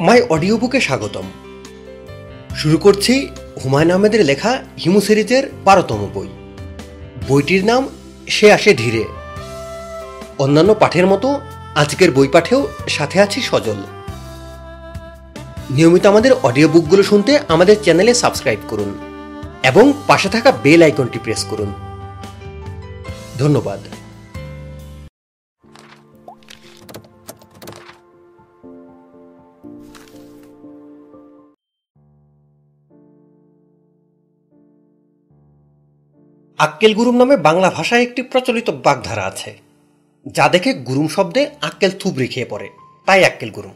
মাই audio বুকে স্বাগতম। শুরু করছি হুমায়ুন আহমেদের লেখা হিমু সিরিজের বারোতম বই। বইটির নাম সে আসে ধীরে। অন্যান্য পাঠের মতো আজকের বই পাঠেও সাথে আছি সজল। নিয়মিত আমাদের অডিও বুকগুলো শুনতে আমাদের চ্যানেলে সাবস্ক্রাইব করুন এবং পাশে থাকা বেল আইকনটি প্রেস করুন। ধন্যবাদ। আক্কেল গুরুম নামে বাংলা ভাষায় একটি প্রচলিত বাগধারা আছে, যা দেখে গুরুম শব্দে আক্কেল থুবড়ি খেয়ে পড়ে। তাই আক্কেল গুরুম।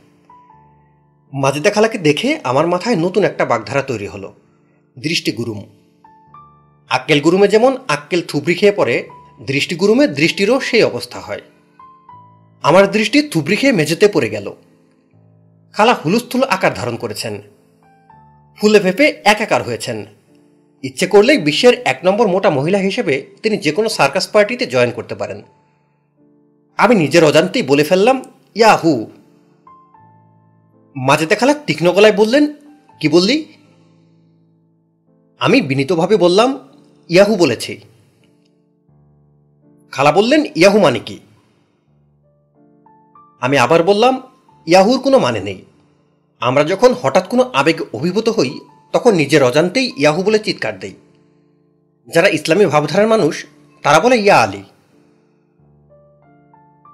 মাজেদা খালাকে দেখে আমার মাথায় নতুন একটা বাগধারা তৈরি হলো, দৃষ্টি গুরুম। আক্কেল গুরুমে যেমন আক্কেল থুবড়ি খেয়ে পড়ে, দৃষ্টি গুরুমে দৃষ্টিরও সেই অবস্থা হয়। আমার দৃষ্টি থুবড়ি খেয়ে মেঝেতে পড়ে গেল। খালা হুলুস্থুল আকার ধারণ করেছেন। ফুলে ফেপে একাকার হয়েছেন। ইচ্ছে করলেই বিশ্বের এক নম্বর মোটা মহিলা হিসেবে তিনি যে কোনো সার্কাস পার্টিতে জয়েন করতে পারেন। আমি নিজের অজান্তেই বলে ফেললাম, ইয়াহু। মাঝেতে খালা তীক্ষ্ণ গলায় বললেন, কি বললি? আমি বিনীতভাবে বললাম, ইয়াহু বলেছি। খালা বললেন, ইয়াহু মানে কি? আমি আবার বললাম, ইয়াহুর কোনো মানে নেই। আমরা যখন হঠাৎ কোনো আবেগ অভিভূত হই তখন নিজের অজান্তেই ইয়াহু বলে চিৎকার দেই যারা ইসলামী ভাবধারার মানুষ, তারা বলে, ইয়া আলী।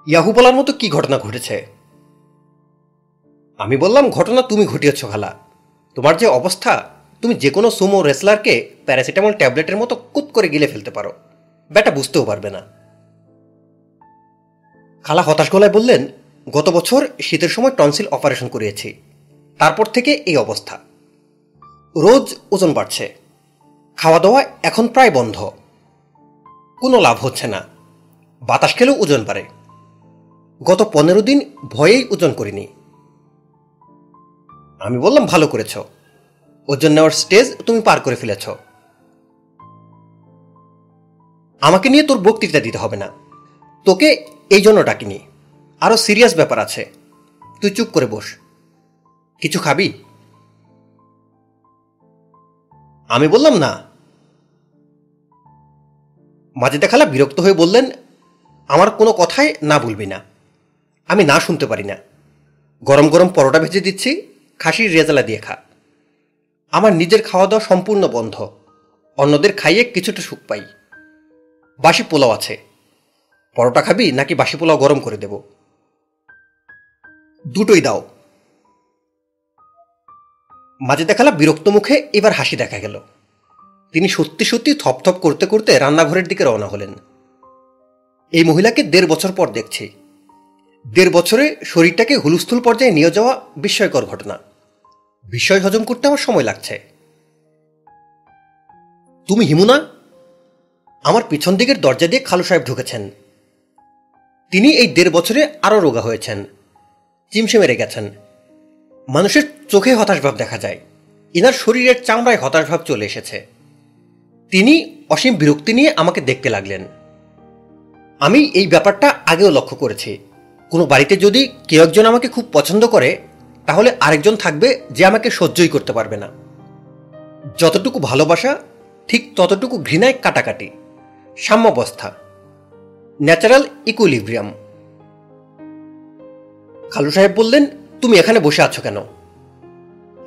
ইয়াহু বলার মতো কি ঘটনা ঘটেছে? আমি বললাম, ঘটনা তুমি ঘটিয়েছ খালা। তোমার যে অবস্থা, তুমি যে কোনো সুমো রেসলারকে প্যারাসিটামল ট্যাবলেটের মতো কুত করে গিলে ফেলতে পারো। ব্যাটা বুঝতেও পারবে না। খালা হতাশ গলায় বললেন, গত বছর শীতের সময় টনসিল অপারেশন করিয়েছি। তারপর থেকে এই অবস্থা। রোজ ওজন বাড়ছে। খাওয়া দাওয়া এখন প্রায় বন্ধ। কোনো লাভ হচ্ছে না। বাতাস খেলেও ওজন বাড়ে। গত পনেরো দিন ভয়েই ওজন করিনি। আমি বললাম, ভালো করেছ। ওজন নেওয়ার স্টেজ তুমি পার করে ফেলেছ। আমাকে নিয়ে তোর বক্তৃতা দিতে হবে না। তোকে এই জন্য ডাকিনি। আরও সিরিয়াস ব্যাপার আছে। তুই চুপ করে বস। কিছু খাবি? আমি বললাম না। মাজেদা খালা বিরক্ত হয়ে বললেন, আমার কোনো কথায় না বলবি না। আমি না শুনতে পারি না। গরম গরম পরোটা ভেজে দিচ্ছি খাসির রেজালা দিয়ে খা। আমার নিজের খাওয়া দাওয়া সম্পূর্ণ বন্ধ। অন্যদের খাইয়ে কিছুটা সুখ পাই। বাসি পোলাও আছে। পরোটা খাবি নাকি বাসি পোলাও গরম করে দেব? দুটোই দাও। মাঝে দেখালা বিরক্ত মুখে এবার হাসি দেখা গেল। তিনি সত্যি সত্যি থপথপ করতে করতে রান্নাঘরের দিকে রওনা হলেন। এই মহিলাকে দেড় বছর পর দেখছি। দেড় বছরে শরীরটাকে হুলস্থুল পর্যায়ে নিয়ে যাওয়া বিস্ময়কর ঘটনা। বিষয় হজম করতে আমার সময় লাগছে। তুমি হিমুনা? আমার পিছন দিকের দরজা দিয়ে খালু সাহেব ঢুকেছেন। তিনি এই দেড় বছরে আরও রোগা হয়েছেন। চিমসে মেরে গেছেন। মানুষের চোখে হতাশভাব দেখা যায়। ইনার শরীরের চামড়ায় হতাশভাব চলে এসেছে। তিনি অসীম বিরক্তি নিয়ে আমাকে দেখতে লাগলেন। আমি এই ব্যাপারটা আগেও লক্ষ্য করেছি। কোনো বাড়িতে যদি কেউ একজন আমাকে খুব পছন্দ করে, তাহলে আরেকজন থাকবে যে আমাকে সহ্যই করতে পারবে না। যতটুকু ভালোবাসা, ঠিক ততটুকু ঘৃণায় কাটাকাটি। সাম্যাবস্থা। Natural equilibrium. খালু সাহেব বললেন তুমি এখানে বসে আছো কেন?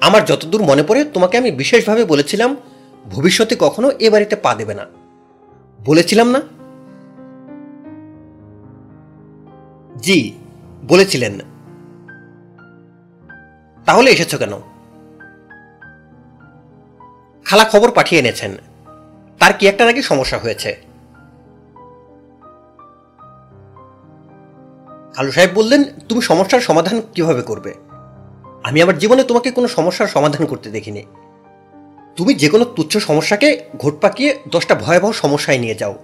আমার যতদূর মনে পড়ে, তোমাকে আমি বিশেষভাবে বলেছিলাম, ভবিষ্যতে কখনো এ বাড়িতে পা দেবে না। বলেছিলাম না? জি, বলেছিলেন। তাহলে এসেছ কেন? খালা খবর পাঠিয়ে এনেছেন। তার কি একটা নাকি সমস্যা হয়েছে? খালু সাহেব বললেন, তুমি সমস্যার সমাধান কীভাবে করবে? আমি আমার জীবনে তোমাকে কোনো সমস্যার সমাধান করতে দেখিনি। তুমি যে কোনো তুচ্ছ সমস্যাকে ঘোট পাকিয়ে দশটা ভয়াবহ সমস্যায় নিয়ে যাও।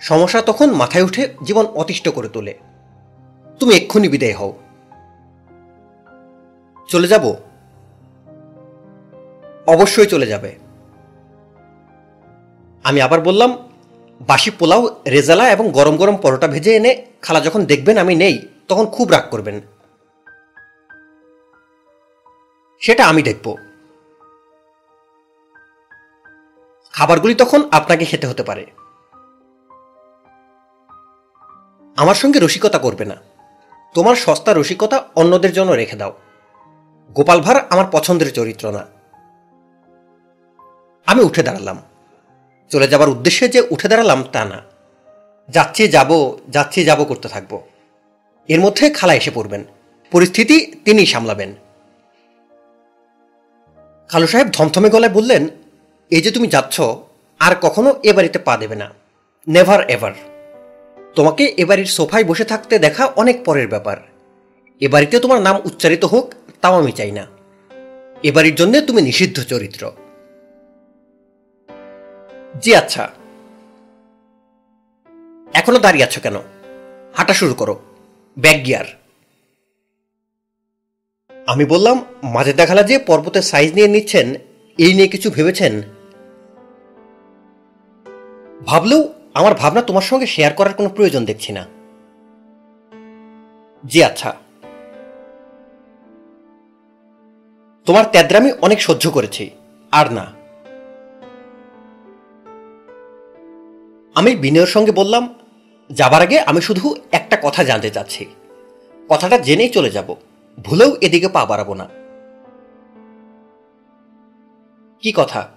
সমস্যা তখন মাথায় উঠে জীবন অতিষ্ঠ করে তোলে। তুমি এক্ষুনি বিদায় হও। চলে যাব? অবশ্যই চলে যাবে। আমি আবার বললাম বাসি পোলাও, রেজালা এবং গরম গরম পরোটা ভেজে এনে খালা যখন দেখবেন আমি নেই, তখন খুব রাগ করবেন। সেটা আমি দেখব। খাবারগুলি তখন আপনাকে খেতে হতে পারে। আমার সঙ্গে রসিকতা করবে না। তোমার সস্তা রসিকতা অন্যদের জন্য রেখে দাও। গোপাল ভাঁড় আমার পছন্দের চরিত্র না। আমি উঠে দাঁড়ালাম। চলে যাবার উদ্দেশ্যে যে উঠে দাঁড়ালাম তা না। যাচ্ছি, যাব যাচ্ছি, যাব করতে থাকব। এর মধ্যে খালা এসে পড়বেন। পরিস্থিতি তিনি সামলাবেন। খালু সাহেব থমথমে গলায় বললেন, এই যে তুমি যাচ্ছ, আর কখনো এ বাড়িতে পা দেবে না। নেভার এভার তোমাকে এ বাড়ির সোফায় বসে থাকতে দেখা অনেক পরের ব্যাপার। এ বাড়িতে তোমার নাম উচ্চারিত হোক, তাও আমি চাই না। এ বাড়ির জন্য তুমি নিষিদ্ধ চরিত্র। জি আচ্ছা। এখনও দাঁড়িয়ে আছো কেন? হাঁটা শুরু করো। Back gear. আমি বললাম, মাঝে দেখালা যে পর্বতের সাইজ নিয়ে নিচ্ছেন, এই নিয়ে কিছু ভেবেছেন? ভাবলেও আমার ভাবনা তোমার সঙ্গে শেয়ার করার কোনো প্রয়োজন দেখছি না। জি আচ্ছা। তোমার তেদ্রামি অনেক সহ্য করেছি, আর না। আমি বিনয়ের সঙ্গে বললাম, যাবার আগে আমি শুধু একটা কথা জানতে চাচ্ছি। কথাটা জেনেই চলে যাব। ভুলেও এদিকে পা বাড়াবো না। কি কথা?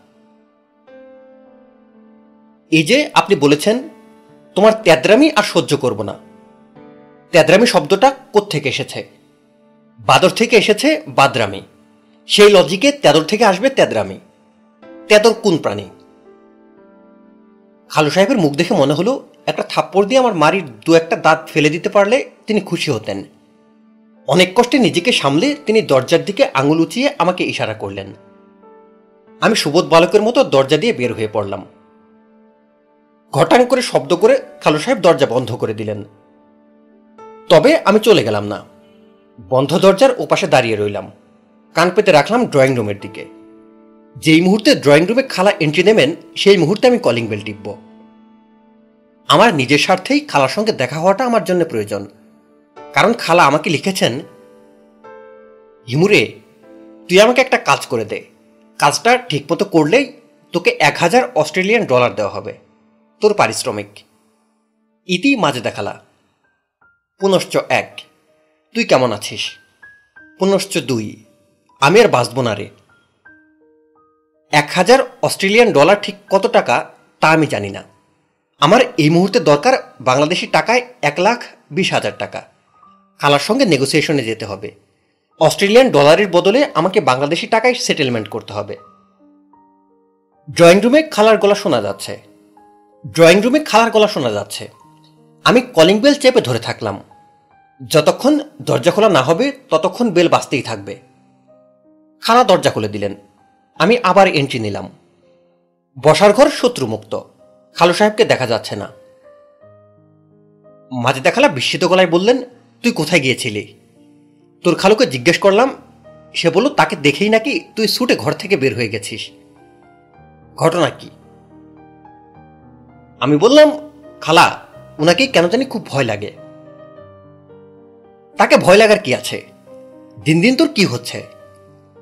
এই যে আপনি বলেছেন, তোমার তেদ্রামি আর সহ্য করব না। তেদ্রামি শব্দটা কোত্থেকে এসেছে? বাদর থেকে এসেছে বাদরামি। সেই লজিকে ত্যাদর থেকে আসবে তেদরামি তেদর কোন প্রাণী? খালু সাহেবের মুখ দেখে মনে হলো একটা থাপ্পড় দিয়ে আমার মারির দু একটা দাঁত ফেলে দিতে পারলে তিনি খুশি হতেন। অনেক কষ্টে নিজেকে সামলে তিনি দরজার দিকে আঙুল উঁচিয়ে আমাকে ইশারা করলেন। আমি সুবোধ বালকের মতো দরজা দিয়ে বের হয়ে পড়লাম। ঘটাং করে শব্দ করে খালু সাহেব দরজা বন্ধ করে দিলেন। তবে আমি চলে গেলাম না। বন্ধ দরজার ওপাশে দাঁড়িয়ে রইলাম। কান পেতে রাখলাম ড্রয়িং রুমের দিকে। যেই মুহূর্তে ড্রয়িং রুমে খালা এন্ট্রি নেবেন, সেই মুহূর্তে আমি কলিং বেল টিপব। আমার নিজের স্বার্থেই খালার সঙ্গে দেখা হওয়াটা আমার জন্য প্রয়োজন। কারণ খালা আমাকে লিখেছেন, হিমুরে, তুই আমাকে একটা কাজ করে দে। কাজটা ঠিকমতো করলেই তোকে এক হাজার অস্ট্রেলিয়ান ডলার দেওয়া হবে। তোর পারিশ্রমিক। ইতি মাঝে দেখালা। পুনশ্চ এক, তুই কেমন আছিস? পুনশ্চ দুই, আমি আর বাঁচব না রে। এক হাজার অস্ট্রেলিয়ান ডলার ঠিক কত টাকা, তা আমি জানি না। আমার এই মুহূর্তে দরকার বাংলাদেশি টাকায় এক লাখ বিশ হাজার টাকা। খালার সঙ্গে নেগোসিয়েশনে যেতে হবে। অস্ট্রেলিয়ান ডলারের বদলে আমাকে বাংলাদেশি টাকায় সেটেলমেন্ট করতে হবে। ড্রয়িং রুমে খালার গলা শোনা যাচ্ছে। ড্রয়িং রুমে খালার গলা শোনা যাচ্ছে। আমি কলিং বেল চেপে ধরে থাকলাম। যতক্ষণ দরজা খোলা না হবে, ততক্ষণ বেল বাঁচতেই থাকবে। খালা দরজা খুলে দিলেন। আমি আবার এন্ট্রি নিলাম। বসার ঘর শত্রুমুক্ত। খালু সাহেবকে দেখা যাচ্ছে না। মাঝে দেখালা বিস্মিত গলায় বললেন, তুই কোথায় গিয়েছিলি? তোর খালুকে জিজ্ঞেস করলাম, সে বলল, তাকে দেখেই নাকি তুই ছুটে ঘর থেকে বের হয়ে গেছিস। ঘটনা কি? আমি বললাম, খালা ওনাকে কেন জানি খুব ভয় লাগে। তাকে ভয় লাগার কি আছে? দিন দিন তোর কি হচ্ছে?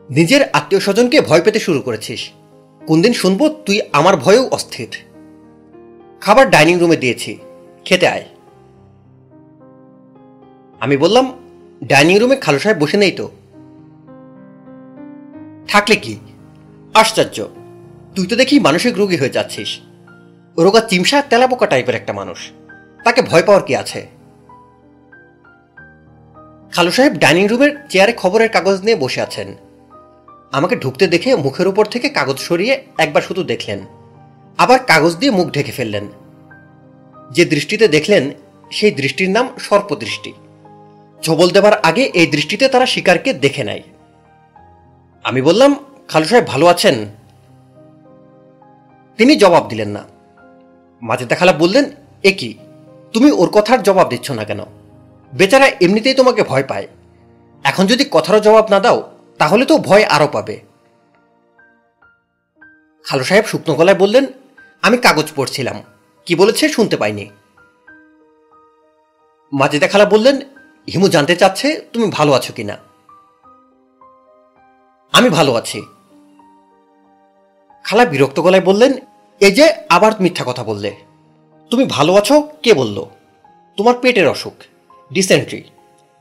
নিজের আত্মীয় স্বজনকে ভয় পেতে শুরু করেছিস। কোনদিন শুনব তুই আমার ভয়েও অস্থির। খাবার ডাইনিং রুমে দিয়েছি। খেতে আয়। আমি বললাম, ডাইনিং রুমে খালু সাহেব বসে নেই তো? থাকলে কি? আশ্চর্য। তুই তো দেখি মানসিক রোগী হয়ে যাচ্ছিস। রোগা চিমসা তেলাপোকা টাইপের একটা মানুষ। তাকে ভয় পাওয়ার কি আছে? খালু সাহেব ডাইনিং রুমের চেয়ারে খবরের কাগজ নিয়ে বসে আছেন। আমাকে ঢুকতে দেখে মুখের উপর থেকে কাগজ সরিয়ে একবার শুধু দেখলেন। আবার কাগজ দিয়ে মুখ ঢেকে ফেললেন। যে দৃষ্টিতে দেখলেন, সেই দৃষ্টির নাম সর্পদৃষ্টি। ছবল দেবার আগে এই দৃষ্টিতে তারা শিকারকে দেখে নেয়। আমি বললাম, খালু সাহেব ভালো আছেন? তিনি জবাব দিলেন না। মাঝে দেখালা বললেন, এ কি? তুমি ওর কথার জবাব দিচ্ছ না কেন? বেচারা এমনিতেই তোমাকে ভয় পায়। এখন যদি কথারও জবাব না দাও তাহলে তো ভয় আরও পাবে। খালু সাহেব শুকনো গলায় বললেন, আমি কাগজ পড়ছিলাম। কি বলেছে শুনতে পাইনি। মাজেদা খালা বললেন, হিমু জানতে চাচ্ছে তুমি ভালো আছো কিনা? আমি ভালো আছি। খালা বিরক্ত গলায় বললেন, এই যে আবার মিথ্যা কথা বললে। তুমি ভালো আছো? কে বলল? তোমার পেটের অসুখ। ডিসেন্ট্রি।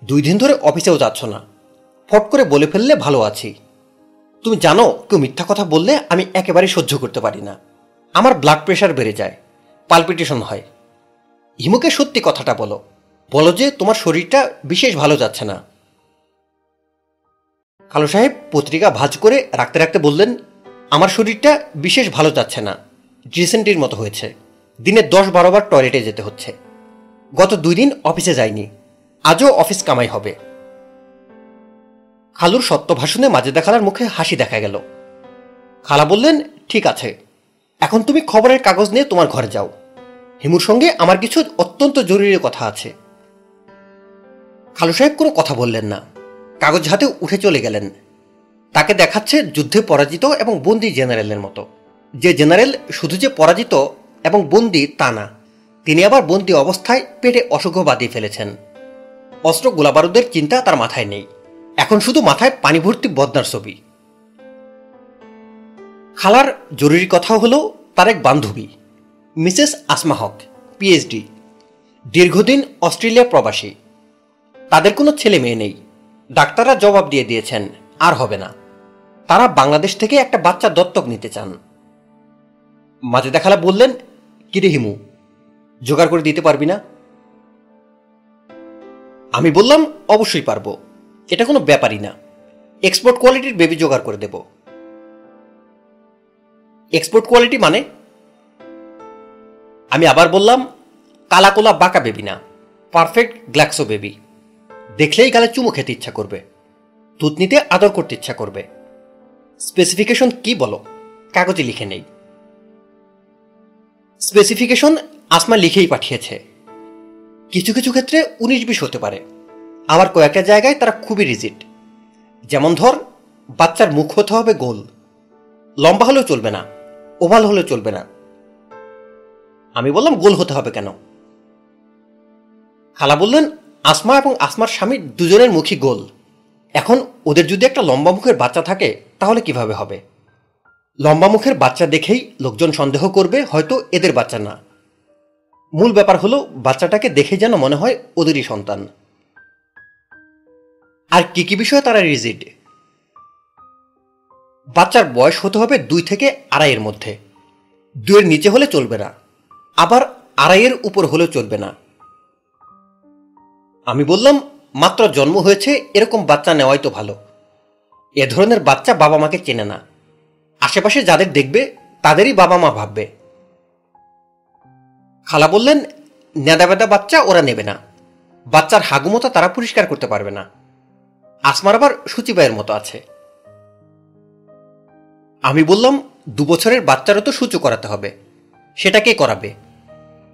দুই দিন ধরে অফিসেও যাচ্ছ না। ফট করে বলে ফেললে ভালো আছি। তুমি জানো, কেউ মিথ্যা কথা বললে আমি একেবারে সহ্য করতে পারি না। আমার ব্লাড প্রেশার বেড়ে যায় পালপিটেশন হয়। হিমুকে সত্যি কথাটা বলো। বলো যে তোমার শরীরটা বিশেষ ভালো যাচ্ছে না। কালো সাহেব পত্রিকা ভাজ করে রাখতে রাখতে বললেন, আমার শরীরটা বিশেষ ভালো যাচ্ছে না। ডিসেন্টির মতো হয়েছে। দিনে দশ বারো বার টয়লেটে যেতে হচ্ছে। গত দুই দিন অফিসে যাইনি। আজও অফিস কামাই হবে। খালুর সত্য ভাষণে মাজেদা খালার মুখে হাসি দেখা গেল। খালা বললেন, ঠিক আছে। এখন তুমি খবরের কাগজ নিয়ে তোমার ঘরে যাও। হিমুর সঙ্গে আমার কিছু অত্যন্ত জরুরি কথা আছে। খালু সাহেব কোনো কথা বললেন না। কাগজ হাতে উঠে চলে গেলেন। তাকে দেখাচ্ছে যুদ্ধে পরাজিত এবং বন্দি জেনারেলের মতো। যে জেনারেল শুধু যে পরাজিত এবং বন্দি তা না, তিনি আবার বন্দি অবস্থায় পেটে অসুখও বাঁধিয়ে ফেলেছেন। অস্ত্র গোলাবারুদের চিন্তা তার মাথায় নেই। এখন শুধু মাথায় পানি ভর্তি বদনার ছবি। খালার জরুরি কথা হলো তার এক বান্ধবী, মিসেস আসমা হক পিএইচডি দীর্ঘদিন অস্ট্রেলিয়া প্রবাসী। তাদের কোনো ছেলে মেয়ে নেই। ডাক্তাররা জবাব দিয়ে দিয়েছেন, আর হবে না। তারা বাংলাদেশ থেকে একটা বাচ্চা দত্তক নিতে চান। মাঝে দেখালা বললেন কিরে হিমু, জোগাড় করে দিতে পারবি না? আমি বললাম, অবশ্যই পারব। এটা কোনো ব্যাপারই না। এক্সপোর্ট কোয়ালিটির বেবি জোগাড় করে দেব। এক্সপোর্ট কোয়ালিটি মানে? আমি আবার বললাম, কালাকোলা বাঁকা বেবি না পারফেক্ট গ্ল্যাক্সো বেবি। দেখলেই গালে চুমু খেতে ইচ্ছা করবে। দুধ নিতে আদর করতে ইচ্ছা করবে। স্পেসিফিকেশন কি বলো? কাগজে লিখে নেই। স্পেসিফিকেশন আসমা লিখেই পাঠিয়েছে। কিছু কিছু ক্ষেত্রে উনিশ বিশ হতে পারে। আবার কয়েকটা জায়গায় তারা খুবই রিজিট যেমন ধর, বাচ্চার মুখ হতে হবে গোল। লম্বা হলেও চলবে না, ওভাল হলেও চলবে না। আমি বললাম গোল হতে হবে কেন? খালা বললেন, আসমা এবং আসমার স্বামী দুজনের মুখই গোল। এখন ওদের যদি একটা লম্বা মুখের বাচ্চা থাকে, তাহলে কীভাবে হবে? লম্বা মুখের বাচ্চা দেখেই লোকজন সন্দেহ করবে, হয়তো এদের বাচ্চা না। মূল ব্যাপার হলো, বাচ্চাটাকে দেখে যেন মনে হয় ওদেরই সন্তান। আর কি কি বিষয়ে তারা রিজিড? বাচ্চার বয়স হতে হবে দুই থেকে আড়াইয়ের মধ্যে। দুইয়ের নিচে হলে চলবে না, আবার আড়াইয়ের উপর হলেও চলবে না। আমি বললাম, মাত্র জন্ম হয়েছে, এরকম বাচ্চা নেওয়াই তো ভালো। এ ধরনের বাচ্চা বাবা মাকে চেনে না। আশেপাশে যাদের দেখবে, তাদেরই বাবা মা ভাববে। খালা বললেন নেদা বাচ্চা ওরা নেবে না। বাচ্চার হাগুমতা তারা পরিষ্কার করতে পারবে না। আসমার আবার সূচিবাইয়ের মতো আছে। আমি বললাম, দু বছরের বাচ্চারও তো সূচু করাতে হবে। সেটা কে করাবে?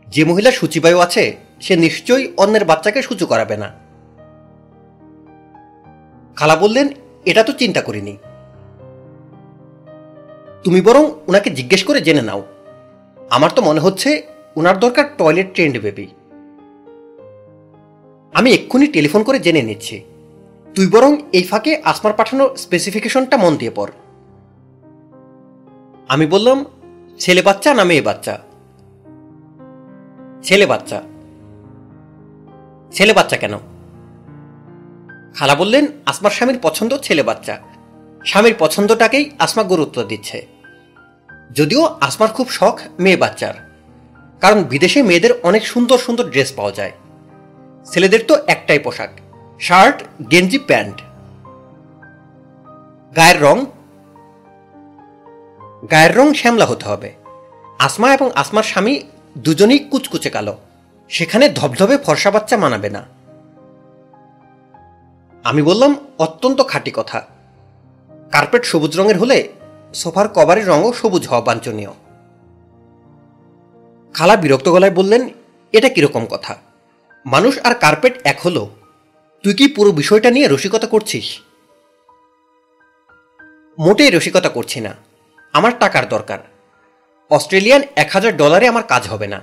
যে মহিলা সূচিবায়ু আছে, সে নিশ্চয়ই অন্যের বাচ্চাকে সূচু করাবে না। খালা বললেন, এটা তো চিন্তা করিনি। তুমি বরং ওনাকে জিজ্ঞেস করে জেনে নাও। আমার তো মনে হচ্ছে ওনার দরকার টয়লেট ট্রেন্ড বেবি। আমি এক্ষুনি টেলিফোন করে জেনে নিচ্ছি। তুই বরং এই ফাঁকে আসমার পাঠানো স্পেসিফিকেশনটা মন দিয়ে পড়। আমি বললাম, ছেলে বাচ্চা না মেয়ে বাচ্চা? ছেলে বাচ্চা। ছেলে বাচ্চা কেন? খালা বললেন, আসমার স্বামীর পছন্দ ছেলে বাচ্চা। স্বামীর পছন্দটাকেই আসমা গুরুত্ব দিচ্ছে। যদিও আসমার খুব শখ মেয়ে বাচ্চার। কারণ বিদেশে মেয়েদের অনেক সুন্দর সুন্দর ড্রেস পাওয়া যায়। ছেলেদের তো একটাই পোশাক। শার্ট, গেঞ্জি, প্যান্ট। গায়ের রং গায়ের রং শ্যামলা হতে হবে। আসমা এবং আসমার স্বামী দুজনেই কুচকুচে কালো। সেখানে ধবধবে ফর্সা বাচ্চা মানাবে না। আমি বললাম, অত্যন্ত খাঁটি কথা। কার্পেট সবুজ রঙের হলে সোফার কভারের রঙও সবুজ হওয়া বাঞ্ছনীয়। খালা বিরক্ত গলায় বললেন, এটা কীরকম কথা? মানুষ আর কার্পেট এক হলো। তুই কি পুরো বিষয়টা নিয়ে রসিকতা করছিস? মোটেই রসিকতা করছি না। আমার টাকার দরকার। অস্ট্রেলিয়ান এক হাজার ডলারে আমার কাজ হবে না।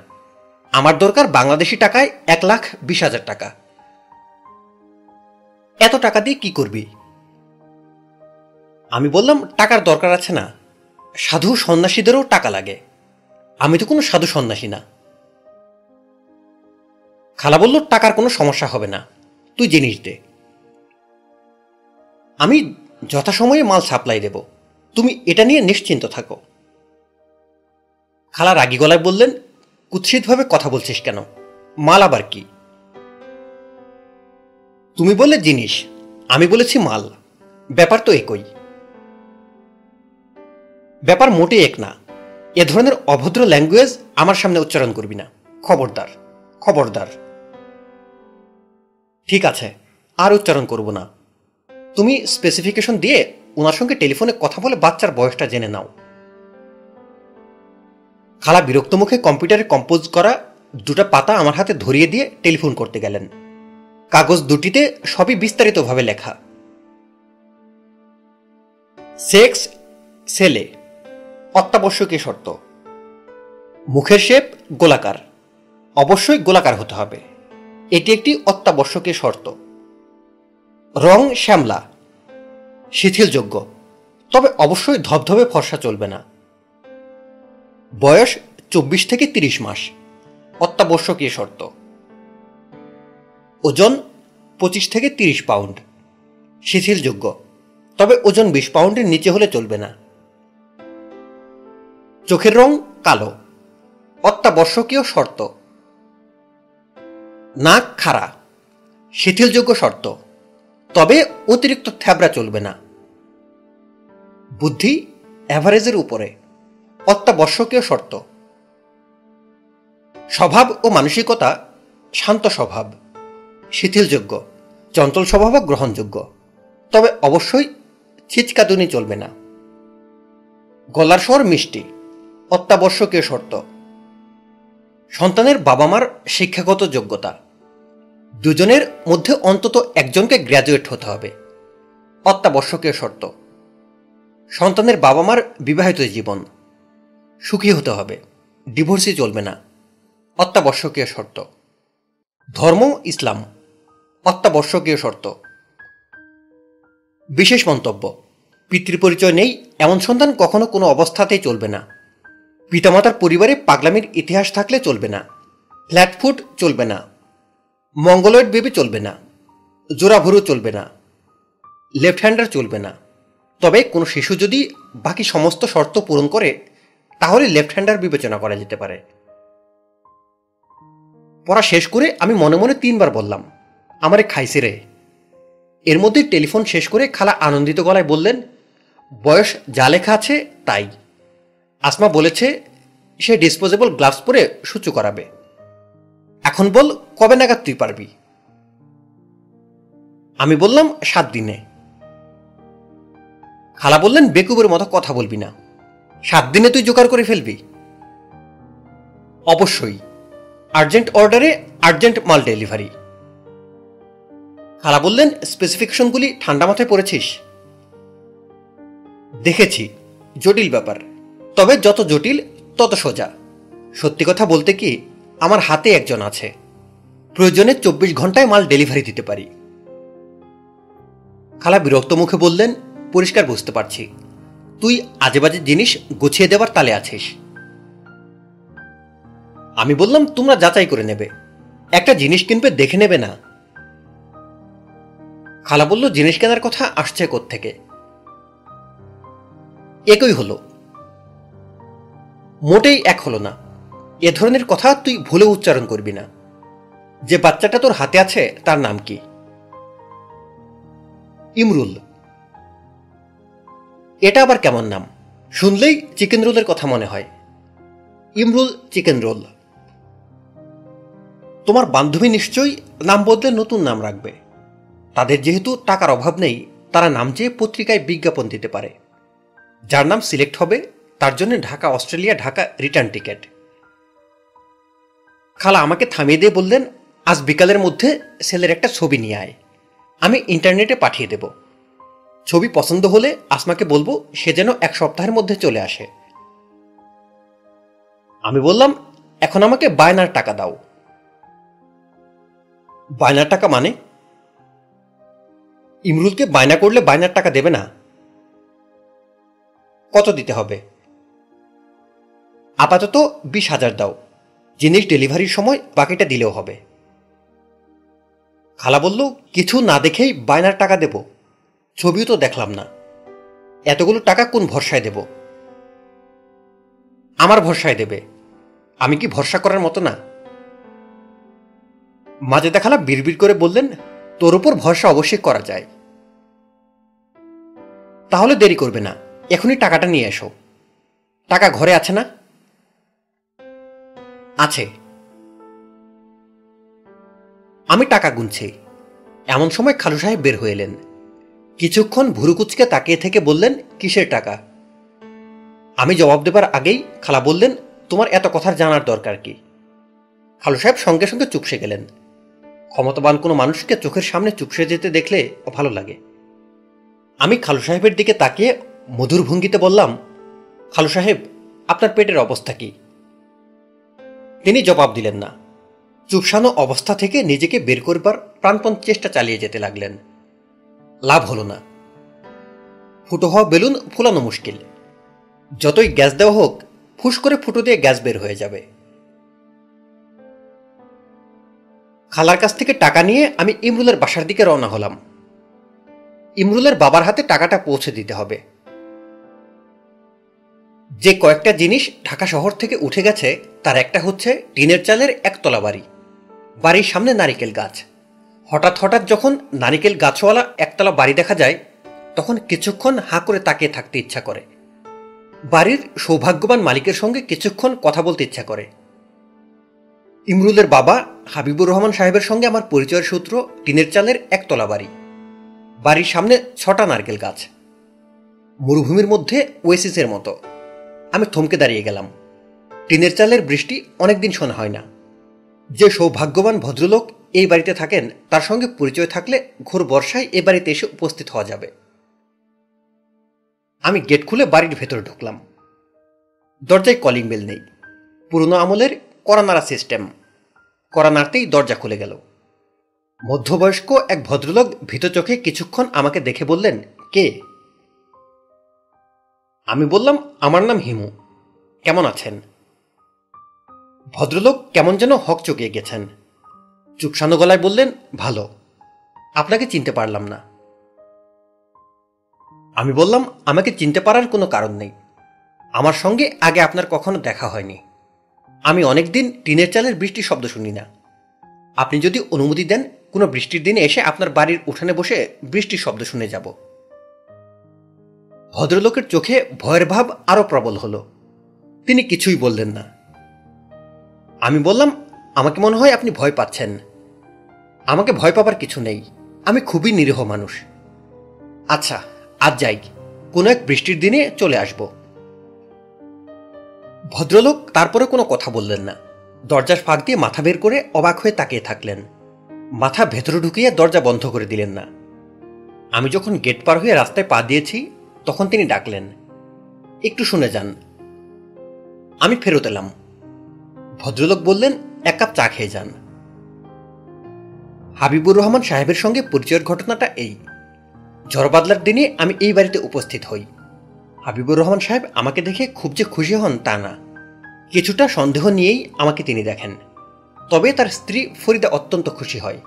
আমার দরকার বাংলাদেশি টাকায় এক লাখ বিশ হাজার টাকা। এত টাকা দিয়ে কি করবি? আমি বললাম, টাকার দরকার আছে না। সাধু সন্ন্যাসীদেরও টাকা লাগে। আমি তো কোনো সাধু সন্ন্যাসী না। খালা বলল, টাকার কোনো সমস্যা হবে না। তুই জিনিস দে। আমি যথাসময়ে মাল সাপ্লাই দেব। তুমি এটা নিয়ে নিশ্চিন্ত থাকো। খালা রাগি গলায় বললেন, কুৎসিতভাবে কথা বলছিস কেন? মাল আবার কি? তুমি বললে জিনিস, আমি বলেছি মাল। ব্যাপার তো একই। ব্যাপার মোটে এক না। এ ধরনের অভদ্র ল্যাঙ্গুয়েজ আমার সামনে উচ্চারণ করবি না। খবরদার খবরদার। ঠিক আছে, আর উচ্চারণ করব না। তুমি স্পেসিফিকেশন দিয়ে ওনার সঙ্গে টেলিফোনে কথা বলে বাচ্চার বয়সটা জেনে নাও। খালা বিরক্ত মুখে কম্পিউটারে কম্পোজ করা দুটা পাতা আমার হাতে ধরিয়ে দিয়ে টেলিফোন করতে গেলেন। কাগজ দুটিতে সবই বিস্তারিতভাবে লেখা। সেক্স, সেলে, অত্যাবশ্যকীয় শর্ত। মুখের শেপ গোলাকার। অবশ্যই গোলাকার হতে হবে। এটি একটি অত্যাবশ্যকীয় শর্ত। রং শ্যামলা, শিথিলযোগ্য, তবে অবশ্যই ধবধবে ফর্সা চলবে না। বয়স চব্বিশ থেকে তিরিশ মাস, অত্যাবশ্যকীয় শর্ত। ওজন পঁচিশ থেকে তিরিশ পাউন্ড, শিথিলযোগ্য, তবে ওজন বিশ পাউন্ডের নিচে হলে চলবে না। চোখের রং কালো, অত্যাবশ্যকীয় শর্ত। নাক খাড়া, শিথিলযোগ্য শর্ত, তবে অতিরিক্ত থ্যাবরা চলবে না। বুদ্ধি অ্যাভারেজের উপরে, অত্যাবশ্যকীয় শর্ত। স্বভাব ও মানসিকতা শান্ত স্বভাব, শিথিলযোগ্য, চঞ্চল স্বভাবও গ্রহণযোগ্য, তবে অবশ্যই ছিচকাতুনি চলবে না। গলার স্বর মিষ্টি, অত্যাবশ্যকীয় শর্ত। সন্তানের বাবা মার শিক্ষাগত যোগ্যতা। দুজনের মধ্যে অন্তত একজনকে গ্র্যাজুয়েট হতে হবে। অত্যাবশ্যকীয় শর্ত। সন্তানের বাবা মার বিবাহিত জীবন। সুখী হতে হবে। ডিভোর্সই চলবে না। অত্যাবশ্যকীয় শর্ত। ধর্ম, ইসলাম। অত্যাবশ্যকীয় শর্ত। বিশেষ মন্তব্য। পিতৃপরিচয় নেই, এমন সন্তান কখনো কোনো অবস্থাতেই চলবে না। পিতামাতার পরিবারে পাগলামির ইতিহাস থাকলে চলবে না। ফ্ল্যাটফুট চলবে না। মঙ্গলয়েড বেবি চলবে না। জোড়াভুরু চলবে না। লেফট হ্যান্ডার চলবে না। তবে কোনো শিশু যদি বাকি সমস্ত শর্ত পূরণ করে, তাহলে লেফট হ্যান্ডার বিবেচনা করা যেতে পারে। পড়া শেষ করে আমি মনে মনে তিনবার বললাম, আমারে খাইছে রে। এর মধ্যে টেলিফোন শেষ করে খালা আনন্দিত গলায় বললেন, বয়স যা লেখা আছে, তাই। আসমা বলেছে, সে ডিসপোজেবল গ্লাভস পরে সূচু করাবে। এখন বল, কবে নাগাদ তুই পারবি? আমি বললাম, সাত দিনে। খালা বললেন, বেকুবের মতো কথা বলবি না। সাত দিনে তুই জোগাড় করে ফেলবি? অবশ্যই। আর্জেন্ট অর্ডারে আর্জেন্ট মাল ডেলিভারি। খালা বললেন, স্পেসিফিকেশনগুলি ঠান্ডা মাথায় পড়েছিস? দেখেছি। জটিল ব্যাপার। তবে যত জটিল, তত সোজা। সত্যি কথা বলতে কি, আমার হাতে একজন আছে। প্রয়োজনে চব্বিশ ঘন্টায় মাল ডেলিভারি দিতে পারি। খালা বিরক্ত মুখে বললেন, পরিষ্কার বুঝতে পারছি। তুই আজেবাজে জিনিস গুছিয়ে দেবার তালে আছিস। আমি বললাম, তোমরা যাচাই করে নেবে। একটা জিনিস কিনবে, দেখে নেবে না। খালা বলল, জিনিস কেনার কথা আসছে থেকে একই হলো। মোটেই এক হলো না। এ ধরনের কথা তুই ভুলে উচ্চারণ করবি না। যে বাচ্চাটা তোর হাতে আছে, তার নাম কি? ইমরুল। এটা আবার কেমন নাম? শুনলেই চিকেন রোলের কথা মনে হয়। Imrul chicken roll. তোমার বান্ধবী নিশ্চয়ই নাম বদলে নতুন নাম রাখবে। তাদের যেহেতু টাকার অভাব নেই, তারা নাম চেয়ে পত্রিকায় বিজ্ঞাপন দিতে পারে। যার নাম সিলেক্ট হবে তার জন্য Dhaka, Australia, Dhaka return ticket খালা আমাকে থামিয়ে দিয়ে বললেন, আজ বিকালের মধ্যে ছেলের একটা ছবি নিয়ে আয়। আমি ইন্টারনেটে পাঠিয়ে দেব। ছবি পছন্দ হলে আসমাকে বলব, সে যেন এক সপ্তাহের মধ্যে চলে আসে। আমি বললাম, এখন আমাকে বায়নার টাকা দাও। বায়নার টাকা মানে? ইমরুলকে বায়না করলে বায়নার টাকা দেবে না? কত দিতে হবে? আপাতত বিশ হাজার দাও। জিনিস ডেলিভারির সময় বাকিটা দিলেও হবে। খালা বলল, কিছু না দেখেই বায়নার টাকা দেব। ছবিও তো দেখলাম না। এতগুলো টাকা কোন ভরসায় দেব? আমার ভরসায় দেবে। আমি কি ভরসা করার মতো না? মাঝে দেখালা বিড়বিড় করে বললেন, তোর উপর ভরসা অবশ্যই করা যায়। তাহলে দেরি করবে না। এখনই টাকাটা নিয়ে এসো। টাকা ঘরে আছে না? আছে। আমি টাকা গুনছি। এমন সময় খালু সাহেব বের হয়ে এলেন। কিছুক্ষণ ভুরুকুচকে তাকিয়ে থেকে বললেন, কিসের টাকা? আমি জবাব দেবার আগেই খালা বললেন, তোমার এত কথার জানার দরকার কি? খালু সাহেব সঙ্গে সঙ্গে চুপসে গেলেন। ক্ষমতাবান কোনো মানুষকে চোখের সামনে চুপসে যেতে দেখলে ভালো লাগে। আমি খালু সাহেবের দিকে তাকিয়ে মধুর ভঙ্গিতে বললাম, খালু সাহেব, আপনার পেটের অবস্থা কি? তিনি জবাব দিলেন না। চুপসানো অবস্থা থেকে নিজেকে বের করবার প্রাণপণ চেষ্টা চালিয়ে যেতে লাগলেন। লাভ হলো না। ফুটো হওয়া বেলুন ফুলানো মুশকিল। যতই গ্যাস দেওয়া হোক, ফুস করে ফুটো দিয়ে গ্যাস বের হয়ে যাবে। খালার কাছ থেকে টাকা নিয়ে আমি ইমরুলের বাসার দিকে রওনা হলাম। ইমরুলের বাবার হাতে টাকাটা পৌঁছে দিতে হবে। যে কয়েকটা জিনিস ঢাকা শহর থেকে উঠে গেছে তার একটা হচ্ছে টিনের চালের একতলা বাড়ি। বাড়ির সামনে নারিকেল গাছ। হঠাৎ হঠাৎ যখন নারিকেল গাছওয়ালা একতলা বাড়ি দেখা যায়, তখন কিছুক্ষণ হাঁ করে তাকিয়ে থাকতে ইচ্ছা করে। বাড়ির সৌভাগ্যবান মালিকের সঙ্গে কিছুক্ষণ কথা বলতে ইচ্ছা করে। ইমরুলের বাবা হাবিবুর রহমান সাহেবের সঙ্গে আমার পরিচয়ের সূত্র টিনের চালের একতলা বাড়ি। বাড়ির সামনে ছটা নারকেল গাছ। মরুভূমির মধ্যে ওয়েসিসের মতো। আমি থমকে দাঁড়িয়ে গেলাম। টিনের চালের বৃষ্টি অনেকদিন শোনা হয় না। যে সৌভাগ্যবান ভদ্রলোক এই বাড়িতে থাকেন, তার সঙ্গে পরিচয় থাকলে ঘোর বর্ষায় এ বাড়িতে এসে উপস্থিত হওয়া যাবে। আমি গেট খুলে বাড়ির ভেতরে ঢুকলাম। দরজায় কলিং বেল নেই। পুরনো আমলের করানাড়া সিস্টেম। করা নাড়তেই দরজা খুলে গেল। মধ্যবয়স্ক এক ভদ্রলোক ভীত চোখে কিছুক্ষণ আমাকে দেখে বললেন, কে? আমি বললাম, আমার নাম হিমু। কেমন আছেন? ভদ্রলোক কেমন যেন হক চকিয়ে গেছেন। চুপসানো গলায় বললেন, ভালো। আপনাকে চিনতে পারলাম না। আমি বললাম, আমাকে চিনতে পারার কোনো কারণ নেই। আমার সঙ্গে আগে আপনার কখনো দেখা হয়নি। আমি অনেকদিন টিনের চালের বৃষ্টির শব্দ শুনি না। আপনি যদি অনুমতি দেন, কোনো বৃষ্টির দিনে এসে আপনার বাড়ির উঠানে বসে বৃষ্টির শব্দ শুনে যাব। ভদ্রলোকের চোখে ভয়ের ভাব আরও প্রবল হল। তিনি কিছুই বললেন না। আমি বললাম, আমাকে মনে হয় আপনি ভয় পাচ্ছেন। আমাকে ভয় পাবার কিছু নেই। আমি খুবই নিরীহ মানুষ। আচ্ছা আজ যাই। কোনো এক বৃষ্টির দিনে চলে আসব। ভদ্রলোক তারপরে কোনো কথা বললেন না। দরজার ফাঁক দিয়ে মাথা বের করে অবাক হয়ে তাকিয়ে থাকলেন। মাথা ভেতরে ঢুকিয়ে দরজা বন্ধ করে দিলেন না। আমি যখন গেট পার হয়ে রাস্তায় পা দিয়েছি, তখন তিনি ডাকলেন, একটু শুনে যান। আমি ফেরত এলাম। ভদ্রলোক বললেন, এক কাপ চা খেয়ে যান। হাবিবুর রহমান সাহেবের সঙ্গে পরিচয়ের ঘটনাটা এই। ঝড়বাদলার দিনে আমি এই বাড়িতে উপস্থিত হই। হাবিবুর রহমান সাহেব আমাকে দেখে খুব যে খুশি হন তা না। কিছুটা সন্দেহ নিয়েই আমাকে তিনি দেখেন। তবে তার স্ত্রী ফরিদা অত্যন্ত খুশি হয়।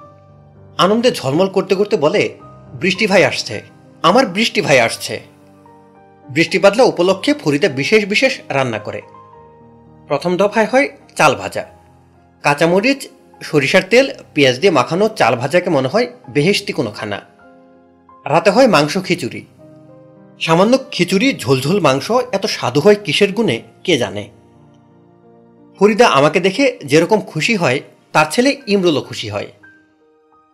আনন্দে ঝলমল করতে করতে বলে, বৃষ্টি ভাই আসছে। আমার বৃষ্টি ভাই আসছে। বৃষ্টি বাদলা উপলক্ষে ফরিদা বিশেষ বিশেষ রান্না করে। প্রথম দফায় হয় চাল ভাজা। কাঁচামরিচ, সরিষার তেল, পেঁয়াজ দিয়ে মাখানো চাল ভাজাকে মনে হয় বেহেস্তি কোনো খানা রাতে হয় মাংস খিচুড়ি। সামান্য খিচুড়ি, ঝোলঝোল মাংস এত স্বাদু হয় কিসের গুণে, কে জানে? ফরিদা আমাকে দেখে যেরকম খুশি হয়, তার ছেলে ইমরুলও খুশি হয়।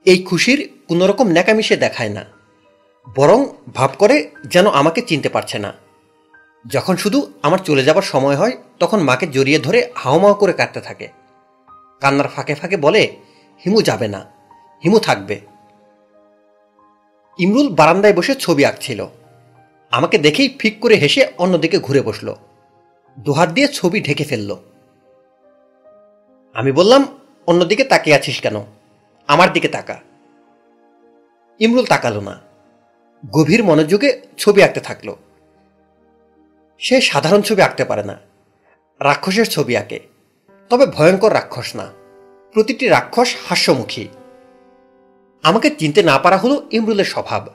এই খুশির কোনোরকম ন্যাকামিশে দেখায় না। বরং ভাব করে যেন আমাকে চিনতে পারছে না। যখন শুধু আমার চলে যাবার সময় হয়, তখন মাকে জড়িয়ে ধরে হাওমাও করে কাটতে থাকে। কান্নার ফাঁকে ফাঁকে বলে, হিমু যাবে না, হিমু থাকবে। ইমরুল বারান্দায় বসে ছবি আঁকছিল। আমাকে দেখেই ফিক করে হেসে অন্যদিকে ঘুরে বসল। দুহাত দিয়ে ছবি ঢেকে ফেলল। আমি বললাম, অন্যদিকে তাকিয়ে আছিস কেন? আমার দিকে তাকা। ইমরুল তাকালো না। গভীর মনোযোগে ছবি আঁকতে থাকল। সে সাধারণ ছবি আঁকতে পারে না। রাক্ষসের ছবি আঁকে। তবে ভয়ঙ্কর রাক্ষস না। প্রতিটি রাক্ষস হাস্যমুখী। আমাকে চিনতে না পারা হলো ইমরুলের স্বভাব।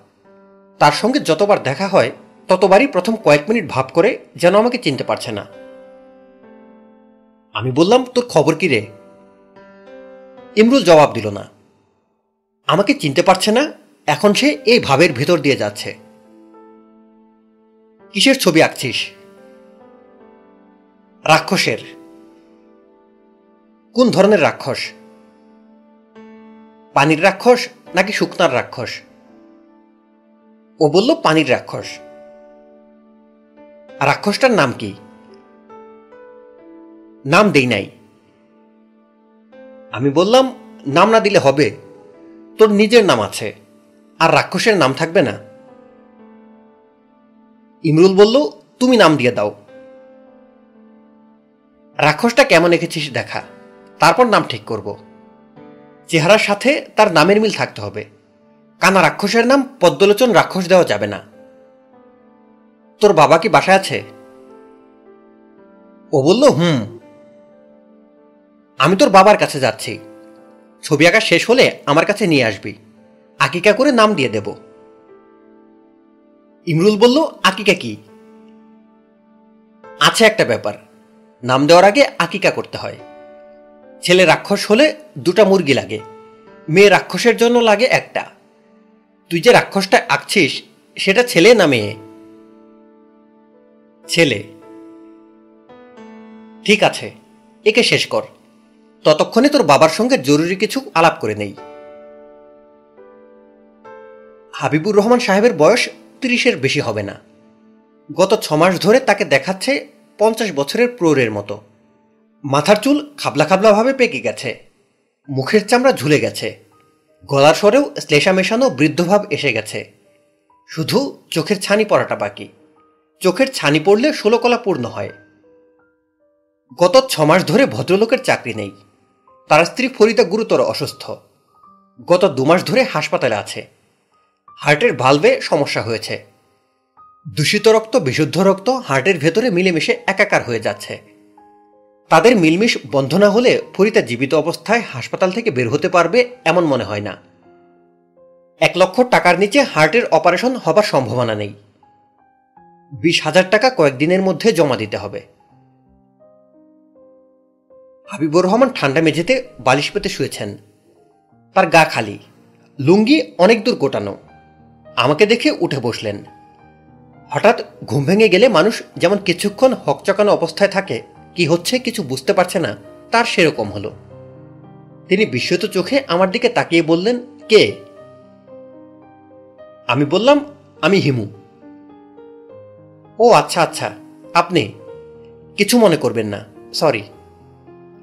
তার সঙ্গে যতবার দেখা হয়, ততবারই প্রথম কয়েক মিনিট ভাব করে যেন আমাকে চিনতে পারছে না। আমি বললাম, তোর খবর কি রে? ইমরুল জবাব দিল না। আমাকে চিনতে পারছে না, এখন সে এই ভাবের ভেতর দিয়ে যাচ্ছে। কিসের ছবি আঁকছিস? রাক্ষসের। কোন ধরনের রাক্ষস? পানির রাক্ষস নাকি শুকনার রাক্ষস? ও বলল পানির রাক্ষস। রাক্ষসটার নাম কি? নাম দেই নাই। আমি বললাম, নাম না দিলে হবে। তোর নিজের নাম আছে, আর রাক্ষসের নাম থাকবে না। ইমরুল বলল, তুমি নাম দিয়ে দাও। রাক্ষসটা কেমন এঁকেছিস দেখা। তারপর নাম ঠিক করব। চেহারার সাথে তার নামের মিল থাকতে হবে। কানা রাক্ষসের নাম পদ্মলোচন রাক্ষস দেওয়া যাবে না। তোর বাবা কি বাসায় আছে? ও বলল, হুম। আমি তোর বাবার কাছে যাচ্ছি। ছবি আঁকা শেষ হলে আমার কাছে নিয়ে আসবি। আকিকা করে নাম দিয়ে দেব। ইমরুল বলল, আকিকা কি? আছে একটা ব্যাপার। নাম দেওয়ার আগে আকিকা করতে হয়। ছেলে রাক্ষস হলে দুটা মুরগি লাগে, মেয়ে রাক্ষসের জন্য লাগে একটা। তুই যে রাক্ষসটা আঁকছিস, সেটা ছেলে না মেয়ে? ছেলে। ঠিক আছে, একে শেষ কর। ততক্ষণে তোর বাবার সঙ্গে জরুরি কিছু আলাপ করে নেই। হাবিবুর রহমান সাহেবের বয়স তিরিশের বেশি হবে না। গত ছমাস ধরে তাকে দেখাচ্ছে পঞ্চাশ বছরের প্রৌরের মতো। মাথার চুল খাবলা খাবলাভাবে পেকে গেছে। মুখের চামড়া ঝুলে গেছে। গলার স্বরেও শ্লেষা মেশানো বৃদ্ধভাব এসে গেছে। শুধু চোখের ছানি পড়াটা বাকি। চোখের ছানি পড়লে ষোলো কলা পূর্ণ হয়। গত ছমাস ধরে ভদ্রলোকের চাকরি নেই। তার স্ত্রী ফরিদা গুরুতর অসুস্থ। গত দুমাস ধরে হাসপাতালে আছে। হার্টের ভালভে সমস্যা হয়েছে। দূষিত রক্ত, বিশুদ্ধ রক্ত হার্টের ভেতরে মিলেমিশে একাকার হয়ে যাচ্ছে। তাদের মিলমিশ বন্ধ না হলে ফরিদা জীবিত অবস্থায় হাসপাতাল থেকে বের হতে পারবে এমন মনে হয় না। এক লক্ষ টাকার নিচে হার্টের অপারেশন হবার সম্ভাবনা নেই। বিশ হাজার টাকা কয়েকদিনের মধ্যে জমা দিতে হবে। হাবিবুর রহমান ঠান্ডা মেঝেতে বালিশ পেতে শুয়েছেন। তার গা খালি। লুঙ্গি অনেক দূর গোটানো। আমাকে দেখে উঠে বসলেন। হঠাৎ ঘুম ভেঙে গেলে মানুষ যেমন কিছুক্ষণ হকচকানো অবস্থায় থাকে, কি হচ্ছে কিছু বুঝতে পারছে না, তার সেরকম হলো। তিনি বিস্মিত চোখে আমার দিকে তাকিয়ে বললেন, কে? আমি বললাম, আমি হিমু। ও আচ্ছা আচ্ছা আপনি? কিছু মনে করবেন না, সরি।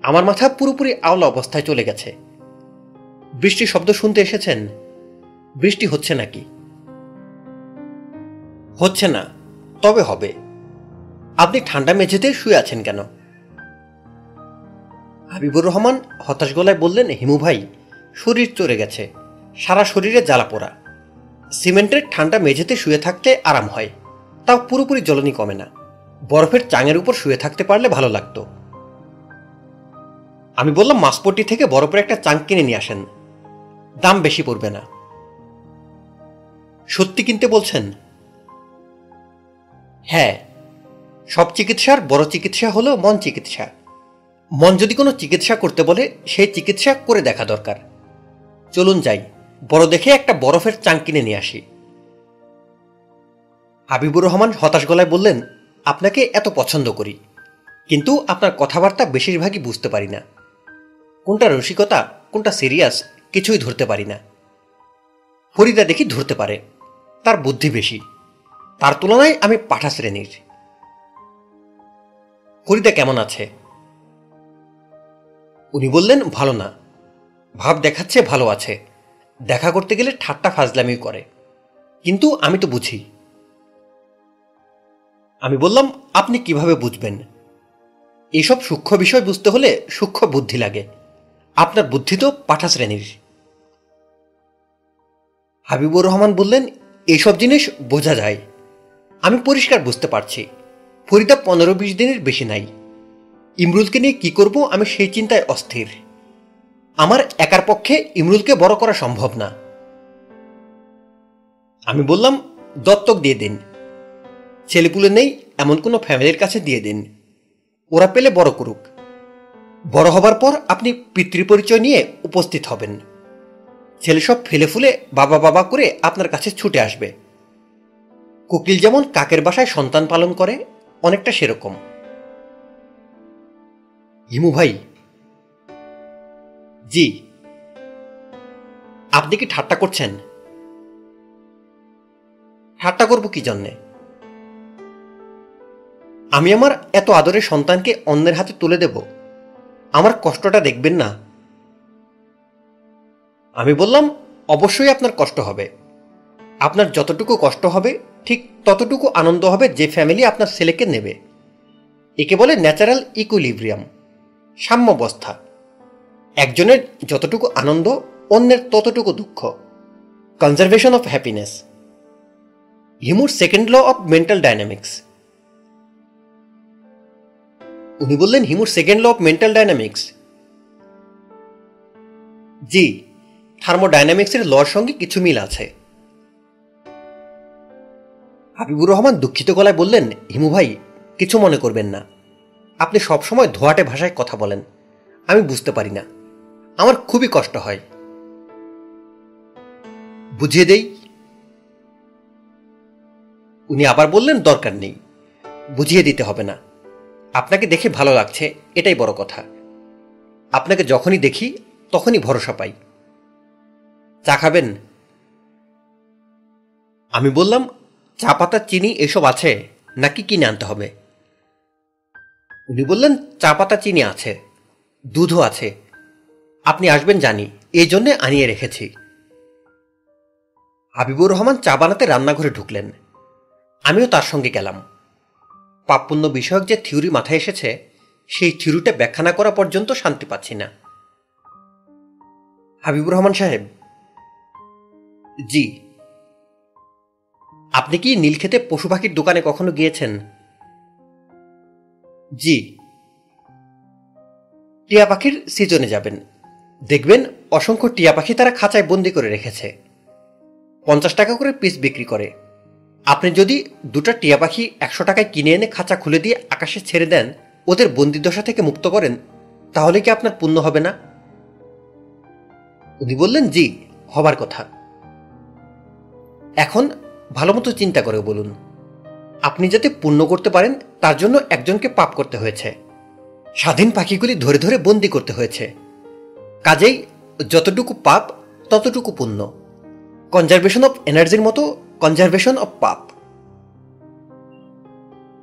আমার মাথা পুরোপুরি আওলা অবস্থায় চলে গেছে। বৃষ্টি শব্দ শুনতে এসেছেন? বৃষ্টি হচ্ছে নাকি? হচ্ছে না, তবে হবে। আপনি ঠান্ডা মেঝেতে শুয়ে আছেন কেন? হাবিবুর রহমান হতাশ গলায় বললেন, হিমু ভাই, শরীর চড়ে গেছে। সারা শরীরে জ্বালা পোড়া। সিমেন্টের ঠান্ডা মেঝেতে শুয়ে থাকতে আরাম হয়। তাও পুরোপুরি জ্বলনি কমে না। বরফের চাঙের উপর শুয়ে থাকতে পারলে ভালো লাগতো। আমি বললাম মাসপট্টি থেকে বরফের একটা চাং কিনে নিয়ে আসেন। দাম বেশি পড়বে না। সত্যি কিনতে বলছেন? হ্যাঁ সব চিকিৎসার বড় চিকিৎসা হলো মন চিকিৎসা। মন যদি কোনো চিকিৎসা করতে বলে, সেই চিকিৎসা করে দেখা দরকার। চলুন যাই, বড় দেখে একটা বরফের চাং কিনে নিয়ে আসি। হাবিবুর রহমান হতাশ গলায় বললেন, আপনাকে এত পছন্দ করি। কিন্তু আপনার কথাবার্তা বেশিরভাগই বুঝতে পারি না। কোনটা রসিকতা, কোনটা সিরিয়াস, কিছুই ধরতে পারি না। ফরিদা দেখি ধরতে পারে, তার বুদ্ধি বেশি। তার তুলনায় আমি পাঠা শ্রেণির। ফরিদা কেমন আছে? উনি বললেন, ভালো না। ভাব দেখাচ্ছে ভালো আছে। দেখা করতে গেলে ঠাট্টা ফাজলামি করে। কিন্তু আমি তো বুঝি। আমি বললাম, আপনি কীভাবে বুঝবেন? এইসব সূক্ষ্ম বিষয় বুঝতে হলে সূক্ষ্ম বুদ্ধি লাগে। আপনার বুদ্ধি তো পাঠা শ্রেণির। হাবিবুর রহমান বললেন এইসব জিনিস বোঝা যায়। আমি পরিষ্কার বুঝতে পারছি। ফরিদা পনেরো বিশ দিনের বেশি নাই। ইমরুলকে নিয়ে কি করব আমি সেই চিন্তায় অস্থির। আমার একার পক্ষে ইমরুলকে বড় করা সম্ভব না। আমি বললাম, দত্তক দিয়ে দিন। ছেলেপুলে নেই, এমন কোনো ফ্যামিলির কাছে দিয়ে দিন। ওরা পেলে বড় করুক। বড় হবার পর আপনি পিতৃপরিচয় নিয়ে উপস্থিত হবেন। ছেলে সব ফেলে ফুলে বাবা বাবা করে আপনার কাছে ছুটে আসবে। কোকিল যেমন কাকের বাসায় সন্তান পালন করে, অনেকটা সেরকম। হিমু ভাই। জি। আপনি কি ঠাট্টা করছেন? ঠাট্টা করব কি জন্যে? আমি আমার এত আদরের সন্তানকে অন্যের হাতে তুলে দেব, আমার কষ্টটা দেখবেন না। আমি বললাম, অবশ্যই আপনার কষ্ট হবে। আপনার যতটুকু কষ্ট হবে ঠিক ততটুকু আনন্দ হবে যে ফ্যামিলি আপনার ছেলেকে নেবে। একে বলে ন্যাচারাল ইকুইলিব্রিয়াম সাম্যাবস্থা। একজনের যতটুকু আনন্দ, অন্যের ততটুকু দুঃখ। Conservation of happiness হিমুর second law of mental dynamics উনি বললেন, হিমুর second law of mental dynamics জি থার্মোডাইনামিক্সের লর সঙ্গে কিছু মিল আছে। হাবিবুর রহমান দুঃখিত গলায় বললেন, হিমু ভাই, কিছু মনে করবেন না। আপনি সবসময় ধোয়াটে ভাষায় কথা বলেন। আমি বুঝতে পারি না। আমার খুবই কষ্ট হয়। বুঝিয়ে দেই? উনি আবার বললেন, দরকার নেই। বুঝিয়ে দিতে হবে না। আপনাকে দেখে ভালো লাগছে, এটাই বড় কথা। আপনাকে যখনই দেখি, তখনই ভরসা পাই। চা খাবেন? আমি বললাম চা পাতা চিনি এসব আছে? নাকি কিনে আনতে হবে? উনি বললেন চা পাতা চিনি আছে, দুধও আছে। আপনি আসবেন জানি, এই জন্যে আনিয়ে রেখেছি। হাবিবুর রহমান চা বানাতে রান্নাঘরে ঢুকলেন। আমিও তার সঙ্গে গেলাম। পাপপুণ্য বিষয়ক যে থিওরি মাথায় এসেছে, সেই থিওরিটা ব্যাখ্যা না করা পর্যন্ত শান্তি পাচ্ছি না। হাবিবুর রহমান সাহেব? জি। আপনি কি নীলক্ষেতে পশু পাখির দোকানে কখনো গিয়েছেন? জি। টিয়া পাখির সিজনে যাবেন। দেখবেন অসংখ্য টিয়া পাখি তারা খাঁচায় বন্দি করে রেখেছে। পঞ্চাশ টাকা করে পিস বিক্রি করে। আপনি যদি দুটা টিয়া পাখি একশো টাকায় কিনে এনে খাঁচা খুলে দিয়ে আকাশে ছেড়ে দেন, ওদের বন্দিদশা থেকে মুক্ত করেন, তাহলে কি আপনার পুণ্য হবে না? উনি বললেন, জি, হবার কথা। এখন ভালো মতো চিন্তা করে বলুন। আপনি যাতে পূর্ণ করতে পারেন, তার জন্য একজনকে পাপ করতে হয়েছে। স্বাধীন পাখিগুলি ধরে ধরে বন্দি করতে হয়েছে। কাজেই যতটুকু পাপ, ততটুকু পুণ্য। কনজারভেশন অফ এনার্জির মতো কনজারভেশন অফ পাপ।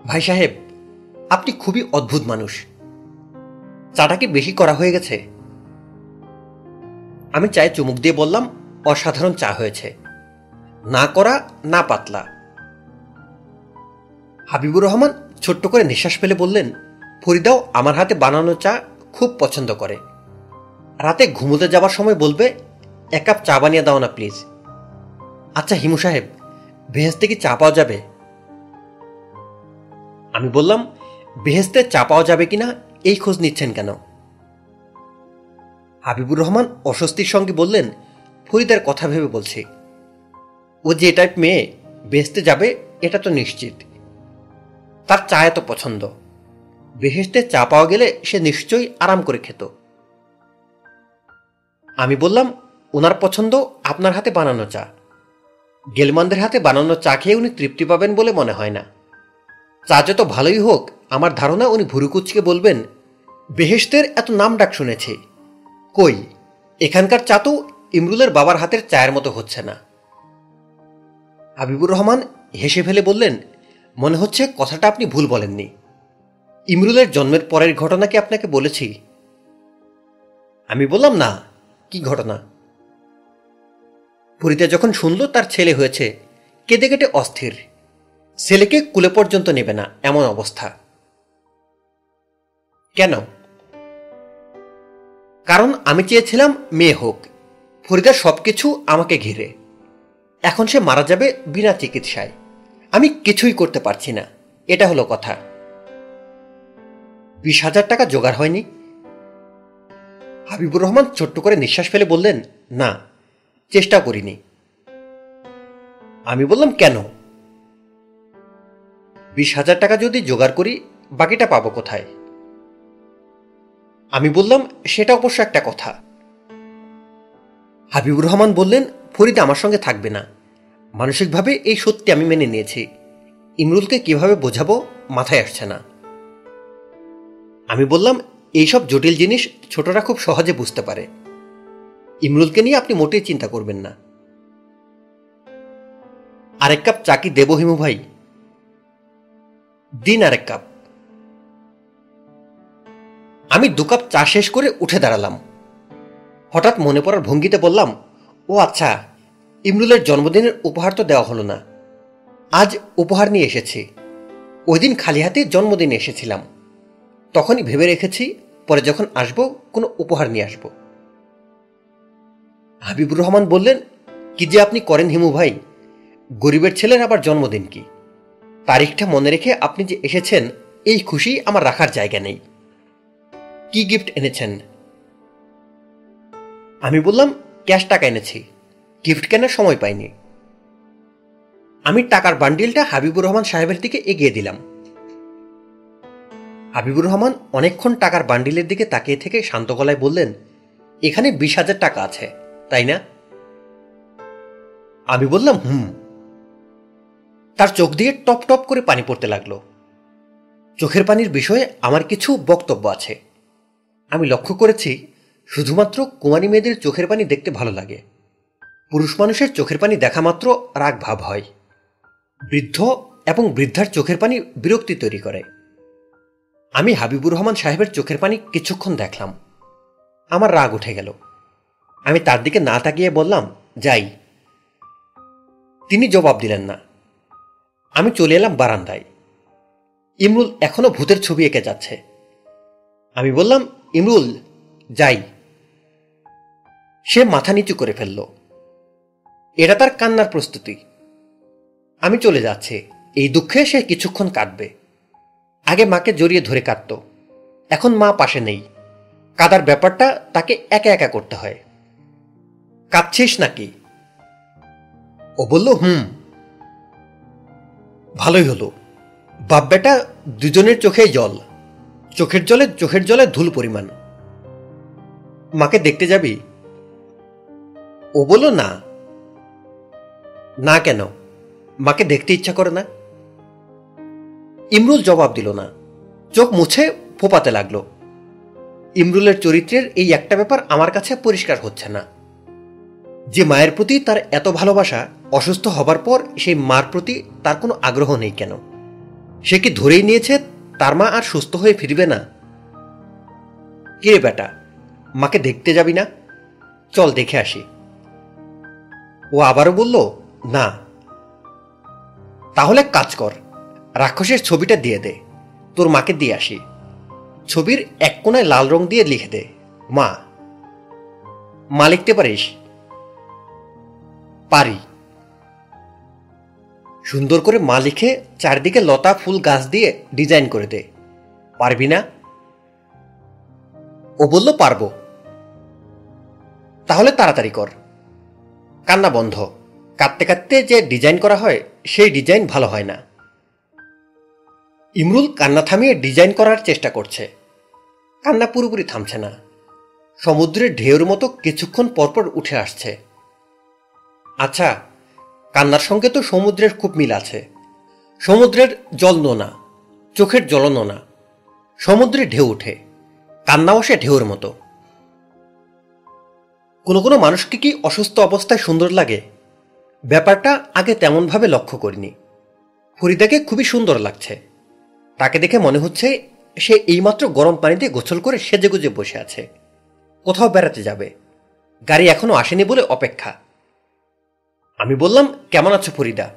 ভাই সাহেব, আপনি খুবই অদ্ভুত মানুষ। চাটা কি বেশি করা হয়ে গেছে? আমি চায়ে চুমুক দিয়ে বললাম, অসাধারণ চা হয়েছে। না করা, না পাতলা। হাবিবুর রহমান ছোট্ট করে নিঃশ্বাস ফেলে বললেন, ফরিদাও আমার হাতে বানানো চা খুব পছন্দ করে। রাতে ঘুমোতে যাবার সময় বলবে, এক কাপ চা বানিয়ে দাও না প্লিজ। আচ্ছা হিমু সাহেব বেহেস্তে কি চা পাওয়া যাবে? আমি বললাম বেহেস্তে চা পাওয়া যাবে কিনা এই খোঁজ নিচ্ছেন কেন? হাবিবুর রহমান অস্বস্তির সঙ্গে বললেন, ফরিদার কথা ভেবে বলছি। ও যে টাইপ মেয়ে বেহেস্তে যাবে, এটা তো নিশ্চিত। তার চা এত পছন্দ। বেহেস্তে চা পাওয়া গেলে সে নিশ্চয়ই আরাম করে খেত। আমি বললাম, ওনার পছন্দ আপনার হাতে বানানো চা। গেলমানদের হাতে বানানো চা খেয়ে উনি তৃপ্তি পাবেন বলে মনে হয় না। চা যত ভালোই হোক, আমার ধারণা উনি ভুরুকুচকে বলবেন, বেহেস্তের এত নাম ডাক শুনেছি। কই, এখানকার চা তো ইমরুলের বাবার হাতের চায়ের মতো হচ্ছে না। হাবিবুর রহমান হেসে ফেলে বললেন, মনে হচ্ছে কথাটা আপনি ভুল বলেননি। ইমরুলের জন্মের পরের ঘটনা কি আপনাকে বলেছি? আমি বললাম, না, কি ঘটনা? পুরীতে যখন শুনল, তার ছেলে হয়েছে, কেঁদে কেটে অস্থির। ছেলেকে কুলে পর্যন্ত নেবে না, এমন অবস্থা। কেন? কারণ আমি চেয়েছিলাম মেয়ে হোক। ফরিদার সবকিছু আমাকে ঘিরে। এখন সে মারা যাবে বিনা চিকিৎসায়। আমি কিছুই করতে পারছি না। এটা হলো কথা। বিশ হাজার টাকা জোগাড় হয়নি। হাবিবুর রহমান ছোট্ট করে নিঃশ্বাস ফেলে বললেন, না, চেষ্টা করিনি। আমি বললাম, কেন? বিশ হাজার টাকা যদি জোগাড় করি, বাকিটা পাবো কোথায়? আমি বললাম, সেটা অবশ্য একটা কথা। হাবিবুর রহমান বললেন, ফরিদা আমার সঙ্গে থাকবে না। মানসিকভাবে এই সত্যি আমি মেনে নিয়েছি। ইমরুলকে কীভাবে বোঝাবো মাথায় আসছে না। আমি বললাম, এইসব জটিল জিনিস ছোটরা খুব সহজে বুঝতে পারে। ইমরুলকে নিয়ে আপনি মোটেই চিন্তা করবেন না। আরেক কাপ চাকি দেব হিমু ভাই? দিন আরেক কাপ। আমি দু কাপ চা শেষ করে উঠে দাঁড়ালাম। হঠাৎ মনে পড়ার ভঙ্গিতে বললাম, ও আচ্ছা ইমরুলের জন্মদিনের উপহার তো দেওয়া হলো না। আজ উপহার নিয়ে এসেছি। ওই দিন খালি হাতে জন্মদিনে এসেছিলাম। তখনই ভেবে রেখেছি, পরে যখন আসব, কোনো উপহার নিয়ে আসব। হাবিবুর রহমান বললেন, কি যে আপনি করেন হিমু ভাই? গরিবের ছেলের আবার জন্মদিন কি? তারিখটা মনে রেখে আপনি যে এসেছেন, এই খুশি আমার রাখার জায়গা নেই। কি গিফট এনেছেন? আমি বললাম, ক্যাশ টাকা এনেছি। গিফট কেনার সময় পাইনি। আমি টাকার বান্ডিলটা হাবিবুর রহমান সাহেবের দিকে এগিয়ে দিলাম। হাবিবুর রহমান অনেকক্ষণ টাকার বান্ডিলের দিকে তাকিয়ে থেকে শান্ত গলায় বললেন, এখানে বিশ হাজার টাকা আছে, তাই না? আমি বললাম, হুম। তার চোখ দিয়ে টপ টপ করে পানি পড়তে লাগল। চোখের পানির বিষয়ে আমার কিছু বক্তব্য আছে। আমি লক্ষ্য করেছি শুধুমাত্র কুমারী মেয়েদের চোখের পানি দেখতে ভালো লাগে। পুরুষ মানুষের চোখের পানি দেখা মাত্র রাগ ভাব হয়। বৃদ্ধ এবং বৃদ্ধার চোখের পানি বিরক্তি তৈরি করে। আমি হাবিবুর রহমান সাহেবের চোখের পানি কিছুক্ষণ দেখলাম। আমার রাগ উঠে গেল। আমি তার দিকে না তাকিয়ে বললাম, যাই। তিনি জবাব দিলেন না। আমি চলে এলাম বারান্দায়। ইমরুল এখনও ভূতের ছবি এঁকে যাচ্ছে। আমি বললাম, ইমরুল, যাই। সে মাথা নিচু করে ফেলল। এটা তার কান্নার প্রস্তুতি। আমি চলে যাচ্ছে। এই দুঃখে সে কিছুক্ষণ কাঁদবে আগে মাকে জড়িয়ে ধরে কাঁদত এখন মা পাশে নেই। কাদার ব্যাপারটা তাকে একা একা করতে হয়। কাঁদছিস নাকি? ও বলল, হুম। ভালোই হলো। বাপ বেটা দুজনের চোখেই জল। চোখের জলে চোখের জলে ধুল পরিমাণ। মাকে দেখতে যাবি? ও বলল, না। না কেন? মাকে দেখতে ইচ্ছা করে না? ইমরুল জবাব দিল, না। চোখ মুছে ফোপাতে লাগল। ইমরুলের চরিত্রের এই একটা ব্যাপার আমার কাছে পরিষ্কার হচ্ছে না। যে মায়ের প্রতি তার এত ভালোবাসা অসুস্থ হবার পর সেই মার প্রতি তার কোনো আগ্রহ নেই কেন? সে কি ধরেই নিয়েছে তার মা আর সুস্থ হয়ে ফিরবে না? কে বেটা, মাকে দেখতে যাবি না? চল দেখে আসি। ও আবারও বলল, না। তাহলে কাজ কর, রাক্ষসের ছবিটা দিয়ে দে, তোর মাকে দিয়ে আসি। ছবির এক কোনায় লাল রং দিয়ে লিখে দে, মা। মা লিখতে পারিস। পারি। সুন্দর করে মা লিখে চারদিকে লতা ফুল গাছ দিয়ে ডিজাইন করে দে। পারবি না? ও বলল, পারব। তাহলে তাড়াতাড়ি কর। কান্না বন্ধ। কাঁদতে কাঁদতে যে ডিজাইন করা হয়, সেই ডিজাইন ভালো হয় না। ইমরুল কান্না থামিয়ে ডিজাইন করার চেষ্টা করছে। কান্না পুরোপুরি থামছে না। সমুদ্রের ঢেউর মতো কিছুক্ষণ পরপর উঠে আসছে। আচ্ছা কান্নার সঙ্গে তো সমুদ্রের খুব মিল আছে। সমুদ্রের জল নোনা, চোখের জল নোনা। সমুদ্রে ঢেউ ওঠে। কান্নাও সে ঢেউর মতো। কোনো কোনো মানুষকে কি অসুস্থ অবস্থায় সুন্দর লাগে? ব্যাপারটা আগে তেমনভাবে লক্ষ্য করিনি। ফরিদাকে খুবই সুন্দর লাগছে। তাকে দেখে মনে হচ্ছে সে এইমাত্র গরম পানিতে গোসল করে সেজেগুজে বসে আছে। কোথাও বেড়াতে যাবে। গাড়ি এখনও আসেনি বলে অপেক্ষা। আমি বললাম, কেমন আছো ফরিদা?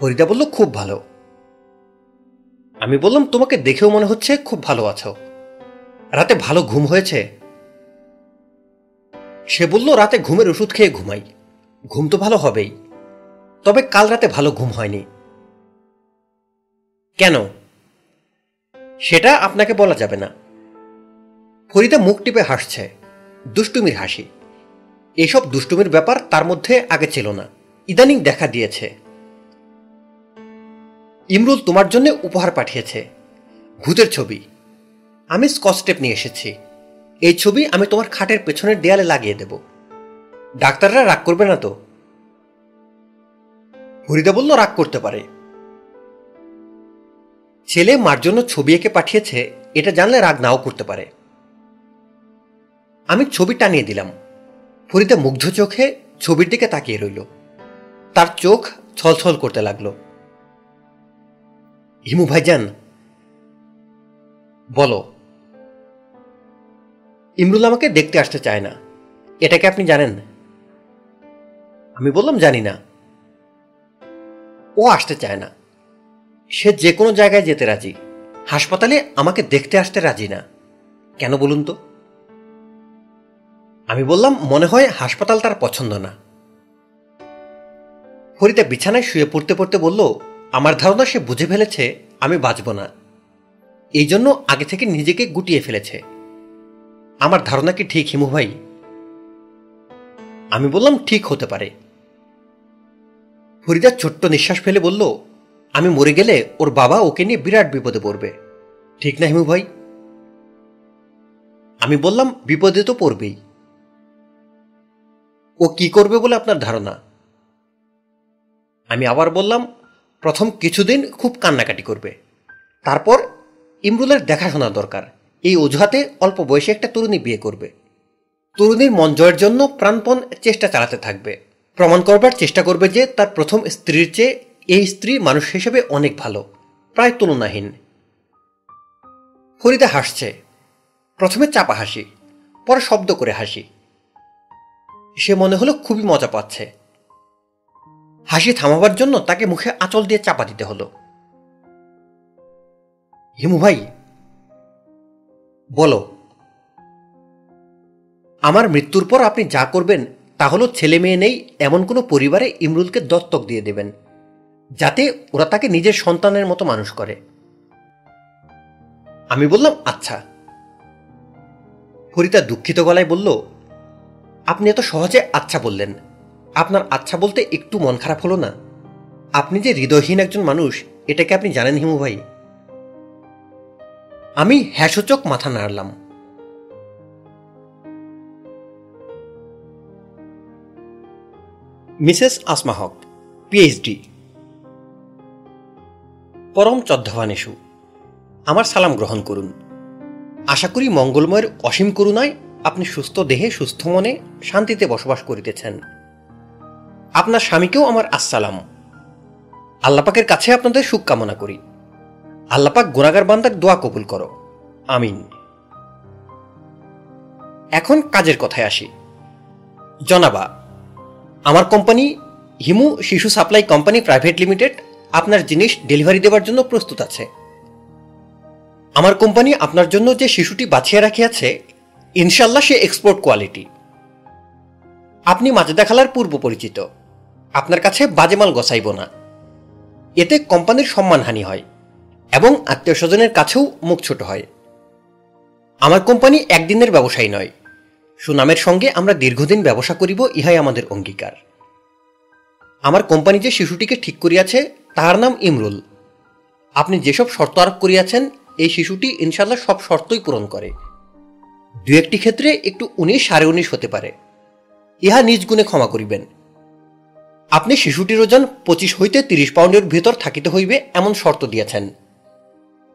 ফরিদা বলল, খুব ভালো। আমি বললাম, তোমাকে দেখেও মনে হচ্ছে খুব ভালো আছো। রাতে ভালো ঘুম হয়েছে? সে বলল, রাতে ঘুমের ওষুধ খেয়ে ঘুমাই। ঘুম তো ভালো হবেই। তবে কাল রাতে ভালো ঘুম হয়নি। কেন? সেটা আপনাকে বলা যাবে না। ফরিদা মুখ টিপে হাসছে। দুষ্টুমির হাসি। এসব দুষ্টুমির ব্যাপার তার মধ্যে আগে ছিল না। ইদানিং দেখা দিয়েছে। ইমরুল তোমার জন্য উপহার পাঠিয়েছে। ভূতের ছবি। আমি স্কচ টেপ নিয়ে এসেছি। এই ছবি আমি তোমার খাটের পেছনের দেয়ালে লাগিয়ে দেব। ডাক্তাররা রাগ করবে না তো? হরিদা বলল, রাগ করতে পারে। ছেলে মার জন্য ছবি এঁকে পাঠিয়েছে, এটা জানলে রাগ নাও করতে পারে। আমি ছবি টানিয়ে দিলাম। ফরিদা মুগ্ধ চোখে ছবির দিকে তাকিয়ে রইল। তার চোখ ছলছল করতে লাগল। হিমু ভাইজান, বলো। ইমরুল আমাকে দেখতে আসতে চায় না। এটাকে আপনি জানেন? আমি বললাম, জানি না। ও আসতে চায় না। সে যে কোনো জায়গায় যেতে রাজি। হাসপাতালে আমাকে দেখতে আসতে রাজি না। কেন বলুন তো? আমি বললাম, মনে হয় হাসপাতাল তার পছন্দ না। ফরিদা বিছানায় শুয়ে পড়তে পড়তে বলল, আমার ধারণা সে বুঝে ফেলেছে, আমি বাঁচব না। এই জন্য আগে থেকে নিজেকে গুটিয়ে ফেলেছে। আমার ধারণা কি ঠিক, হিমু ভাই? আমি বললাম ঠিক হতে পারে। ফরিদা ছোট্ট নিঃশ্বাস ফেলে বলল, আমি মরে গেলে ওর বাবা ওকে নিয়ে বিরাট বিপদে পড়বে। ঠিক না, হিমু ভাই? আমি বললাম, বিপদে তো পড়বেই। ও কি করবে বলে আপনার ধারণা? আমি আবার বললাম, প্রথম কিছুদিন খুব কান্নাকাটি করবে। তারপর ইমরুলের দেখাশোনা দরকার। এই অজুহাতে অল্প বয়সে একটা তরুণী বিয়ে করবে। তরুণীর মন জয়ের জন্য প্রাণপণ চেষ্টা চালাতে থাকবে। প্রমাণ করবার চেষ্টা করবে যে তার প্রথম স্ত্রীর চেয়ে এই স্ত্রী মানুষ হিসেবে অনেক ভালো, প্রায় তুলনাহীন। ফরিদা হাসছে। প্রথমে চাপা হাসি, পরে শব্দ করে হাসি। সে মনে হলো খুবই মজা পাচ্ছে। হাসি থামাবার জন্য তাকে মুখে আঁচল দিয়ে চাপা দিতে হলো। হিমু ভাই বলো। আমার মৃত্যুর পর আপনি যা করবেন তা হলো ছেলে মেয়ে নেই, এমন কোনো পরিবারে ইমরুলকে দত্তক দিয়ে দেবেন, যাতে ওরা তাকে নিজের সন্তানের মতো মানুষ করে। আমি বললাম আচ্ছা। ফরিতা দুঃখিত গলায় বলল, আপনি এত সহজে আচ্ছা বললেন। আপনার আচ্ছা বলতে একটু মন খারাপ হলো না। আপনি যে হৃদয়হীন একজন মানুষ, এটাকে আপনি জানেন হিমু ভাই? আমি হ্যাসূচক মাথা নাড়লাম। Mrs Asma Haque PhD. পরম চদ্ধবানেশু আমার সালাম গ্রহণ করুন। আশা করি মঙ্গলময়ের অসীম করুণায় আপনি সুস্থ দেহে, সুস্থ মনে শান্তিতে বসবাস করিতেছেন। আপনার স্বামীকেও আমার আসসালাম। আল্লাপাকের কাছে আপনাদের সুখ কামনা করি। আল্লাপাক গুণাগার বান্দার দোয়া কবুল করো। আমিন। এখন কাজের কথায় আসি। জনাবা, আমার কোম্পানি হিমু শিশু সাপ্লাই কোম্পানি প্রাইভেট লিমিটেড আপনার জিনিস ডেলিভারি দেওয়ার জন্য প্রস্তুত আছে। আমার কোম্পানি আপনার জন্য যে শিশুটি বাছিয়ে রাখিয়াছে ইনশাল্লাহ সে এক্সপোর্ট কোয়ালিটি আপনি মাজেদা খালার পূর্ব পরিচিত। আপনার কাছে বাজে মাল গসাইব না। এতে কোম্পানির সম্মানহানি হয়। এবং আত্মীয় স্বজনের কাছেও মুখ ছোট হয়। আমার কোম্পানি একদিনের ব্যবসায়ী নয়। সুনামের সঙ্গে আমরা দীর্ঘদিন ব্যবসা করিব, ইহাই আমাদের অঙ্গীকার। আমার কোম্পানি যে শিশুটিকে ঠিক করিয়াছে, তাহার নাম ইমরুল। আপনি যেসব শর্ত আরোপ করিয়াছেন, এই শিশুটি ইনশাল্লাহ সব শর্তই পূরণ করে। দু একটি ক্ষেত্রে একটু উনিশ সাড়ে উনিশ হতে পারে। ইহা নিজ গুণে ক্ষমা করিবেন। আপনি শিশুটির ওজন পঁচিশ হইতে তিরিশ পাউন্ডের ভেতর থাকিতে হইবে, এমন শর্ত দিয়েছেন।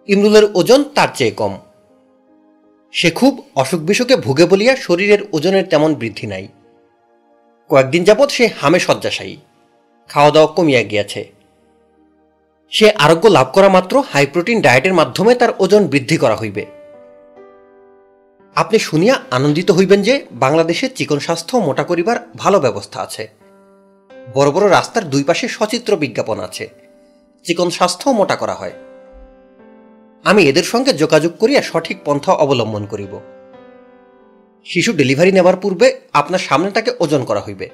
ইমরুলের ওজন তার চেয়ে কম। সে খুব অসুখ বিসুখে ভুগে বলিয়া শরীরের ওজনের তেমন বৃদ্ধি নাই। কয়েকদিন যাবৎ সে হামে শয্যাশায়ী। খাওয়া দাওয়া কমিয়া গিয়াছে। সে আরোগ্য লাভ করা মাত্র হাই প্রোটিন ডায়েটের মাধ্যমে তার ওজন বৃদ্ধি করা হইবে। আপনি শুনিয়া আনন্দিত হইবেন যে বাংলাদেশে চিকন স্বাস্থ্য মোটা করিবার ভালো ব্যবস্থা আছে। বড় বড় রাস্তার দুই পাশে সচিত্র বিজ্ঞাপন আছে। চিকন স্বাস্থ্য মোটা করা হয়। আমি এদের সঙ্গে যোগাযোগ করিয়া সঠিক পন্থা অবলম্বন করিব। শিশু ডেলিভারি নেবার পূর্বে আপনার সামনে তাকে ওজন করা হইবে।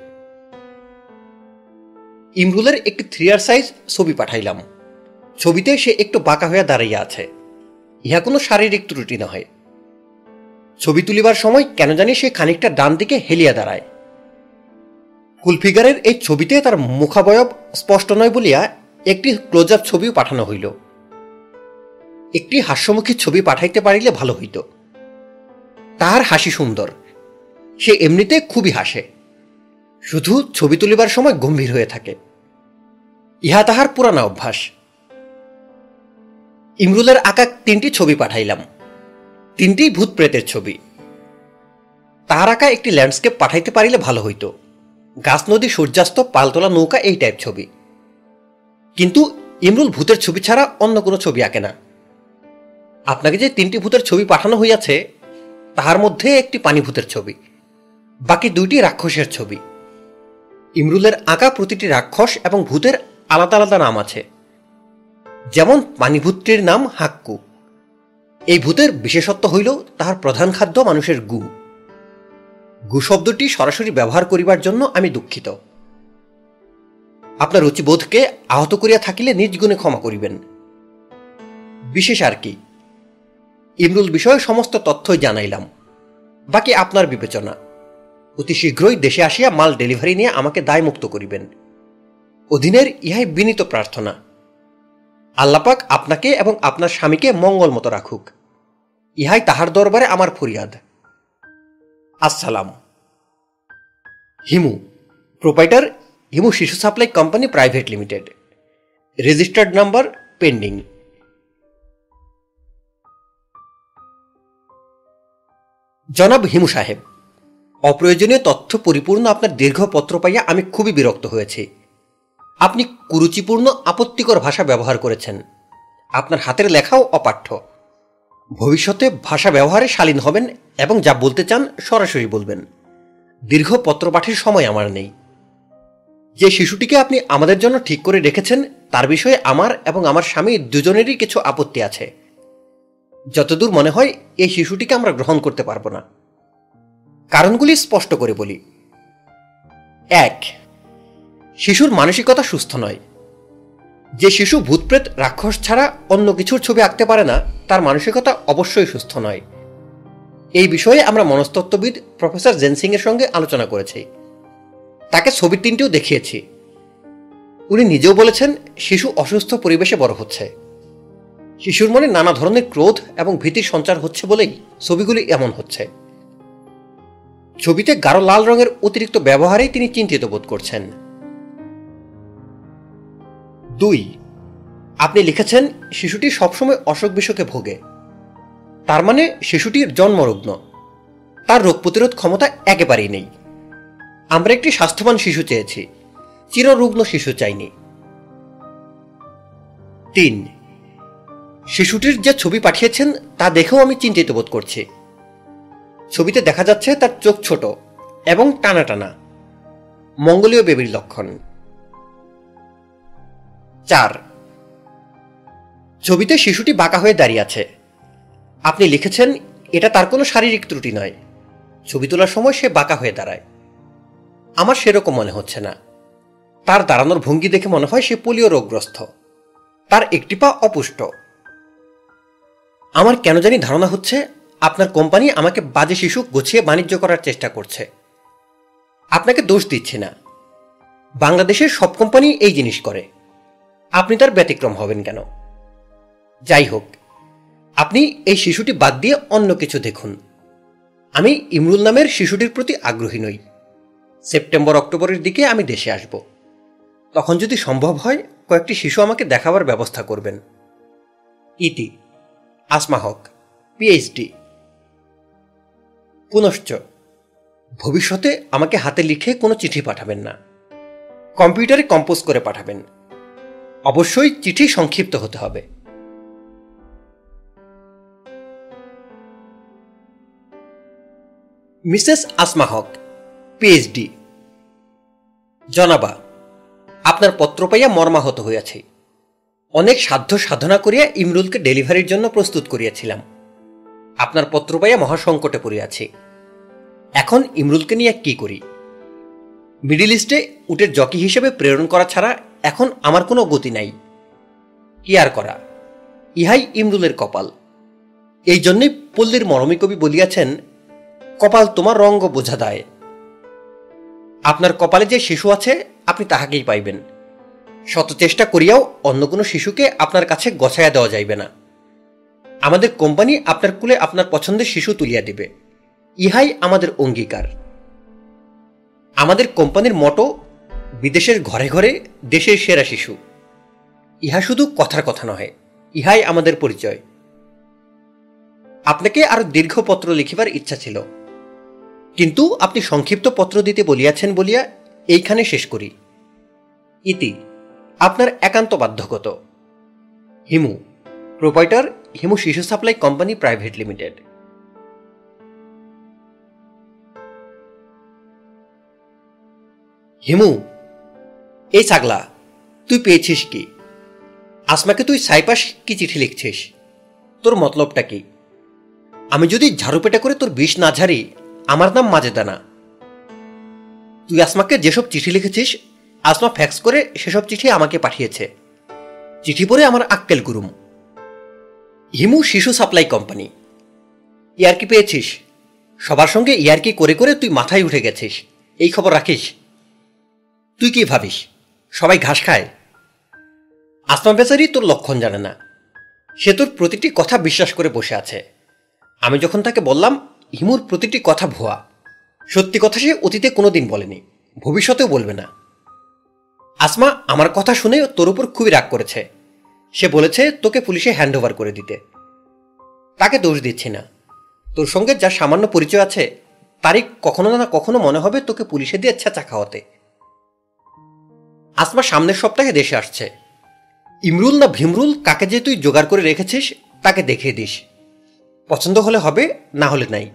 ইমরুলের একটি থ্রিয়ার সাইজ ছবি পাঠাইলাম। ছবিতে সে একটু বাঁকা হইয়া দাঁড়াইয়া আছে। ইহা কোনো শারীরিক ত্রুটি নহে। ছবি তুলিবার সময় কেন জানি সে খানিকটা ডান দিকে হেলিয়া দাঁড়ায়। কুলফিগারের এই ছবিতে তার মুখাবয়ব স্পষ্ট নয় বলিয়া একটি ক্লোজ আপ ছবিও পাঠানো হইল। একটি হাস্যমুখী ছবি পাঠাইতে পারিলে ভালো হইত। তাহার হাসি সুন্দর। সে এমনিতে খুবই হাসে। শুধু ছবি তুলিবার সময় গম্ভীর হয়ে থাকে। ইহা তাহার পুরানা অভ্যাস। ইমরুলের আঁকা তিনটি ছবি পাঠাইলাম। তিনটি ভূত প্রেতের ছবি। তাহার আঁকা একটি ল্যান্ডস্কেপ পাঠাইতে পারিলে ভালো হইত। গাছ, নদী, সূর্যাস্ত, পালতোলা, নৌকা এই টাইপ ছবি। কিন্তু ইমরুল ভূতের ছবি ছাড়া অন্য কোনো ছবি আঁকে না। আপনাকে যে তিনটি ভূতের ছবি পাঠানো হইয়াছে, তাহার মধ্যে একটি পানি ভূতের ছবি, বাকি দুইটি রাক্ষসের ছবি। ইমরুলের আঁকা প্রতিটি রাক্ষস এবং ভূতের আলাদা আলাদা নাম আছে। যেমন পানিভূতটির নাম হাক্কু। এই ভূতের বিশেষত্ব হইল তাহার প্রধান খাদ্য মানুষের গু। গু শব্দটি সরাসরি ব্যবহার করিবার জন্য আমি দুঃখিত। আপনার রুচিবোধকে আহত করিয়া থাকিলে নিজ গুণে ক্ষমা করিবেন। বিশেষ আর কি। ইমরুল বিষয়ে সমস্ত তথ্যই জানাইলাম। বাকি আপনার বিবেচনা। অতি শীঘ্রই দেশে আসিয়া মাল ডেলিভারি নিয়ে আমাকে দায়মুক্ত করিবেন। অধীনের ইহাই বিনীত প্রার্থনা। আল্লাপাক আপনাকে এবং আপনার স্বামীকে মঙ্গল মতো রাখুক। ইহাই তাহার দরবারে আমার ফরিয়াদ। আসসালাম। হিমু, প্রোপাইটার হিমু শিশু supply company private limited. Registered number pending. জনাব হিমু সাহেব, অপ্রয়োজনীয় তথ্য পরিপূর্ণ আপনার দীর্ঘ পত্র পাইয়া আমি খুবই বিরক্ত হয়েছি। আপনি কুরুচিপূর্ণ, আপত্তিকর ভাষা ব্যবহার করেছেন। আপনার হাতের লেখাও অপাঠ্য। ভবিষ্যতে ভাষা ব্যবহারে শালীন হবেন এবং যা বলতে চান সরাসরি বলবেন। দীর্ঘ পত্রপাঠের সময় আমার নেই। যে শিশুটিকে আপনি আমাদের জন্য ঠিক করে রেখেছেন, তার বিষয়ে আমার এবং আমার স্বামী দুজনেরই কিছু আপত্তি আছে। যতদূর মনে হয়, এই শিশুটিকে আমরা গ্রহণ করতে পারব না। কারণগুলি স্পষ্ট করে বলি। এক, শিশুর মানসিকতা সুস্থ নয়। যে শিশু ভূতপ্রেত, রাক্ষস ছাড়া অন্য কিছুর ছবি আঁকতে পারে না, তার মানসিকতা অবশ্যই সুস্থ নয়। এই বিষয়ে আমরা মনস্তত্ত্ববিদ প্রফেসর জেনসিং এর সঙ্গে আলোচনা করেছি। তাকে ছবির তিনটিও দেখিয়েছি। উনি নিজেও বলেছেন, শিশু অসুস্থ পরিবেশে বড় হচ্ছে। শিশুর মনে নানা ধরনের ক্রোধ এবং ভীতির সঞ্চার হচ্ছে বলেই ছবিগুলি এমন হচ্ছে। ছবিতে গাঢ় লাল রঙের অতিরিক্ত ব্যবহারেই তিনি চিন্তিত বোধ করছেন। দুই, আপনি লিখেছেন, শিশুটি সবসময় অসুখ বিসুখে ভোগে। তার মানে শিশুটির জন্মরুগ্ন। তার রোগ প্রতিরোধ ক্ষমতা একেবারেই নেই। আমরা একটি স্বাস্থ্যবান শিশু চেয়েছি। চিররুগ্ন শিশু চাইনি। তিন শিশুটির যে ছবি পাঠিয়েছেন, তা দেখেও আমি চিন্তিত বোধ করছি। ছবিতে দেখা যাচ্ছে তার চোখ ছোট এবং টানা টানা। মঙ্গলীয় বেবির লক্ষণ। চার। ছবিতে শিশুটি বাঁকা হয়ে দাঁড়িয়ে আছে। আপনি লিখেছেন, এটা তার কোনো শারীরিক ত্রুটি নয়। ছবি তোলার সময় সে বাঁকা হয়ে দাঁড়ায়। আমার সেরকম মনে হচ্ছে না। তার দাঁড়ানোর ভঙ্গি দেখে মনে হয় সে পোলিও রোগগ্রস্ত। তার একটি পা অপুষ্ট। আমার কেন জানি ধারণা হচ্ছে আপনার কোম্পানি আমাকে বাজে শিশু গুছিয়ে বাণিজ্য করার চেষ্টা করছে। আপনাকে দোষ দিচ্ছি না। বাংলাদেশের সব কোম্পানি এই জিনিস করে। আপনি তার ব্যতিক্রম হবেন কেন? যাই হোক, আপনি এই শিশুটি বাদ দিয়ে অন্য কিছু দেখুন। আমি ইমরুল নামের শিশুটির প্রতি আগ্রহী নই। সেপ্টেম্বর, অক্টোবরের দিকে আমি দেশে আসব। তখন যদি সম্ভব হয়, কয়েকটি শিশু আমাকে দেখাবার ব্যবস্থা করবেন। ইতি। আসমা হক পিএইচডি পুনশ্চ, ভবিষ্যতে আমাকে হাতে লিখে কোনো চিঠি পাঠাবেন না। কম্পিউটারে কম্পোজ করে পাঠাবেন। অবশ্যই চিঠি সংক্ষিপ্ত হতে হবে। মিসেস আসমা হক পিএইচডি জনাবা, আপনার পত্র পাইয়া মর্মাহত হইয়াছি। অনেক সাধ্য সাধনা করিয়া ইমরুলকে ডেলিভারির জন্য প্রস্তুত করিয়াছিলাম। আপনার পত্র পাইয়া মহাসংকটে পড়িয়াছি। এখন ইমরুলকে নিয়ে কি করি? মিডিল ইস্টে উটের জকি হিসেবে প্রেরণ করা ছাড়া এখন আমার কোনো গতি নাই। কি আর করা? ইহাই ইমরুলের কপাল। এই জন্যই পল্লীর মরমী কবি বলিয়াছেন, কপাল তোমার রঙ্গ বোঝা দেয়। আপনার কপালে যে শিশু আছে, আপনি তাহাকেই পাইবেন। শত চেষ্টা করিয়াও অন্য কোনো শিশুকে আপনার কাছে গছাইয়া দেওয়া যাইবে না। আমাদের কোম্পানি আপনার কুলে আপনার পছন্দের শিশু তুলিয়া দিবে। ইহাই আমাদের অঙ্গীকার। আমাদের কোম্পানির মটো, বিদেশের ঘরে ঘরে দেশের সেরা শিশু। ইহা শুধু কথার কথা নহে, ইহাই আমাদের পরিচয়। আপনাকে আরও দীর্ঘ পত্র লিখিবার ইচ্ছা ছিল। কিন্তু আপনি সংক্ষিপ্ত পত্র দিতে বলিয়াছেন বলিয়া এইখানে শেষ করি। ইতি। আপনার একান্ত বাধ্যগত। হিমু, প্রোপাইটার হিমু শিশু supply company private limited. Himu, এই ছাগলা, তুই পেয়েছিস কি? আসমাকে তুই সাইপাস কি চিঠি লিখছিস? তোর মতলবটা কি? আমি যদি ঝাড়ুপেটা করে তোর বিষ না ঝাড়ি, আমার নাম মাজেদানা। তুই আসমাকে যেসব চিঠি লিখেছিস আসমা ফ্যাক্স করে সেসব চিঠি আমাকে পাঠিয়েছে। চিঠি পড়ে আমার আক্কেল গুরুম। হিমু শিশু সাপ্লাই কোম্পানি ইয়ারকি পেয়েছিস? সবার সঙ্গে ইয়ারকি করে করে তুই মাথায় উঠে গেছিস? এই খবর রাখিস। তুই কি ভাবিস? সবাই ঘাস খায়। আসমা বেচারি তোর লক্ষণ জানে না। সে তোর প্রতিটি কথা বিশ্বাস করে বসে আছে। আমি যখন তাকে বললাম, হিমুর প্রতিটি কথা ভুয়া। সত্যি কথা সে অতীতে কোনোদিন বলেনি। ভবিষ্যতেও বলবে না। আসমা আমার কথা শুনে তোর উপর খুবই রাগ করেছে। সে বলেছে, তোকে পুলিশে হ্যান্ড ওভার করে দিতে। তাকে দোষ দিচ্ছি না। তোর সঙ্গে যা সামান্য পরিচয় আছে, তারই কখনো না কখনো মনে হবে তোকে পুলিশে দিয়ে ছেঁচা খাওয়াতে। আসমা সামনের সপ্তাহে দেশে আসছে। ইমরুল না ভীমরুল, কাকে যে তুই জোগাড় করে রেখেছিস, তাকে দেখিয়ে দিস। পছন্দ হলে হবে, না হলে নাই।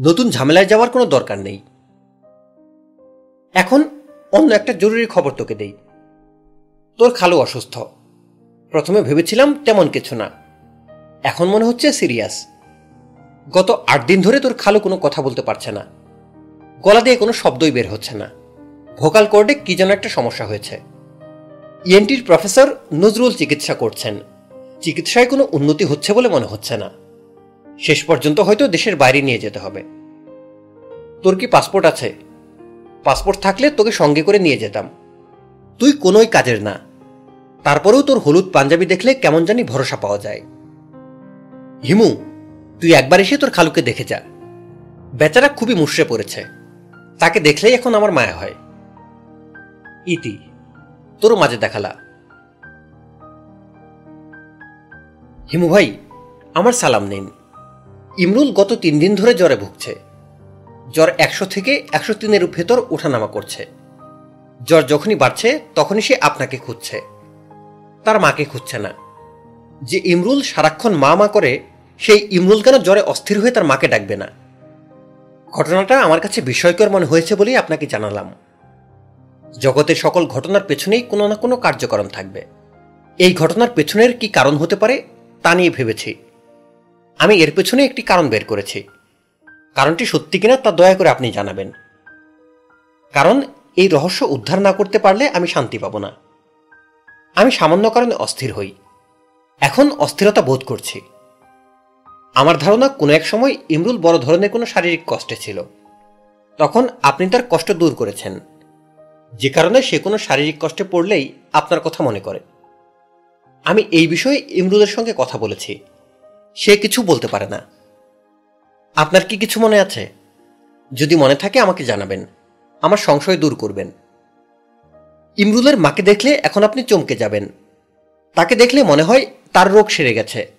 নতুন ঝামেলায় যাওয়ার কোনো দরকার নেই। এখন অন্য একটা জরুরি খবর তোকে দেই। তোর খালু অসুস্থ। প্রথমে ভেবেছিলাম তেমন কিছু না। এখন মনে হচ্ছে সিরিয়াস। গত আট দিন ধরে তোর খালু কোনো কথা বলতে পারছে না। গলা দিয়ে কোনো শব্দই বের হচ্ছে না। ভোকাল কোর্ডে কি যেন একটা সমস্যা হয়েছে। ইএনটির প্রফেসর নজরুল চিকিৎসা করছেন। চিকিৎসায় কোনো উন্নতি হচ্ছে বলে মনে হচ্ছে না। শেষ পর্যন্ত হয়তো দেশের বাইরে নিয়ে যেতে হবে। তোর কি পাসপোর্ট আছে? পাসপোর্ট থাকলে তোকে সঙ্গে করে নিয়ে যেতাম। তুই কোনোই কাজের না। তারপরেও তোর হলুদ পাঞ্জাবি দেখলে কেমন জানি ভরসা পাওয়া যায়। হিমু, তুই একবার এসে তোর খালুকে দেখে যা। বেচারা খুবই মুশড়ে পড়েছে। তাকে দেখলেই এখন আমার মায়া হয়। ইতি তোর মাঝে দেখালা। হিমু ভাই, আমার সালাম নিন। ইমরুল গত তিন দিন ধরে জ্বরে ভুগছে। জ্বর একশো থেকে একশো তিনের ভেতর ওঠানামা করছে। জ্বর যখনই বাড়ছে, তখনই সে আপনাকে খুঁজছে। তার মাকে খুঁজছে না। যে ইমরুল সারাক্ষণ মা মা করে, সেই ইমরুল কেন জ্বরে অস্থির হয়ে তার মাকে ডাকবে না? ঘটনাটা আমার কাছে বিস্ময়কর মনে হয়েছে বলেই আপনাকে জানালাম। জগতের সকল ঘটনার পেছনেই কোনো না কোনো কার্যকরণ থাকবে। এই ঘটনার পেছনের কি কারণ হতে পারে, তা নিয়ে ভেবেছি। আমি এর পেছনে একটি কারণ বের করেছি। কারণটি সত্যি কিনা তা দয়া করে আপনি জানাবেন। কারণ এই রহস্য উদ্ধার না করতে পারলে আমি শান্তি পাব না। আমি সামান্য কারণে অস্থির হই। এখন অস্থিরতা বোধ করছি। আমার ধারণা কোনো এক সময় ইমরুল বড় ধরনের কোনো শারীরিক কষ্টে ছিল। তখন আপনি তার কষ্ট দূর করেছেন। যে কারণে সে কোনো শারীরিক কষ্টে পড়লেই আপনার কথা মনে করে। আমি এই বিষয়ে ইমরুলের সঙ্গে কথা বলেছি। সে কিছু বলতে পারে না। আপনার কি কিছু মনে আছে? যদি মনে থাকে আমাকে জানাবেন। আমার সংশয় দূর করবেন। ইমরুলের মাকে দেখলে এখন আপনি চমকে যাবেন। তাকে দেখলে মনে হয় তার রোগ সেরে গেছে।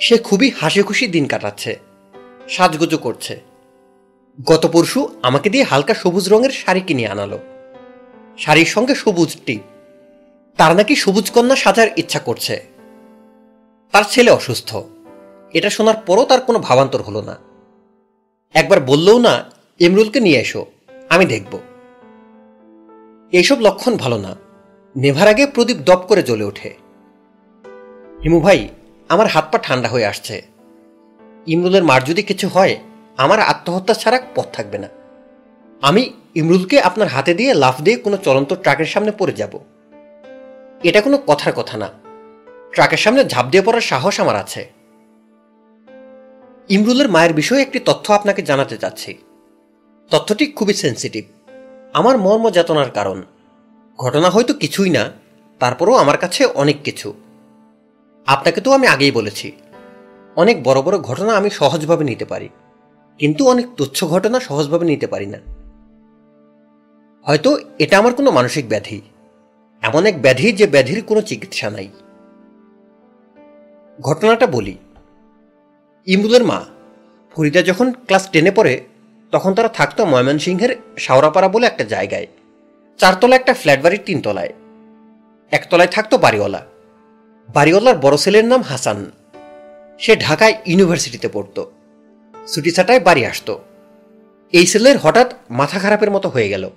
সে খুবই হাসি খুশি দিন কাটাচ্ছে। সাজগুজো করছে। গত পরশু আমাকে দিয়ে হালকা সবুজ রঙের শাড়ি কিনে আনালো। শাড়ির সঙ্গে সবুজ টিপ। তার নাকি সবুজ কন্যা সাজার ইচ্ছা করছে। তার ছেলে অসুস্থ। এটা শোনার পরও তার কোনো ভাবান্তর হলো না। একবার বললেও না, ইমরুলকে নিয়ে এসো, আমি দেখব। এইসব লক্ষণ ভালো না। নেভার আগে প্রদীপ দপ করে জ্বলে ওঠে। হিমু ভাই, আমার হাত পা ঠান্ডা হয়ে আসছে। ইমরুলের মার যদি কিছু হয়, আমার আত্মহত্যা ছাড়া পথ থাকবে না। আমি ইমরুলকে আপনার হাতে দিয়ে লাফ দিয়ে কোনো চলন্ত ট্রাকের সামনে পড়ে যাব। এটা কোনো কথার কথা না। ট্রাকের সামনে ঝাঁপ দিয়ে পড়ার সাহস আমার আছে। ইমরুলের মায়ের বিষয়ে একটি তথ্য আপনাকে জানাতে চাচ্ছি। তথ্যটি খুবই সেন্সিটিভ আমার মর্ম যাতনার কারণ। ঘটনা হয়তো কিছুই না, তারপরও আমার কাছে অনেক কিছু। আপনাকে তো আমি আগেই বলেছি, অনেক বড় বড় ঘটনা আমি সহজভাবে নিতে পারি, কিন্তু অনেক তুচ্ছ ঘটনা সহজভাবে নিতে পারি না। হয়তো এটা আমার কোনো মানসিক ব্যাধি, এমন এক ব্যাধি যে ব্যাধির কোনো চিকিৎসা নাই। ঘটনাটা বলি ইমরুলের মা। ফরিদা যখন ক্লাস টেনে পড়ে, তখন তারা থাকতো ময়মনসিংহের শাওরাপাড়া বলে একটা জায়গায়। চারতলা একটা ফ্ল্যাট বাড়ির তিনতলায়। একতলায় থাকতো বাড়িওয়ালা। বাড়িওয়ালার বড় ছেলের নাম হাসান। সে ঢাকায় ইউনিভার্সিটিতে পড়ত। ছুটি ছাটায় বাড়ি আসতো। এই ছেলের হঠাৎ মাথা খারাপের মতো হয়ে গেল।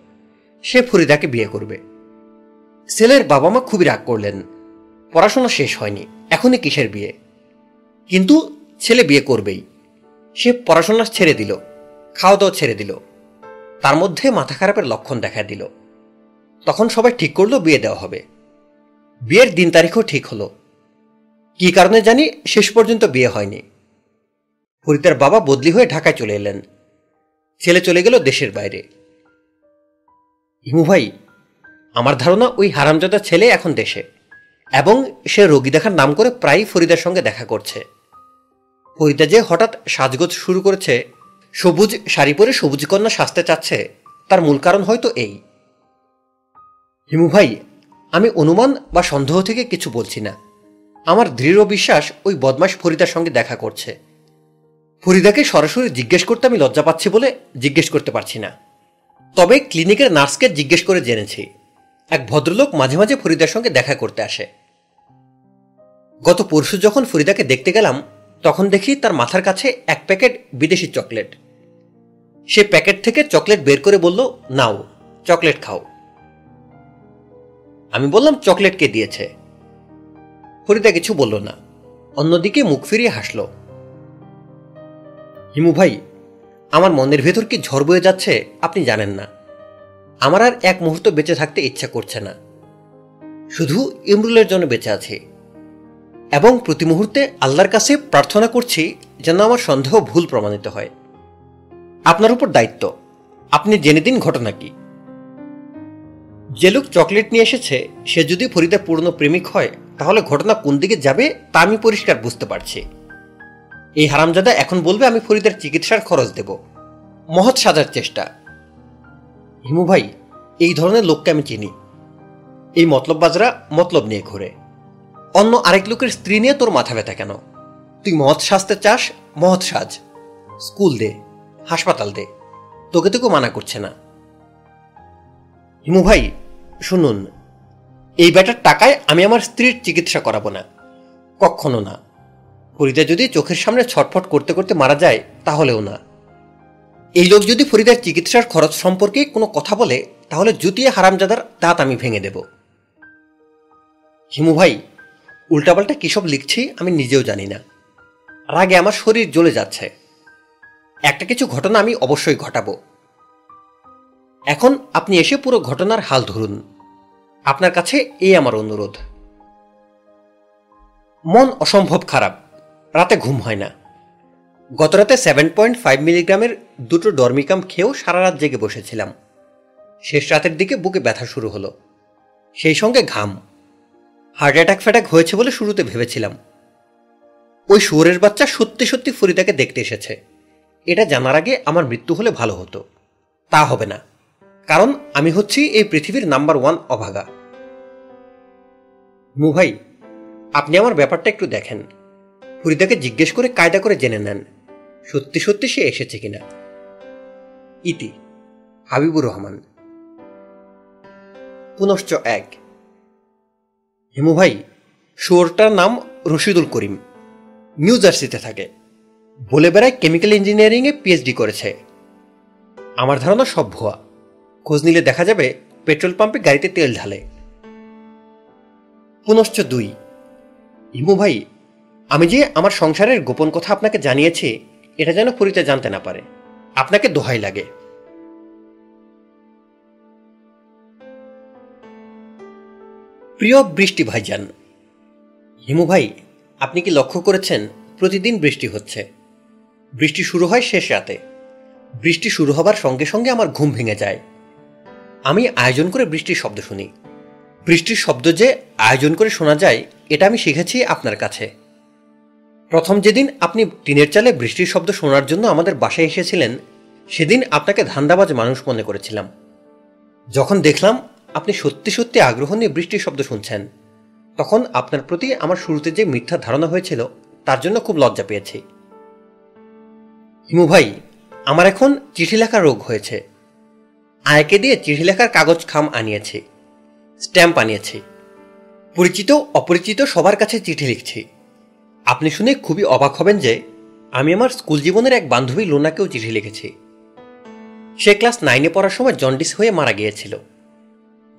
সে ফরিদাকে বিয়ে করবে। ছেলের বাবা মা খুবই রাগ করলেন। পড়াশোনা শেষ হয়নি, এখনই কিসের বিয়ে? কিন্তু ছেলে বিয়ে করবেই। সে পড়াশোনা ছেড়ে দিল খাওয়া দাওয়া ছেড়ে দিল। তার মধ্যে মাথা খারাপের লক্ষণ দেখা দিল। তখন সবাই ঠিক করল বিয়ে দেওয়া হবে। বিয়ের দিন তারিখও ঠিক হলো। কি কারণে জানি শেষ পর্যন্ত বিয়ে হয়নি। ফরিদার বাবা বদলি হয়ে ঢাকায় চলে এলেন। ছেলে চলে গেল দেশের বাইরে। হিমু ভাই, আমার ধারণা ওই হারামজাদা ছেলে এখন দেশে এবং সে রোগী দেখার নাম করে প্রায়ই ফরিদার সঙ্গে দেখা করছে। ফরিদা যে হঠাৎ সাজগোজ শুরু করেছে, সবুজ শাড়ি পরে সবুজ কন্যা সাজতে চাচ্ছে, তার মূল কারণ হয়তো এই। হিমু ভাই, আমি অনুমান বা সন্দেহ থেকে কিছু বলছি না। আমার দৃঢ় বিশ্বাস ওই বদমাস ফরিদার সঙ্গে দেখা করছে। ফরিদাকে সরাসরি জিজ্ঞেস করতে আমি লজ্জা পাচ্ছি বলে জিজ্ঞেস করতে পারছি না। তবে ক্লিনিকের নার্সকে জিজ্ঞেস করে জেনেছি। এক ভদ্রলোক মাঝে মাঝে ফরিদার সঙ্গে দেখা করতে আসে। গত পরশু যখন ফরিদাকে দেখতে গেলাম তখন দেখি তার মাথার কাছে এক প্যাকেট বিদেশি চকলেট। সে প্যাকেট থেকে চকলেট বের করে বলল, নাও, চকলেট খাও। আমি বললাম, চকলেট কে দিয়েছে? ফরিদা কিছু বলল না। অন্যদিকে মুখ ফিরিয়ে হাসল। হিমু ভাই, আমার মনের ভেতর কি ঝড় বয়ে যাচ্ছে আপনি জানেন না। আমার আর এক মুহূর্ত বেঁচে থাকতে ইচ্ছা করছে না। শুধু ইমরুলের জন্য বেঁচে আছি। এবং প্রতি মুহূর্তে আল্লাহর কাছে প্রার্থনা করছি যেন আমার সন্দেহ ভুল প্রমাণিত হয়। আপনার উপর দায়িত্ব। আপনি জেনে দিন ঘটনা কি। যে লোক চকলেট নিয়ে এসেছে, সে যদি ফরিদার পূর্ণ প্রেমিক হয়, তাহলে ঘটনা কোন দিকে যাবে তা আমি পরিষ্কার বুঝতে পারছি। এই হারামজাদা এখন বলবে, আমি ফরিদার চিকিৎসার খরচ দেব। মহৎ সাজার চেষ্টা। হিমু ভাই, এই ধরনের লোককে আমি চিনি। এই মতলববাজরা মতলব নিয়ে ঘুরে। অন্য আরেক লোকের স্ত্রী নিয়ে তোর মাথা ব্যথা কেন? তুই মহৎ সাজতে চাস মহৎ সাজ। স্কুল দে, হাসপাতাল দে। তোকে তোকে মানা করছে না। হিমু ভাই, শুনুন, এই ব্যাটার টাকায় আমি আমার স্ত্রীর চিকিৎসা করাবো না। কখনো না। ফরিদা যদি চোখের সামনে ছটফট করতে করতে মারা যায়, তাহলেও না। এই লোক যদি ফরিদার চিকিৎসার খরচ সম্পর্কে কোনো কথা বলে, তাহলে জুতিয়ে হারামজাদার দাঁত আমি ভেঙে দেব। হিমু ভাই উল্টাপাল্টা কিসব লিখছি আমি নিজেও জানি না। রাগে আমার শরীর জ্বলে যাচ্ছে। একটা কিছু ঘটনা আমি অবশ্যই ঘটাবো। এখন আপনি এসে পুরো ঘটনার হাল ধরুন। আপনার কাছে এই আমার অনুরোধ। মন অসম্ভব খারাপ। রাতে ঘুম হয় না। গতরাতে সেভেন পয়েন্ট ফাইভ মিলিগ্রামের দুটো ডরমিকাম খেয়েও সারা রাত জেগে বসেছিলাম। শেষ রাতের দিকে বুকে ব্যথা শুরু হলো। সেই সঙ্গে ঘাম। হার্ট অ্যাটাক ফ্যাটাক হয়েছে বলে শুরুতে ভেবেছিলাম। ওই শুয়োরের বাচ্চা সত্যি সত্যি ফরিদাকে দেখতে এসেছে। এটা জানার আগে আমার মৃত্যু হলে ভালো হতো। তা হবে না। কারণ আমি হচ্ছি এই পৃথিবীর নাম্বার ওয়ান অভাগা। মু ভাই আপনি আমার ব্যাপারটা একটু দেখেন। ফরিদাকে জিজ্ঞেস করে কায়দা করে জেনে নেন, সত্যি সত্যি সে এসেছে কিনা। ইতি, হাবিবুর রহমান। পুনশ্চ এক। হিমু ভাই, শুয়োরটার নাম রশিদুল করিম। নিউ জার্সিতে থাকে। বলে বেড়ায় কেমিক্যাল ইঞ্জিনিয়ারিংয়ে পিএইচডি করেছে। আমার ধারণা সব ভুয়া। খোঁজ নিলে দেখা যাবে পেট্রোল পাম্পে গাড়িতে তেল ঢালে। পুনশ্চ দুই। হিমু ভাই, আমি যে আমার সংসারের গোপন কথা আপনাকে জানিয়েছি, এটা যেন ফরিতে জানতে না পারে। আপনাকে দোহাই লাগে। প্রিয় বৃষ্টি ভাইজান, হিমু ভাই, আপনি কি লক্ষ্য করেছেন প্রতিদিন বৃষ্টি হচ্ছে? বৃষ্টি শুরু হয় শেষ রাতে। বৃষ্টি শুরু হবার সঙ্গে সঙ্গে আমার ঘুম ভেঙে যায়। আমি আয়োজন করে বৃষ্টির শব্দ শুনি। বৃষ্টির শব্দ যে আয়োজন করে শোনা যায়, এটা আমি শিখেছি আপনার কাছে। প্রথম যেদিন আপনি টিনের চালে বৃষ্টির শব্দ শোনার জন্য আমাদের বাসায় এসেছিলেন, সেদিন আপনাকে ধান্দাবাজ মানুষ মনে করেছিলাম। যখন দেখলাম আপনি সত্যি সত্যি আগ্রহ নিয়ে বৃষ্টির শব্দ শুনছেন। তখন আপনার প্রতি আমার শুরুতে যে মিথ্যা ধারণা হয়েছিল, তার জন্য খুব লজ্জা পেয়েছি। হিমু ভাই, আমার এখন চিঠি লেখার রোগ হয়েছে। আয়কে দিয়ে চিঠি লেখার কাগজ খাম আনিয়েছি, স্ট্যাম্প আনিয়েছি। পরিচিত, অপরিচিত সবার কাছে চিঠি লিখছি। আপনি শুনে খুবই অবাক হবেন যে, আমি আমার স্কুল জীবনের এক বান্ধবী লোনাকেও চিঠি লিখেছি। সে ক্লাস নাইনে পড়ার সময় জন্ডিস হয়ে মারা গিয়েছিল।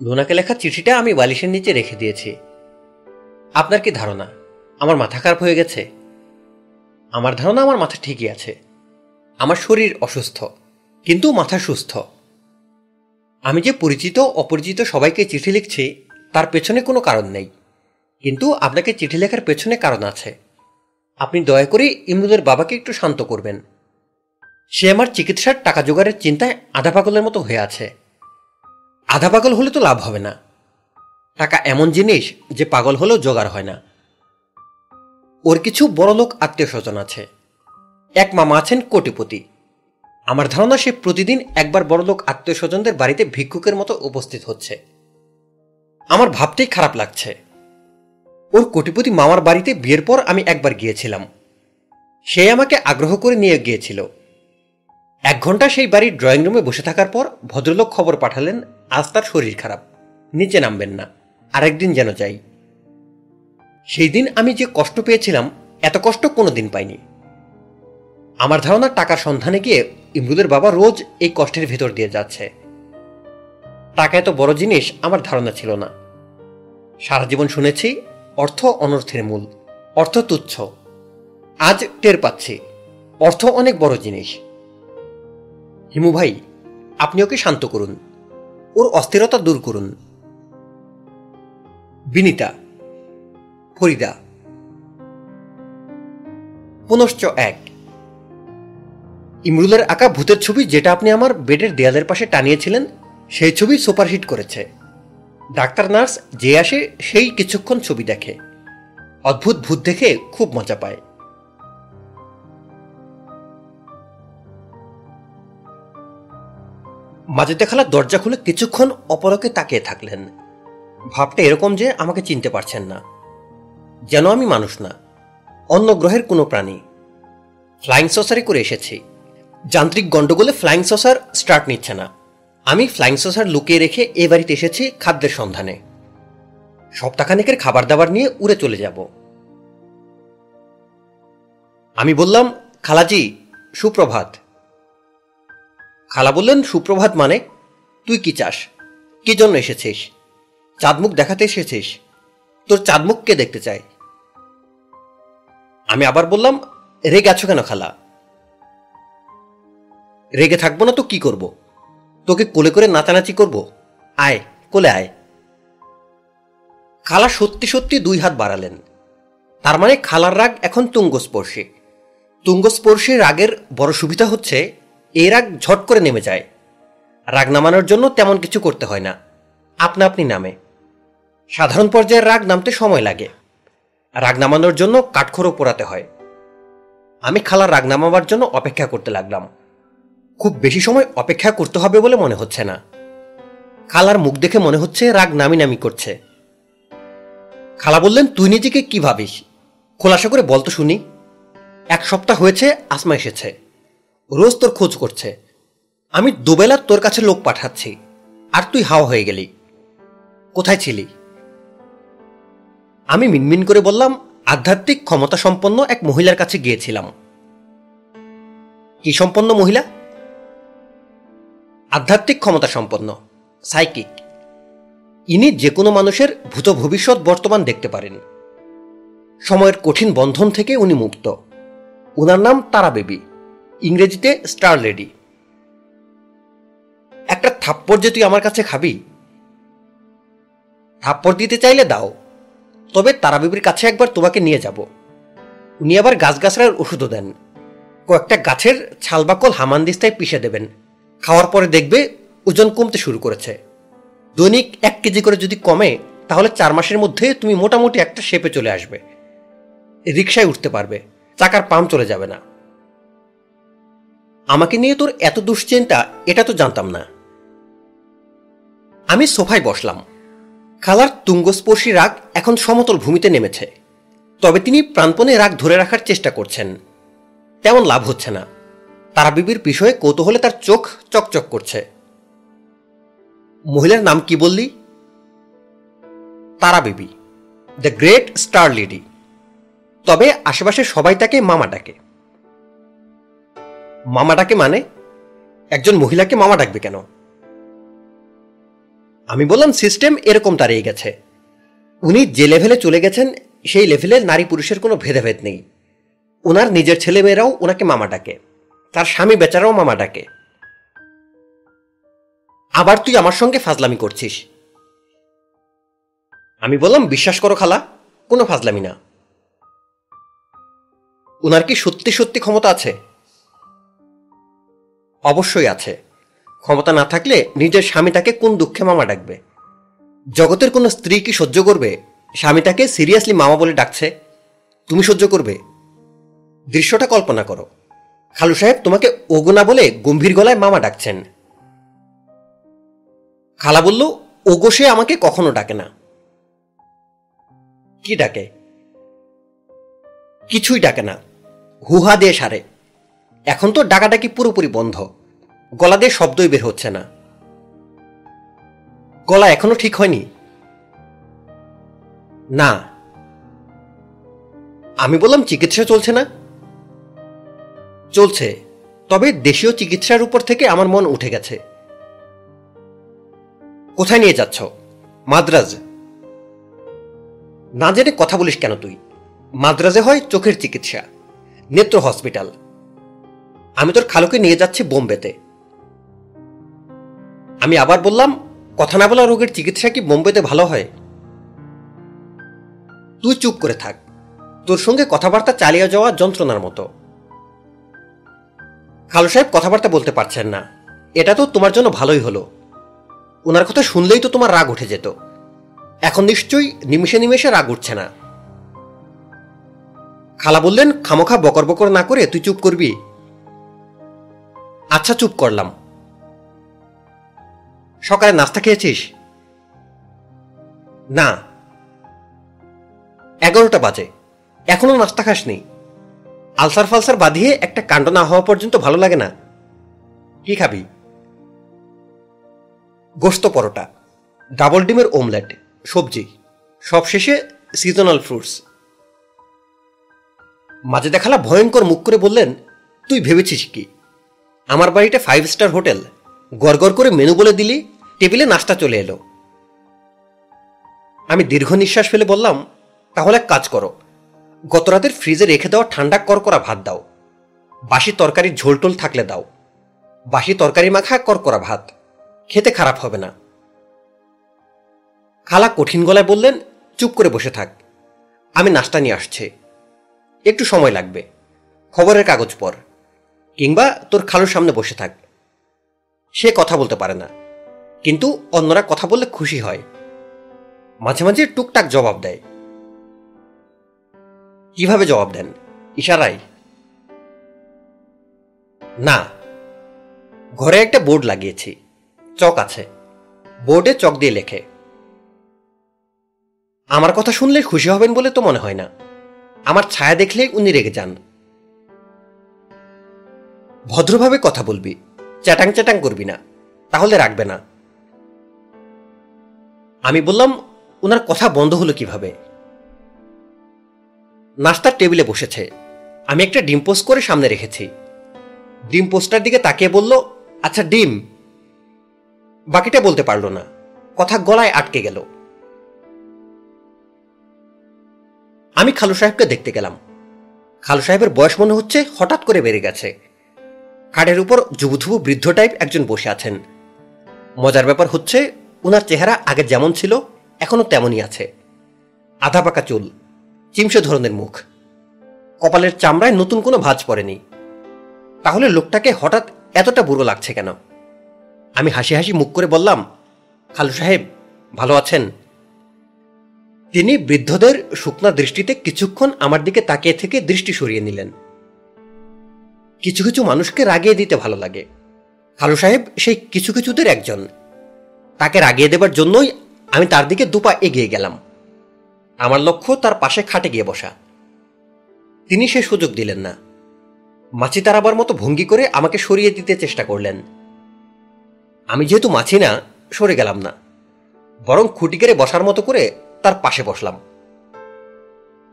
লোনাকে লেখা চিঠিটা আমি বালিশের নিচে রেখে দিয়েছি। আপনার কি ধারণা? আমার মাথা খারাপ হয়ে গেছে? আমার ধারণা আমার মাথা ঠিকই আছে। আমার শরীর অসুস্থ, কিন্তু মাথা সুস্থ। আমি যে পরিচিত, অপরিচিত সবাইকে চিঠি লিখছি, তার পেছনে কোনো কারণ নেই। কিন্তু আপনাকে চিঠি লেখার পেছনে কারণ আছে। আপনি দয়া করে ইমরুদের বাবাকে একটু শান্ত করবেন। সে আমার চিকিৎসার টাকা জোগাড়ের চিন্তায় আধা পাগলের মতো হয়ে আছে। আধা পাগল হলে তো লাভ হবে না। টাকা এমন জিনিস যে পাগল হলেও জোগাড় হয় না। ওর কিছু বড়লোক আত্মীয় স্বজন আছে। এক মামা আছেন কোটিপতি। আমার ধারণা সে প্রতিদিন একবার বড়লোক আত্মীয় স্বজনদের বাড়িতে ভিক্ষুকের মতো উপস্থিত হচ্ছে। আমার ভাবতেই খারাপ লাগছে। ওর কোটিপতি মামার বাড়িতে বিয়ের পর আমি একবার গিয়েছিলাম। সে আমাকে আগ্রহ করে নিয়ে গিয়েছিল। এক ঘণ্টা সেই বাড়ির ড্রয়িং রুমে বসে থাকার পর ভদ্রলোক খবর পাঠালেন আজ তার শরীর খারাপ। নিচে নামবেন না। আরেকদিন যেন যাই। সেই দিন আমি যে কষ্ট পেয়েছিলাম, এত কষ্ট কোনো দিন পাইনি। আমার ধারণা টাকার সন্ধানে গিয়ে ইমরুদের বাবা রোজ এই কষ্টের ভেতর দিয়ে যাচ্ছে। টাকা এত বড় জিনিস আমার ধারণা ছিল না। সারা জীবন শুনেছি, অর্থ অনর্থের মূল, অর্থ তুচ্ছ। আজ টের পাচ্ছি, অর্থ অনেক বড় জিনিস। হিমু ভাই আপনি ওকে শান্ত করুন। ওর অস্থিরতা দূর করুন। বিনিতা, ফরিদা। পুনশ্চ এক। ইমরুলের আঁকা ভূতের ছবি যেটা আপনি আমার বেডের দেয়ালের পাশে টানিয়েছিলেন, সেই ছবি সুপারহিট করেছে। ডাক্তার নার্স যে আসে, সেই কিছুক্ষণ ছবি দেখে। অদ্ভুত ভূত দেখে খুব মজা পায়। মাঝেতে খালা দরজা খুলে কিছুক্ষণ অপরকে তাকিয়ে থাকলেন। ভাবটা এরকম যে আমাকে চিনতে পারছেন না। যেন আমি মানুষ না, অন্য গ্রহের কোনো প্রাণী। ফ্লাইং সসারে করে এসেছি। যান্ত্রিক গণ্ডগোলে ফ্লাইং সসার স্টার্ট নিচ্ছে না। আমি ফ্লাইং সসার লুকিয়ে রেখে এ বাড়িতে এসেছি খাদ্যের সন্ধানে। সপ্তাহখানেকের খাবার দাবার নিয়ে উড়ে চলে যাব। আমি বললাম, খালাজি, সুপ্রভাত। খালা বললেন, সুপ্রভাত মানে? তুই কি চাস? কি জন্য এসেছিস? চাঁদমুখ দেখাতে এসেছিস? তোর চাঁদমুখকে দেখতে চাই আমি আবার বললাম, রেগে আছো কেন খালা? রেগে থাকব না তো কি করব? তোকে কোলে করে নাচানাচি করব? আয়, কোলে আয়। খালা সত্যি সত্যি দুই হাত বাড়ালেন। তার মানে খালার রাগ এখন তুঙ্গস্পর্শী। তুঙ্গস্পর্শী রাগের বড় সুবিধা হচ্ছে এই রাগ ঝট করে নেমে যায়। রাগ নামানোর জন্য তেমন কিছু করতে হয় না। আপনা আপনি নামে। সাধারণ পর্যায়ের রাগ নামতে সময় লাগে। রাগ নামানোর জন্য কাঠখড়ো পোড়াতে হয়। আমি খালার রাগ নামাবার জন্য অপেক্ষা করতে লাগলাম। খুব বেশি সময় অপেক্ষা করতে হবে বলে মনে হচ্ছে না। খালার মুখ দেখে মনে হচ্ছে রাগ নামি নামি করছে। খালা বললেন, তুই নিজেকে কি ভাবিস? খোলাসা করে বলতো শুনি। এক সপ্তাহ হয়েছে, আসমা এসেছে। রোজ তোর খোঁজ করছে। আমি দুবেলা তোর কাছে লোক পাঠাচ্ছি, আর তুই হাওয়া হয়ে গেলি। কোথায় ছিলি? আমি মিনমিন করে বললাম, আধ্যাত্মিক ক্ষমতা সম্পন্ন এক মহিলার কাছে গিয়েছিলাম। কি সম্পন্ন মহিলা? আধ্যাত্মিক ক্ষমতা সম্পন্ন সাইকিক। ইনি যে কোনো মানুষের ভূত ভবিষ্যৎ বর্তমান দেখতে পারেন। সময়ের কঠিন বন্ধন থেকে উনি মুক্ত। উনার নাম তারা বেবি ইংরেজিতে স্টার লেডি। একটা থাপ্পড় যে তুই আমার কাছে খাবি, থাপ্পড় দিতে চাইলে দাও, তবে তারাবিবির কাছে একবার তোমাকে নিয়ে যাব। উনি আবার গাছগাছড়ার ওষুধও দেন। কয়েকটা গাছের ছালবাকল হামানদিস্তায় পিষে দেবেন। খাওয়ার পরে দেখবে ওজন কমতে শুরু করেছে। দৈনিক এক কেজি করে যদি কমে, তাহলে চার মাসের মধ্যে তুমি মোটামুটি একটা শেপে চলে আসবে। রিক্সায় উঠতে পারবে। চাকার পাম চলে যাবে না। আমাকে নিয়ে তোর এত দুশ্চিন্তা, এটা তো জানতাম না। আমি সোফায় বসলাম। খালার তুঙ্গস্পর্শী রাগ এখন সমতল ভূমিতে নেমেছে। তবে তিনি প্রাণপণে রাগ ধরে রাখার চেষ্টা করছেন। তেমন লাভ হচ্ছে না। তারা বিবির বিষয়ে কৌতূহলে তার চোখ চকচক করছে। মহিলার নাম কি বললি? তারা বিবি দ্য গ্রেট স্টার লেডি তবে আশেপাশে সবাই তাকে মামা ডাকে। মামা ডাকে মানে? একজন মহিলাকে মামা ডাকবে কেন? আমি বললাম, সিস্টেম এরকম দাঁড়িয়ে গেছে। উনি যে লেভেলে চলে গেছেন, সেই লেভেলে নারী পুরুষের কোনো ভেদাভেদ নেই। ওনার নিজের ছেলেমেয়েরাও ওনাকে মামা ডাকে। তার স্বামী বেচারাও মামা ডাকে। আবার তুই আমার সঙ্গে ফাজলামি করছিস? আমি বললাম, বিশ্বাস করো খালা, কোনো ফাজলামি না। ওনার কি সত্যি সত্যি ক্ষমতা আছে? অবশ্যই আছে। ক্ষমতা না থাকলে নিজের স্বামী তাকে কোন দুঃখে মামা ডাকবে? জগতের কোনো স্ত্রী কি সহ্য করবে? স্বামী তাকে সিরিয়াসলি মামা বলে ডাকছে? তুমি সহ্য করবে? দৃশ্যটা কল্পনা করো। খালু সাহেব তোমাকে ওগোনা বলে গম্ভীর গলায় মামা ডাকছেন। খালা বলল, ওগো, সে আমাকে কখনো ডাকে না। কি ডাকে? কিছুই ডাকে না। হুহা দিয়ে সারে। এখন তো ডাকাডাকি পুরোপুরি বন্ধ। গলা দিয়ে শব্দই বের হচ্ছে না। গলা এখনও ঠিক হয়নি? না। আমি বললাম চিকিৎসা চলছে না? চলছে, তবে দেশীয় চিকিৎসার উপর থেকে আমার মন উঠে গেছে। কোথায় নিয়ে যাচ্ছ? মাদ্রাজ। না জেনে কথা বলিস কেন তুই? মাদ্রাজে হয় চোখের চিকিৎসা, নেত্র হসপিটাল। আমি তোর খালুকে নিয়ে যাচ্ছি বোম্বেতে। আমি আবার বললাম, কথা না বলা রোগের চিকিৎসা কি বোম্বেতে ভালো হয়? তুই চুপ করে থাক। তোর সঙ্গে কথাবার্তা চালিয়ে যাওয়া যন্ত্রণার মতো। খালু সাহেব কথাবার্তা বলতে পারছেন না। এটা তো তোমার জন্য ভালোই হলো। ওনার কথা শুনলেই তো তোমার রাগ উঠে যেত। এখন নিশ্চয়ই নিমিষে নিমেষে রাগ উঠছে না। খালা বললেন, খামোখা বকর বকর না করে তুই চুপ করবি? আচ্ছা চুপ করলাম। সকালে নাস্তা খেয়েছিস? না। এগারোটা বাজে। এখনও নাস্তা খাসনি। আলসার ফালসার বাঁধিয়ে একটা কাণ্ড না হওয়া পর্যন্ত ভালো লাগে না। কি খাবি? গোস্ত পরোটা, ডাবল ডিমের ওমলেট সবজি সব শেষে সিজনাল ফ্রুটস মাঝে দেখালা ভয়ঙ্কর মুখ করে বললেন, তুই ভেবেছিস কি? আমার বাড়িটা ফাইভ স্টার হোটেল। গড় করে মেনু বলে দিলি, টেবিলে নাস্তা চলে এলো। আমি দীর্ঘ নিঃশ্বাস ফেলে বললাম, তাহলে এক কাজ করো। গত রাতের ফ্রিজে রেখে দেওয়া ঠান্ডা করকরা ভাত দাও। বাসি তরকারির ঝোলটোল থাকলে দাও। বাসি তরকারি মাখা করকরা ভাত। খেতে খারাপ হবে না। খালা কঠিন গলায় বললেন, চুপ করে বসে থাক। আমি নাস্তা নিয়ে আসছে। একটু সময় লাগবে। খবরের কাগজ পর কিংবা তোর খালুর সামনে বসে থাক। সে কথা বলতে পারে না। কিন্তু অন্যরা কথা বললে খুশি হয়। মাঝে মাঝে টুকটাক জবাব দেয়। কীভাবে জবাব দেন? ইশারাই না। ঘরে একটা বোর্ড লাগিয়েছি। চক আছে। বোর্ডে চক দিয়ে লেখে। আমার কথা শুনলে খুশি হবেন বলে তো মনে হয় না। আমার ছায়া দেখলে উনি রেগে যান। ভদ্রভাবে কথা বলবি। চ্যাটাং চ্যাটাং করবি না। তাহলে রাখবে না। আমি বললাম ওনার কথা বন্ধ হলো কীভাবে? নাস্তার টেবিলে বসেছে। আমি একটা ডিম পোস্ট করে সামনে রেখেছি। ডিম পোস্টার দিকে তাকিয়ে বলল আচ্ছা ডিম। বাকিটা বলতে পারল না। কথা গলায় আটকে গেল। আমি খালু সাহেবকে দেখতে গেলাম। খালু সাহেবের বয়স মনে হচ্ছে হঠাৎ করে বেড়ে গেছে। খাটের উপর যুবধুবু বৃদ্ধ টাইপ একজন বসে আছেন। মজার ব্যাপার হচ্ছে ওনার চেহারা আগে যেমন ছিল, এখনও তেমনই আছে। আধা পাকা চুল, চিমসে ধরনের মুখ। কপালের চামড়ায় নতুন কোনো ভাঁজ পড়েনি। তাহলে লোকটাকে হঠাৎ এতটা বুড়ো লাগছে কেন? আমি হাসি হাসি মুখ করে বললাম, খালু সাহেব, ভালো আছেন? তিনি বৃদ্ধদের শুকনা দৃষ্টিতে কিছুক্ষণ আমার দিকে তাকিয়ে থেকে দৃষ্টি সরিয়ে নিলেন। কিছু কিছু মানুষকে রাগিয়ে দিতে ভালো লাগে। খালু সাহেব সেই কিছু কিছুদের একজন। তাকে রাগিয়ে দেবার জন্যই আমি তার দিকে দুপা এগিয়ে গেলাম। আমার লক্ষ্য তার পাশে খাটে গিয়ে বসা। তিনি সে সুযোগ দিলেন না। মাছি তারাবার মতো ভঙ্গি করে আমাকে সরিয়ে দিতে চেষ্টা করলেন। আমি যেহেতু মাছি না, সরে গেলাম না। বরং খুঁটি কেড়ে বসার মতো করে তার পাশে বসলাম।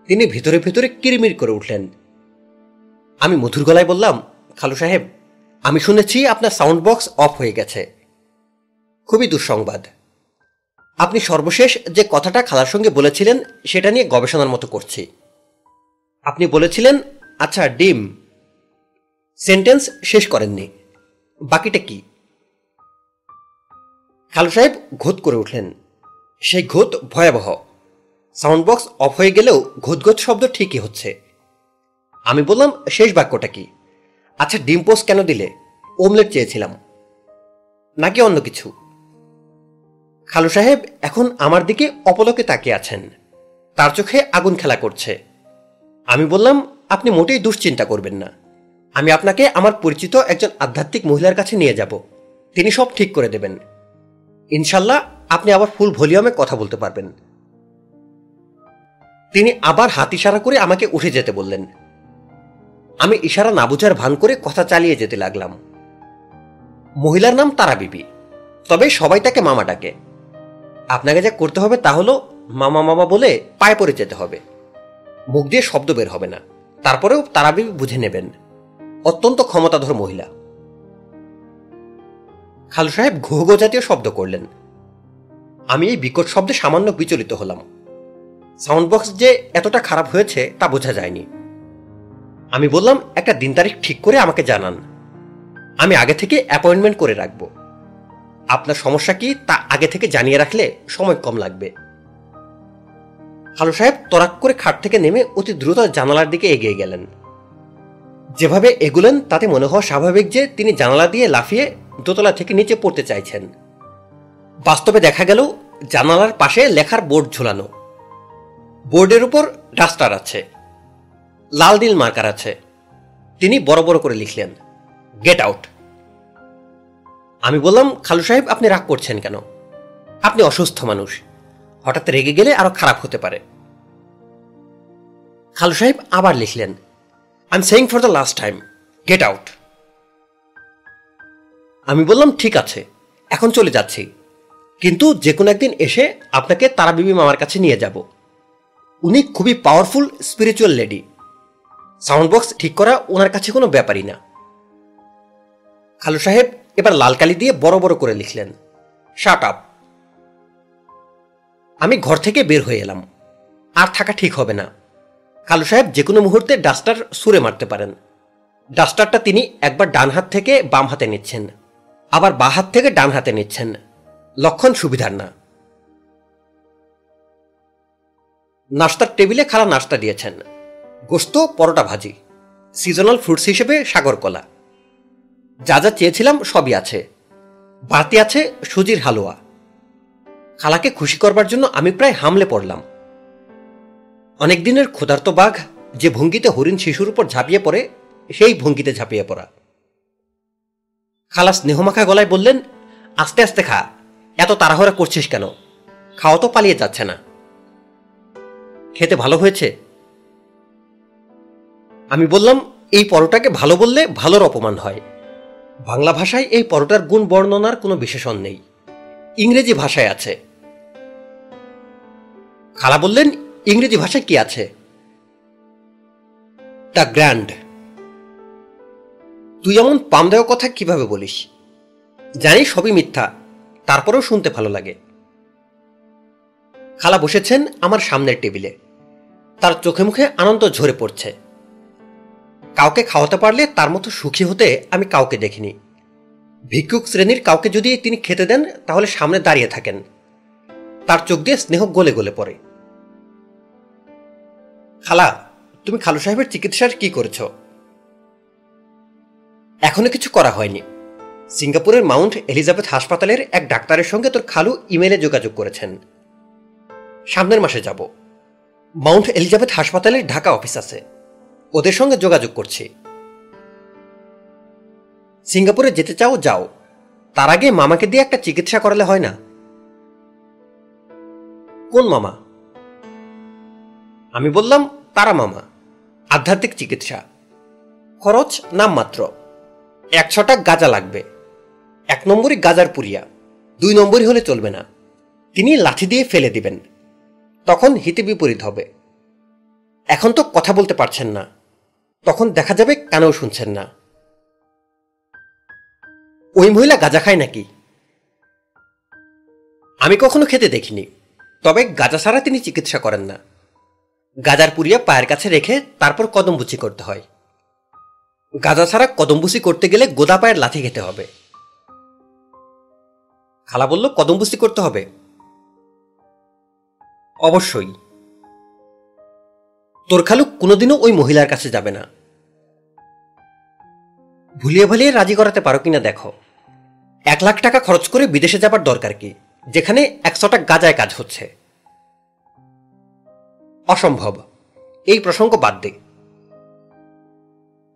তিনি ভিতরে ভিতরে কিরমির করে উঠলেন। আমি মধুর গলায় বললাম, খালু সাহেব, আমি শুনেছি আপনার সাউন্ড বক্স অফ হয়ে গেছে। খুবই দুঃসংবাদ। আপনি সর্বশেষ যে কথাটা খালার সঙ্গে বলেছিলেন, সেটা নিয়ে গবেষণার মতো করছি। আপনি বলেছিলেন আচ্ছা ডিম। সেন্টেন্স শেষ করেননি। বাকিটা কি? খালু সাহেব ঘোত করে উঠলেন। সেই ঘোত ভয়াবহ। সাউন্ড বক্স অফ হয়ে গেলেও ঘোত শব্দ ঠিকই হচ্ছে। আমি বললাম, শেষ বাক্যটা কি? আচ্ছা ডিম পোস্ট কেন দিলে? ওমলেট চেয়েছিলাম। নাকি অন্য কিছু? খালু সাহেব এখন আমার দিকে অপলকে তাকিয়ে আছেন। তার চোখে আগুন খেলা করছে। আমি বললাম, আপনি মোটেই দুশ্চিন্তা করবেন না। আমি আপনাকে আমার পরিচিত একজন আধ্যাত্মিক মহিলার কাছে নিয়ে যাব। তিনি সব ঠিক করে দেবেন। ইনশাল্লাহ আপনি আবার ফুল ভলিউমে কথা বলতে পারবেন। তিনি আবার হাত করে আমাকে উঠে যেতে বললেন। আমি ইশারা না বুঝার ভান করে কথা চালিয়ে যেতে লাগলাম। মহিলার নাম তারা বিবি। তবে সবাই তাকে মামা ডাকে। আপনাকে যা করতে হবে তা হলো মামা মামা বলে পায়ে পড়ে যেতে হবে। মুখ দিয়ে শব্দ বের হবে না। তারপরেও তারা বিবি বুঝে নেবেন। অত্যন্ত ক্ষমতাধর মহিলা। খালু সাহেব ঘুঘ জাতীয় শব্দ করলেন। আমি এই বিকট শব্দে সামান্য বিচলিত হলাম। সাউন্ড বক্স যে এতটা খারাপ হয়েছে তা বোঝা যায়নি। আমি বললাম, একটা দিন তারিখ ঠিক করে আমাকে জানান। আমি আগে থেকে অ্যাপয়েন্টমেন্ট করে রাখব। আপনার সমস্যা কি তা আগে থেকে জানিয়ে রাখলে সময় কম লাগবে। খালু সাহেব তরাক করে খাট থেকে নেমে অতি দ্রুত জানালার দিকে এগিয়ে গেলেন। যেভাবে এগুলেন, তাতে মনে হওয়া স্বাভাবিক যে তিনি জানালা দিয়ে লাফিয়ে দোতলা থেকে নিচে পড়তে চাইছেন। বাস্তবে দেখা গেল, জানালার পাশে লেখার বোর্ড ঝোলানো। বোর্ডের উপর ডাস্টার আছে। লাল দিল মার্কার আছে। তিনি বড় বড় করে লিখলেন গেট আউট আমি বললাম, খালু সাহেব, আপনি রাগ করছেন কেন? আপনি অসুস্থ মানুষ। হঠাৎ রেগে গেলে আরও খারাপ হতে পারে। খালু সাহেব আবার লিখলেন I am saying for the last time get out আমি বললাম, ঠিক আছে, এখন চলে যাচ্ছি। কিন্তু যে কোনো একদিন এসে আপনাকে তারা বিবি মামার কাছে নিয়ে যাব। উনি খুবই powerful spiritual lady sound box ঠিক করা ওনার কাছে কোনো ব্যাপারই না। খালু সাহেব এবার লাল কালি দিয়ে বড় বড় করে লিখলেন শার্ট আপ আমি ঘর থেকে বের হয়ে এলাম। আর থাকা ঠিক হবে না। কালু সাহেব যে কোনো মুহূর্তে ডাস্টার সুরে মারতে পারেন। ডাস্টারটা তিনি একবার ডান হাত থেকে বাম হাতে নিচ্ছেন, আবার বা হাত থেকে ডান হাতে নিচ্ছেন। লক্ষণ সুবিধার না। নাস্তার টেবিলে খালা নাস্তা দিয়েছেন। গোস্ত, পরোটা ভাজি। সিজনাল ফ্রুটস হিসেবে সাগর কলা। যা যা চেয়েছিলাম সবই আছে। বাড়তি আছে সুজির হালুয়া। খালাকে খুশি করবার জন্য আমি প্রায় হামলে পড়লাম। অনেক দিনের ক্ষুধার্ত বাঘ যে ভঙ্গিতে হরিণ শিশুর উপর ঝাঁপিয়ে পড়ে, সেই ভঙ্গিতে ঝাঁপিয়ে পড়া। খালা স্নেহমাখা গলায় বললেন, আস্তে আস্তে খা। এত তাড়াহুড়া করছিস কেন? খাওয়া তো পালিয়ে যাচ্ছে না। খেতে ভালো হয়েছে? আমি বললাম, এই পরোটাকে ভালো বললে ভালোর অপমান হয়। বাংলা ভাষায় এই পরোটার গুণ বর্ণনার কোনো বিশেষণ নেই। ইংরেজি ভাষায় আছে। খালা বললেন, ইংরেজি ভাষায় কি আছে? The grand. তুই এমন পাম দেওয়া কথা কীভাবে বলিস? জানি, সবই মিথ্যা। তারপরেও শুনতে ভালো লাগে। খালা বসেছেন আমার সামনের টেবিলে। তার চোখে মুখে আনন্দ ঝরে পড়ছে। কাউকে খাওয়াতে পারলে তার মতো সুখী হতে আমি কাউকে দেখিনি। ভিক্ষুক শ্রেণির কাউকে যদি তিনি খেতে দেন, তাহলে সামনে দাঁড়িয়ে থাকেন। তার চোখ দিয়ে স্নেহ গলে গলে পড়ে। খালা, তুমি খালু সাহেবের চিকিৎসার কি করেছ? এখনও কিছু করা হয়নি। সিঙ্গাপুরের মাউন্ট এলিজাবেথ হাসপাতালের এক ডাক্তারের সঙ্গে তোর খালু ইমেলে যোগাযোগ করেছেন। সামনের মাসে যাব। মাউন্ট এলিজাবেথ হাসপাতালের ঢাকা অফিস আছে। ওদের সঙ্গে যোগাযোগ করছি। সিঙ্গাপুরে যেতে চাও, যাও। তার আগে মামাকে দিয়ে একটা চিকিৎসা করালে হয় না। কোন মামা? আমি বললাম, তারা মামা। আধ্যাত্মিক চিকিৎসা। খরচ নামমাত্র। ছটা গাজা লাগবে। এক নম্বরই গাজার পুরিয়া। দুই নম্বরই হলে চলবে না। তিনি লাঠি দিয়ে ফেলে দিবেন। তখন হিতে বিপরীত হবে। এখন তো কথা বলতে পারছেন না। তখন দেখা যাবে কানেও শুনছেন না। ওই মহিলা গাঁজা খায় নাকি? আমি কখনো খেতে দেখিনি, তবে গাঁজা ছাড়া তিনি চিকিৎসা করেন না। গাজার পুরিয়া পায়ের কাছে রেখে তারপর কদমবুচি করতে হয়। গাজা ছাড়া কদমবুচি করতে গেলে গোদা পায়ের লাথি খেতে হবে। খালা বলল, কদমবুচি করতে হবে? অবশ্যই। তোর খালু কোনোদিনও ওই মহিলার কাছে যাবে না। ভুলিয়ে ভালিয়ে রাজি করাতে পারো কিনা দেখো। এক লাখ টাকা খরচ করে বিদেশে যাবার দরকার কি, যেখানে একশোটা গাজায় কাজ হচ্ছে। অসম্ভব। এই প্রসঙ্গ বাদ দে।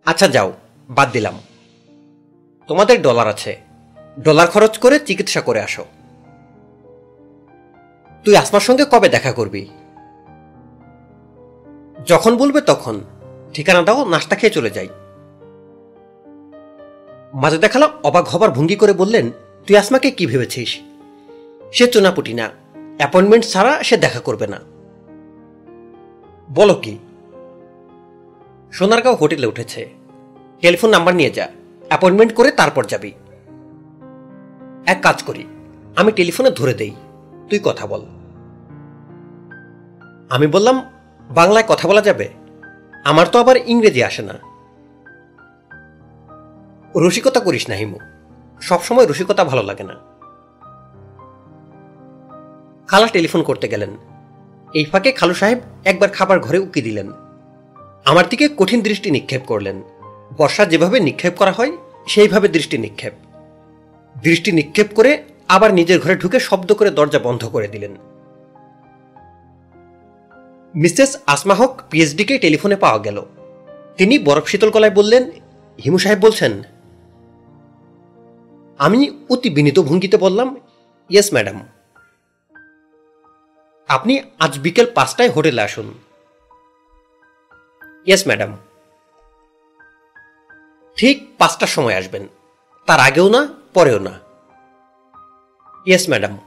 আচ্ছা যাও, বাদ দিলাম। তোমাদের ডলার আছে। ডলার খরচ করে চিকিৎসা করে আসো। তুই আসমার সঙ্গে কবে দেখা করবি? যখন বলবে তখন। ঠিকানা দাও, নাস্তা খেয়ে চলে যাই। মাঝে দেখালাম, অবাক হবার ভঙ্গি করে বললেন, তুই আসমাকে কি ভেবেছিস? সে চুনাপুটি না। অ্যাপয়েন্টমেন্ট ছাড়া সে দেখা করবে না। বলো কি? সোনারগাঁও হোটেলে উঠেছে। টেলিফোন নাম্বার নিয়ে যা। অ্যাপয়েন্টমেন্ট করে তারপর যাবি। এক কাজ করি, আমি টেলিফোনে ধরে দেই। তুই কথা বল। আমি বললাম বাংলায় কথা বলা যাবে? আমার তো আবার ইংরেজি আসে না। রসিকতা করিস না, হিমু। সবসময় রসিকতা ভালো লাগে না। খালা টেলিফোন করতে গেলেন। এই ফাঁকে খালু সাহেব একবার খাবার ঘরে উকি দিলেন। আমার দিকে কঠিন দৃষ্টি নিক্ষেপ করলেন। বর্ষা যেভাবে নিক্ষেপ করা হয়, সেইভাবে দৃষ্টি নিক্ষেপ। দৃষ্টি নিক্ষেপ করে আবার নিজের ঘরে ঢুকে শব্দ করে দরজা বন্ধ করে দিলেন। মিসেস আসমা হক পিএইচডিকে টেলিফোনে পাওয়া গেল। তিনি বরফ শীতল গলায় বললেন, হিমু সাহেব বলছেন, আমি অতি বিনীত ভঙ্গিতে বললাম, ইয়েস, ম্যাডাম। আপনি আজ বিকেল পাঁচটায় হোটেলে আসুন। Yes, madam. ঠিক পাঁচটার সময় আসবেন। তার আগেও না, পরেও না। Yes, madam.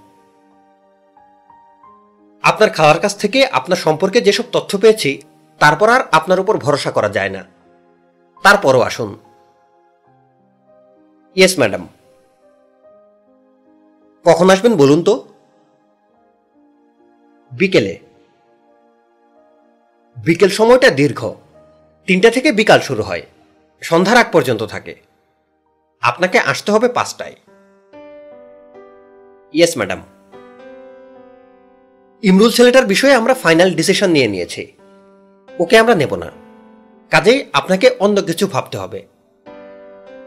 আপনার খাওয়ার কাছ থেকে আপনার সম্পর্কে যেসব তথ্য পেয়েছি, তারপর আর আপনার উপর ভরসা করা যায় না। তারপরও আসুন। ইয়েস ম্যাডাম কখন আসবেন বলুন তো? বিকেলে। বিকেল সময়টা দীর্ঘ। তিনটা থেকে বিকাল শুরু হয়। সন্ধ্যার আগ পর্যন্ত থাকে। আপনাকে আসতে হবে পাঁচটায়। ইয়েস ম্যাডাম ইমরুল ছেলেটার বিষয়ে আমরা ফাইনাল ডিসিশন নিয়ে নিয়েছি। ওকে আমরা নেব না। কাজেই আপনাকে অন্য কিছু ভাবতে হবে।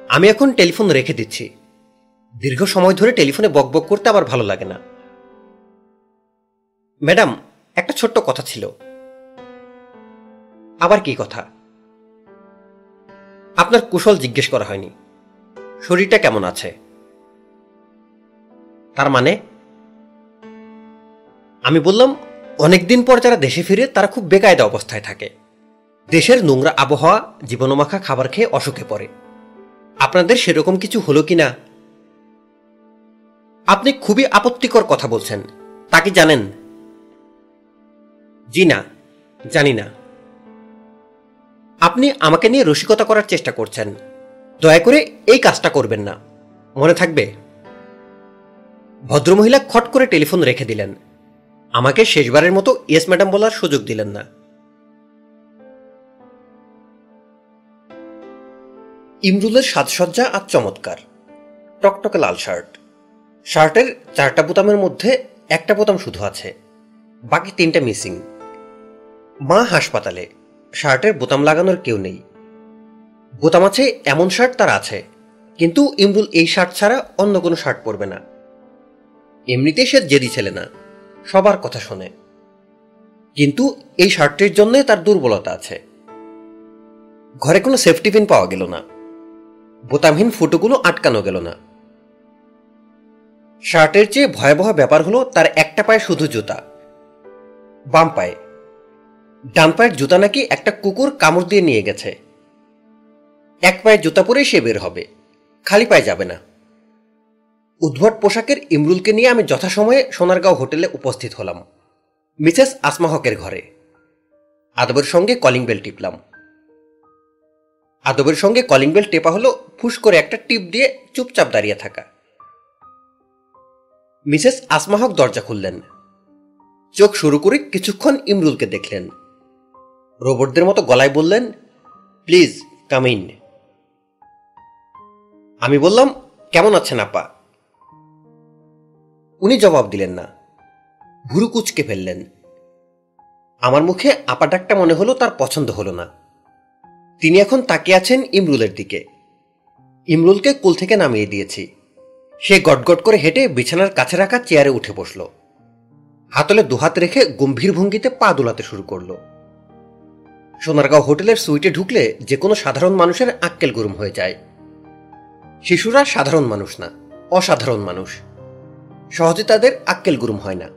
আমি এখন টেলিফোন রেখে দিচ্ছি। দীর্ঘ সময় ধরে টেলিফোনে বকবক করতে আবার ভালো লাগে না। ম্যাডাম, একটা ছোট্ট কথা ছিল। আবার কি কথা? আপনার কুশল জিজ্ঞেস করা হয়নি। শরীরটা কেমন আছে? তার মানে? আমি বললাম অনেক দিন পর যারা দেশে ফিরে, তারা খুব বেকায়দা অবস্থায় থাকে। দেশের নোংরা আবহাওয়া, জীবনমাখা খাবার খেয়ে অসুখে পড়ে। আপনাদের সেরকম কিছু হলো কি না? আপনি খুবই আপত্তিকর কথা বলছেন। তা কি জানেন? জি না, জানি না। আপনি আমাকে নিয়ে রসিকতা করার চেষ্টা করছেন। দয়া করে এই কাজটা করবেন না। মনে থাকবে? ভদ্রমহিলা খট করে টেলিফোন রেখে দিলেন। আমাকে শেষবারের মতো ইয়েস ম্যাডাম বলার সুযোগ দিলেন না। ইমরুলের সাজসজ্জা আর চমৎকার। টকটকে লাল শার্ট শার্টের চারটা বোতামের মধ্যে একটা বোতাম শুধু আছে। বাকি তিনটা মিসিং মা হাসপাতালে। শার্টের বোতাম লাগানোর কেউ নেই। বোতাম আছে, এমন শার্ট তার আছে। কিন্তু ইমরুল এই শার্ট ছাড়া অন্য কোনো শার্ট পরবে না। এমনিতে সে জেদি ছেলে না। সবার কথা শোনে। কিন্তু এই শার্টটির জন্য তার দুর্বলতা আছে। ঘরে কোনো সেফটি পিন পাওয়া গেল না। বোতামহীন ফুটোগুলো আটকানো গেল না। শার্টের চেয়ে ভয়াবহ ব্যাপার হলো তার একটা পায়ে শুধু জুতা। বাম পায়ে। ডান পায়ের জুতা নাকি একটা কুকুর কামড় দিয়ে নিয়ে গেছে। এক পায়ে জুতা পরেই সে বের হবে। খালি পায়ে যাবে না। উদ্ভট পোশাকের ইমরুলকে নিয়ে আমি যথাসময়ে সোনারগাঁও হোটেলে উপস্থিত হলাম। মিসেস আসমা হকের ঘরে। আদবের সঙ্গে কলিং বেল টিপলাম। আদবের সঙ্গে কলিং বেল টেপা হলো ফুস করে একটা টিপ দিয়ে চুপচাপ দাঁড়িয়ে থাকা। মিসেস আসমা হক দরজা খুললেন। চোখ শুরু করে কিছুক্ষণ ইমরুলকে দেখলেন। রোবটদের মতো গলায় বললেন, প্লিজ, কাম ইন। আমি বললাম, কেমন আছেন আপা? উনি জবাব দিলেন না। ভুরু কুচকে ফেললেন। আমার মুখে আপা ডাকটা মনে হলো তার পছন্দ হলো না। তিনি এখন তাকিয়ে আছেন ইমরুলের দিকে। ইমরুলকে কুল থেকে নামিয়ে দিয়েছি। সে গটগট করে হেঁটে বিছানার কাছে রাখা চেয়ারে উঠে বসল। হাতলে দুহাত রেখে গম্ভীর ভঙ্গিতে পা দোলাতে শুরু করল। সোনারগাঁও হোটেলের সুইটে ঢুকলে যে কোনো সাধারণ মানুষের আক্কেল গরম হয়ে যায়। শিশুরা সাধারণ মানুষ না, অসাধারণ মানুষ। সহজে তাদের আক্কেল গুরুম হয় না।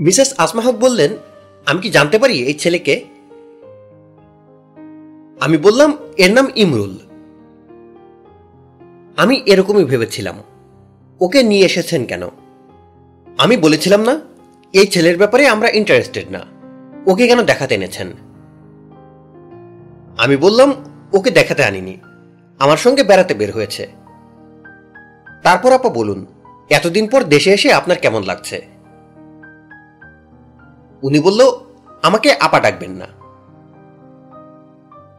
মিসেস আসমাহক বললেন, আমি কি জানতে পারি এই ছেলেকে? আমি বললাম, এর নাম ইমরুল। আমি এরকমই ভেবেছিলাম, ওকে নিয়ে এসেছেন কেন? আমি বলেছিলাম না, এই ছেলের ব্যাপারে আমরা ইন্টারেস্টেড না। ওকে কেন দেখাতে এনেছেন? আমি বললাম, ওকে দেখাতে আনিনি। আমার সঙ্গে বেড়াতে বের হয়েছে। তারপর আপা বলুন, এতদিন পর দেশে এসে আপনার কেমন লাগছে? উনি বলল, আমাকে আপা ডাকবেন না।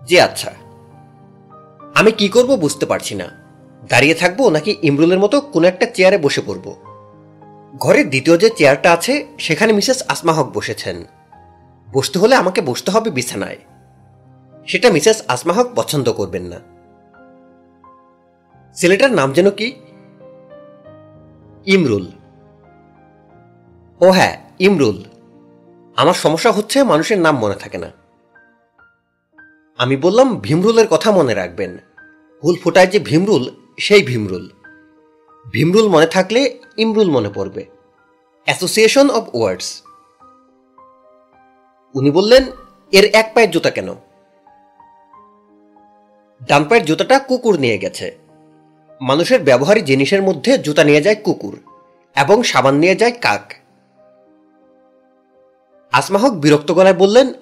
জি আচ্ছা আমি কি করব বুঝতে পারছি না। দাঁড়িয়ে থাকব নাকি ইমরুলের মতো কোনো একটা চেয়ারে বসে পড়ব? ঘরের দ্বিতীয় যে চেয়ারটা আছে, সেখানে মিসেস আসমা হক বসেছেন। বসতে হলে আমাকে বসতে হবে বিছানায়। সেটা মিসেস আসমা হক পছন্দ করবেন না। ছেলেটার নাম যেন কি ইমরুল। ও হ্যাঁ ইমরুল। আমার সমস্যা হচ্ছে মানুষের নাম মনে থাকে না। আমি বললাম, ভীমরুলের কথা মনে রাখবেন। হুল ফোটায় যে ভীমরুল, সেই ভীমরুল। ভীমরুল মনে থাকলে ইমরুল মনে পড়বে। Association of words. উনি বললেন, এর এক পায়ের জুতা কেন? ডান পায়ের জুতাটা কুকুর নিয়ে গেছে। মানুষের ব্যবহারী জিনিসের মধ্যে জুতা নিয়ে যায় কুকুর এবং সাবান নিয়ে যায় কাক। আসমাহক বিরক্ত গলায় বললেন,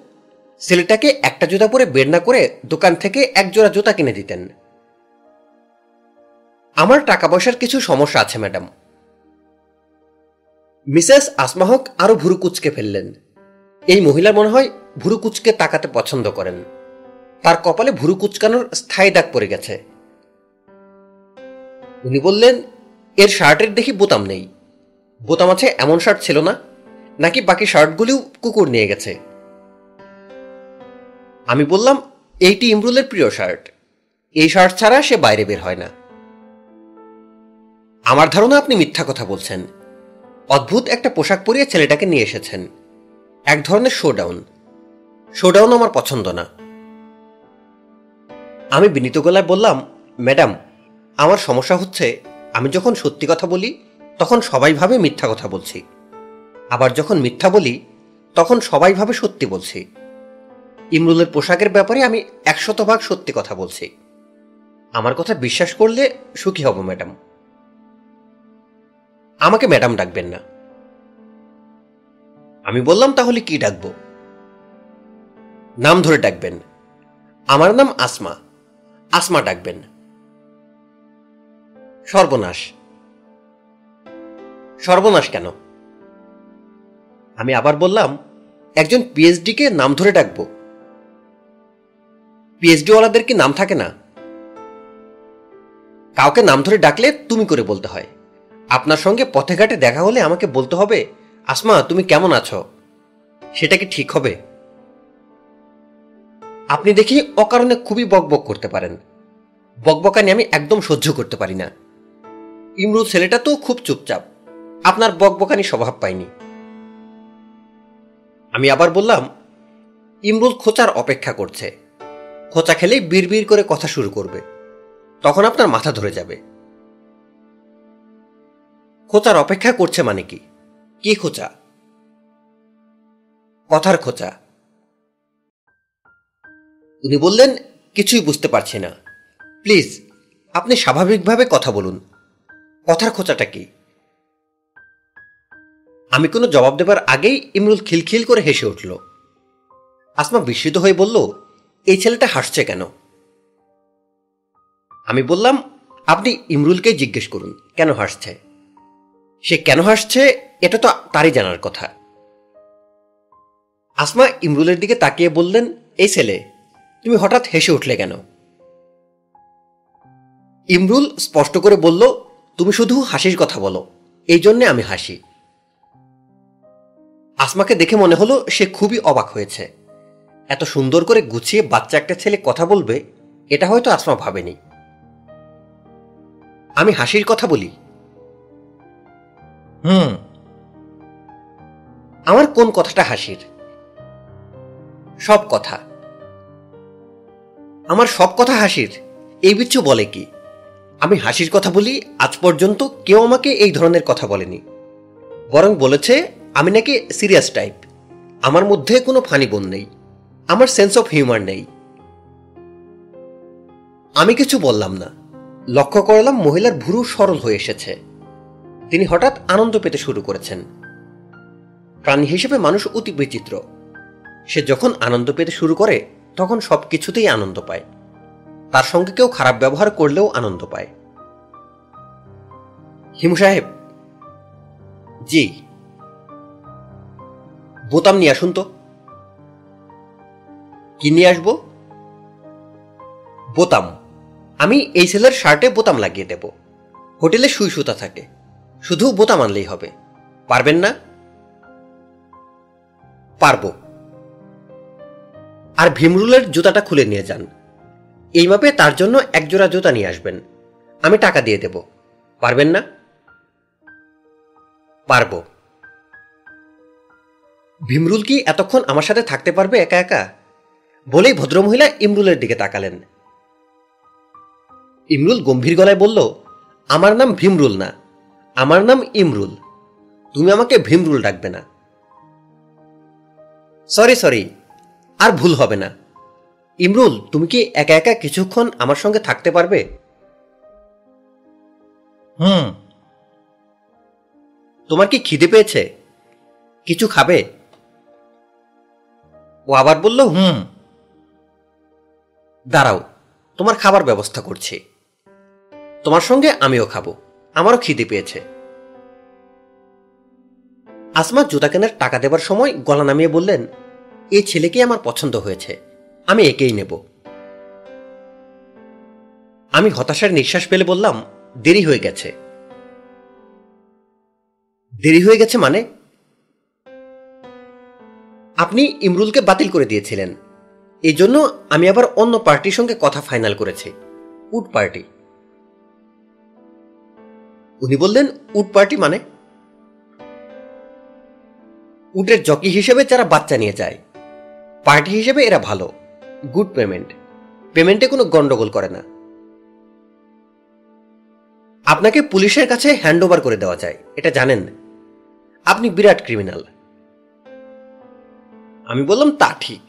ছেলেটাকে একটা জুতা পরে বের না করে দোকান থেকে এক জোড়া জুতা কিনে দিতেন। আমার টাকা পয়সার কিছু সমস্যা আছে, ম্যাডাম। মিসেস আসমাহক আরও ভুরু কুচকে ফেললেন। এই মহিলা মনে হয় ভুরু কুচকে তাকাতে পছন্দ করেন। তার কপালে ভুরু কুচকানোর স্থায়ী দাগ পড়ে গেছে। উনি বললেন, এর শার্টের দেখি বোতাম নেই। বোতাম আছে, এমন শার্ট ছিল না। নাকি বাকি শার্টগুলিও কুকুর নিয়ে গেছে? আমি বললাম, এইটি ইমরুলের প্রিয় শার্ট। এই শার্ট ছাড়া সে বাইরে বের হয় না। আমার ধারণা আপনি মিথ্যা কথা বলছেন। অদ্ভুত একটা পোশাক পরিয়ে ছেলেটাকে নিয়ে এসেছেন। এক ধরনের শোডাউন। শোডাউন আমার পছন্দ না। আমি বিনীত গলায় বললাম, ম্যাডাম আমার সমস্যা হচ্ছে, আমি যখন সত্যি কথা বলি, তখন সবাই ভাবে মিথ্যা কথা বলছি। আবার যখন মিথ্যা বলি, তখন সবাই ভাবে সত্যি বলছি। ইমরুলের পোশাকের ব্যাপারে আমি একশত ভাগ সত্যি কথা বলছি। আমার কথা বিশ্বাস করলে সুখী হব, ম্যাডাম। আমাকে ম্যাডাম ডাকবেন না। আমি বললাম, তাহলে কি ডাকবো? নাম ধরে ডাকবেন। আমার নাম আসমা। আসমা ডাকবেন। সর্বনাশ। সর্বনাশ কেন? আমি আবার বললাম, একজন পিএইচডিকে নাম ধরে ডাকবো। পিএইচডি ওয়ালাদের কি নাম থাকে না। কাউকে নাম ধরে ডাকলে তুমি করে বলতে হয়। আপনার সঙ্গে পথে ঘাটে দেখা হলে আমাকে বলতে হবে, আসমা, তুমি কেমন আছো? সেটা কি ঠিক হবে? আপনি দেখি অকারণে খুবই বকবক করতে পারেন। বকবকানি আমি একদম সহ্য করতে পারি না। ইমরুল ছেলেটা তো খুব চুপচাপ। আপনার বকবকানি স্বভাব পাইনি। আমি আবার বললাম, ইমরুল খোঁচার অপেক্ষা করছে। খোঁচা খেলেই বিড়বিড় করে কথা শুরু করবে। তখন আপনার মাথা ধরে যাবে। খোঁচার অপেক্ষা করছে মানে কি? কি খোঁচা? কথার খোঁচা। উনি বললেন, কিছুই বুঝতে পারছি না। প্লিজ, আপনি স্বাভাবিকভাবে কথা বলুন। কথার খোঁচাটা কি? আমি কোনো জবাব দেবার আগেই ইমরুল খিলখিল করে হেসে উঠল। আসমা বিস্মিত হয়ে বলল, এই ছেলেটা হাসছে কেন? আমি বললাম, আপনি ইমরুলকে জিজ্ঞেস করুন, কেন হাসছে? সে কেন হাসছে, এটা তো তারই জানার কথা। আসমা ইমরুলের দিকে তাকিয়ে বললেন, এই ছেলে, তুমি হঠাৎ হেসে উঠলে কেন? ইমরুল স্পষ্ট করে বলল তুমি শুধু হাসির কথা বলো। এই জন্যে আমি হাসি। আসমাকে দেখে মনে হলো সে খুবই অবাক হয়েছে। এত সুন্দর করে গুছিয়ে বাচ্চা একটা ছেলে কথা বলবে এটা হয়তো আসমা ভাবেনি। আমি হাসির কথা বলি। হুম। আমার কোন কথাটা হাসির? সব কথা। আমার সব কথা হাসির। এই বিচ্ছু বলে কি? আমি হাসির কথা বলি, আজ পর্যন্ত কেউ আমাকে এই ধরনের কথা বলেনি। বরং বলেছে, আমি নাকি সিরিয়াস টাইপ। আমার মধ্যে কোনো ফানি বোন নেই। আমার সেন্স অফ হিউমার নেই। আমি কিছু বললাম না। লক্ষ্য করলাম মহিলার ভুরু সরল হয়ে এসেছে। তিনি হঠাৎ আনন্দ পেতে শুরু করেছেন। প্রাণী হিসেবে মানুষ অতি বিচিত্র। সে যখন আনন্দ পেতে শুরু করে, তখন সব কিছুতেই আনন্দ পায়। তার সঙ্গে কেউ খারাপ ব্যবহার করলেও আনন্দ পায়। হিমু সাহেব। জি। বোতাম নিয়ে আসুন তো। কি নিয়ে আসব? বোতাম। আমি এই ছেলের শার্টে বোতাম লাগিয়ে দেব। হোটেলে সুই সুতা থাকে। শুধু বোতাম আনলেই হবে। পারবেন না? পারব। আর ভীমরুলের জুতাটা খুলে নিয়ে যান। এই মাপে তার জন্য একজোড়া জুতা নিয়ে আসবেন। আমি টাকা দিয়ে দেব। পারবেন না? পারব। ভীমরুল কি এতক্ষণ আমার সাথে থাকতে পারবে একা একা? বলেই ভদ্রমহিলা ইমরুলের দিকে তাকালেন। ইমরুল গম্ভীর গলায় বলল, আমার নাম ভীমরুল না। আমার নাম ইমরুল। তুমি আমাকে ভীমরুল ডাকবে না। সরি সরি, আর ভুল হবে না। ইমরুল, তুমি কি একা একা কিছুক্ষণ আমার সঙ্গে থাকতে পারবে? হুম। তোমার কি খিদে পেয়েছে? কিছু খাবে? ও আবার বলল, হুম। দাঁড়াও, তোমার খাবার ব্যবস্থা করছি। তোমার সঙ্গে আমিও খাব, আমারও খিদে পেয়েছে। আসমা জুতা কেনার টাকা দেবার সময় গলা নামিয়ে বললেন এই ছেলেকে আমার পছন্দ হয়েছে। আমি একেই নেব। আমি হতাশার নিঃশ্বাস পেলে বললাম, দেরি হয়ে গেছে। দেরি হয়ে গেছে মানে? আপনি ইমরুলকে বাতিল করে দিয়েছিলেন। এই জন্য আমি আবার অন্য পার্টির সঙ্গে কথা ফাইনাল করেছি উড পার্টি। উনি বললেন উড পার্টি মানে? উটের জকি হিসেবে যারা বাচ্চা নিয়ে যায়, পার্টি হিসেবে এরা ভালো। Good payment. পেমেন্টে কোনো গন্ডগোল করে না। আপনাকে পুলিশের কাছে হ্যান্ড ওভার করে দেওয়া যায়, এটা জানেন? আপনি বিরাট ক্রিমিনাল। আমি বললাম, তা ঠিক।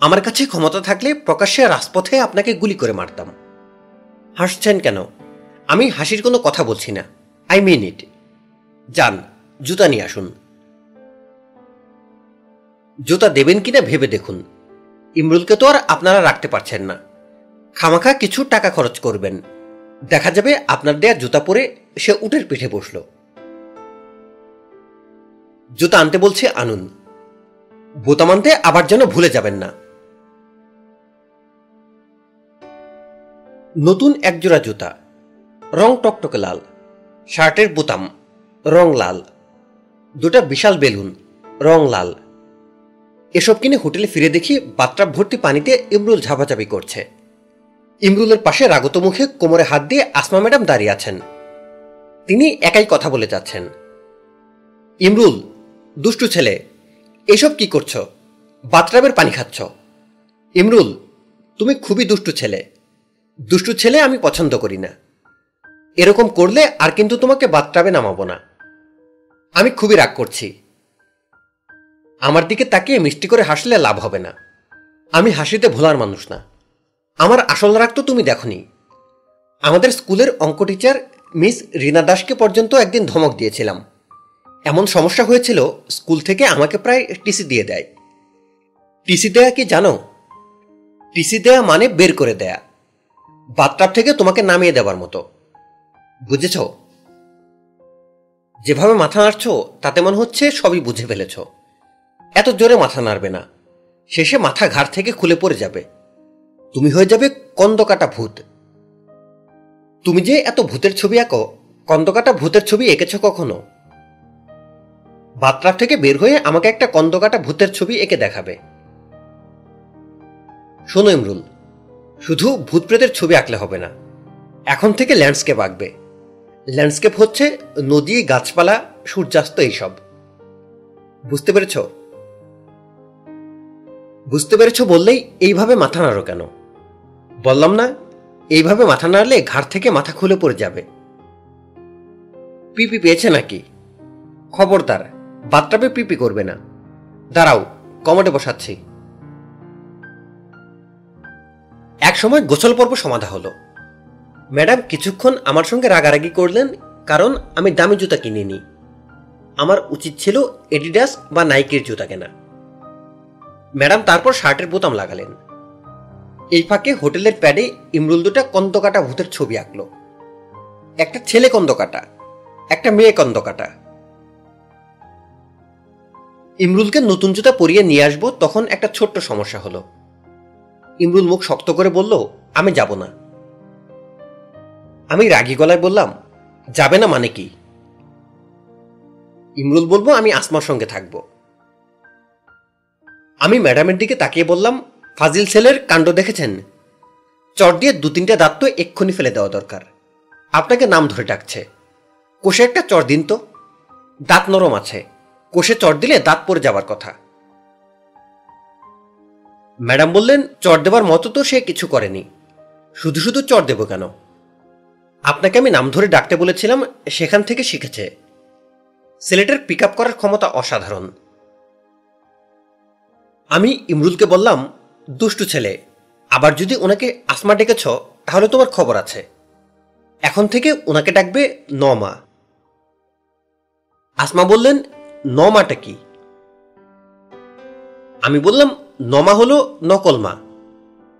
আমার কাছে ক্ষমতা থাকলে প্রকাশ্যে রাজপথে আপনাকে গুলি করে মারতাম। হাসছেন কেন? আমি হাসির কোনো কথা বলছি না। I mean it. যান, জুতা নিয়ে আসুন। জুতা দেবেন কিনা ভেবে দেখুন। ইমরুলকে তো আর আপনারা রাখতে পারছেন না। খামাখা কিছু টাকা খরচ করবেন। দেখা যাবে আপনার দেয়া জুতা পরে সে উটের পিঠে বসল। জুতা আনতে বলছে আনুন। বোতাম আনতে আবার যেন ভুলে যাবেন না। নতুন একজোড়া জুতা। রং টকটকে লাল। শার্টের বোতাম। রং লাল। দুটা বিশাল বেলুন। রং লাল। এসব কিনে হোটেলে ফিরে দেখি বাথটাব ভর্তি পানিতে ইমরুল ঝাপাঝাপি করছে। ইমরুলের পাশে রাগত মুখে কোমরে হাত দিয়ে আসমা ম্যাডাম দাঁড়িয়ে আছেন। তিনি একাই কথা বলে যাচ্ছেন। ইমরুল, দুষ্টু ছেলে, এসব কি করছ? বাথটাবের পানি খাচ্ছ। ইমরুল, তুমি খুবই দুষ্টু ছেলে। দুষ্টু ছেলে আমি পছন্দ করি না। এরকম করলে আর কিন্তু তোমাকে বাথটাবে নামাবো না। আমি খুবই রাগ করছি। আমার দিকে তাকিয়ে মিষ্টি করে হাসলে লাভ হবে না। আমি হাসিতে ভোলার মানুষ না। আমার আসল রাগ তো তুমি দেখনি। আমাদের স্কুলের অঙ্ক টিচার মিস রিনা দাসকে পর্যন্ত একদিন ধমক দিয়েছিলাম। এমন সমস্যা হয়েছিল, স্কুল থেকে আমাকে প্রায় টিসি দিয়ে দেয়। টিসি দেয়া কি জানো? টিসি দেয়া মানে বের করে দেয়া। বাথটাব থেকে তোমাকে নামিয়ে দেওয়ার মতো। বুঝেছ? যেভাবে মাথা নাড়ছ, তাতে মনে হচ্ছে সবই বুঝে ফেলেছ। এত জোরে মাথা নাড়বে না। শেষে মাথা ঘাড় থেকে খুলে পড়ে যাবে। তুমি হয়ে যাবে কন্দকাটা ভূত। তুমি যে এত ভূতের ছবি আঁকো, কন্দকাটা ভূতের ছবি এঁকেছ কখনো? বাথটাব থেকে বের হয়ে আমাকে একটা কন্দকাটা ভূতের ছবি এঁকে দেখাবে। শোনো ইমরুল, শুধু ভূত প্রেতের ছবি আঁকলে হবে না। এখন থেকে ল্যান্ডস্কেপ আঁকবে। ল্যান্ডস্কেপ হচ্ছে নদী, গাছপালা, সূর্যাস্ত, এইসব। বুঝতে পেরেছ? বুঝতে পেরেছ বললেই এইভাবে মাথা নাড়ো কেন? বললাম না, এইভাবে মাথা নাড়লে ঘাড় থেকে মাথা খুলে পড়ে যাবে। পিপি পেয়েছে নাকি? খবরদার, বাথটাবে পিপি করবে না। দাঁড়াও, কমোডে বসাচ্ছি। এক সময় গোসল পর্ব সমাধা হলো। ম্যাডাম কিছুক্ষণ আমার সঙ্গে রাগারাগি করলেন, কারণ আমি দামি জুতা কিনিনি। আমার উচিত ছিল এডিডাস বা নাইকের জুতা কেনা ম্যাডাম তারপর শার্টের বোতাম লাগালেন। এই ফাঁকে হোটেলের প্যাডে ইমরুল দুটা কন্দকাটা ভূতের ছবি আঁকলো। একটা ছেলে কন্দকাটা, একটা মেয়ে কন্দকাটা। ইমরুলকে নতুন জুতা পরিয়ে নিয়ে আসব তখন একটা ছোট্ট সমস্যা হলো। ইমরুল মুখ শক্ত করে বলল, আমি যাব না। আমি রাগি গলায় বললাম, যাবে না মানে কি? ইমরুল বলব, আমি আসমার সঙ্গে থাকব। আমি ম্যাডামের দিকে তাকিয়ে বললাম, ফাজিল ছেলের কাণ্ড দেখেছেন? চট দিয়ে দু তিনটে দাঁত তো এক্ষুনি ফেলে দেওয়া দরকার। আপনাকে নাম ধরে ডাকছে। কোষে একটা চর দিন তো। দাঁত নরম আছে। কোষে চর দিলে দাঁত পড়ে যাবার কথা। ম্যাডাম বললেন, চর দেবার মতো তো সে কিছু করেনি। শুধু শুধু চর দেব কেন? আপনাকে আমি নাম ধরে ডাকতে বলেছিলাম, সেখান থেকে শিখেছে। সিলেটের পিক করার ক্ষমতা অসাধারণ। আমি ইমরুলকে বললাম, দুষ্টু ছেলে, আবার যদি ওনাকে আসমা ডেকেছ, তাহলে তোমার খবর আছে। এখন থেকে ওনাকে ডাকবে নমা। আসমা বললেন, নমাটা কি? আমি বললাম, নমা হলো নকল মা।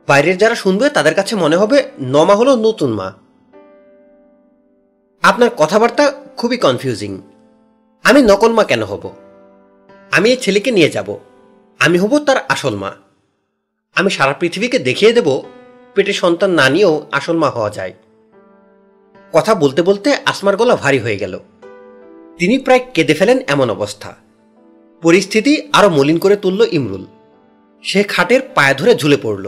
বাইরের যারা শুনবে, তাদের কাছে মনে হবে নমা হলো নতুন মা। আপনার কথাবার্তা খুবই কনফিউজিং আমি নকল মা কেন হব? আমি এই ছেলেকে নিয়ে যাব। আমি হব তার আসল মা। আমি সারা পৃথিবীকে দেখিয়ে দেব পেটে সন্তান না নিয়েও আসল মা হওয়া যায়। কথা বলতে বলতে আসমার গলা ভারী হয়ে গেল। তিনি প্রায় কেঁদে ফেলেন এমন অবস্থা। পরিস্থিতি আরও মলিন করে তুলল ইমরুল। সে খাটের পায়ে ধরে ঝুলে পড়ল।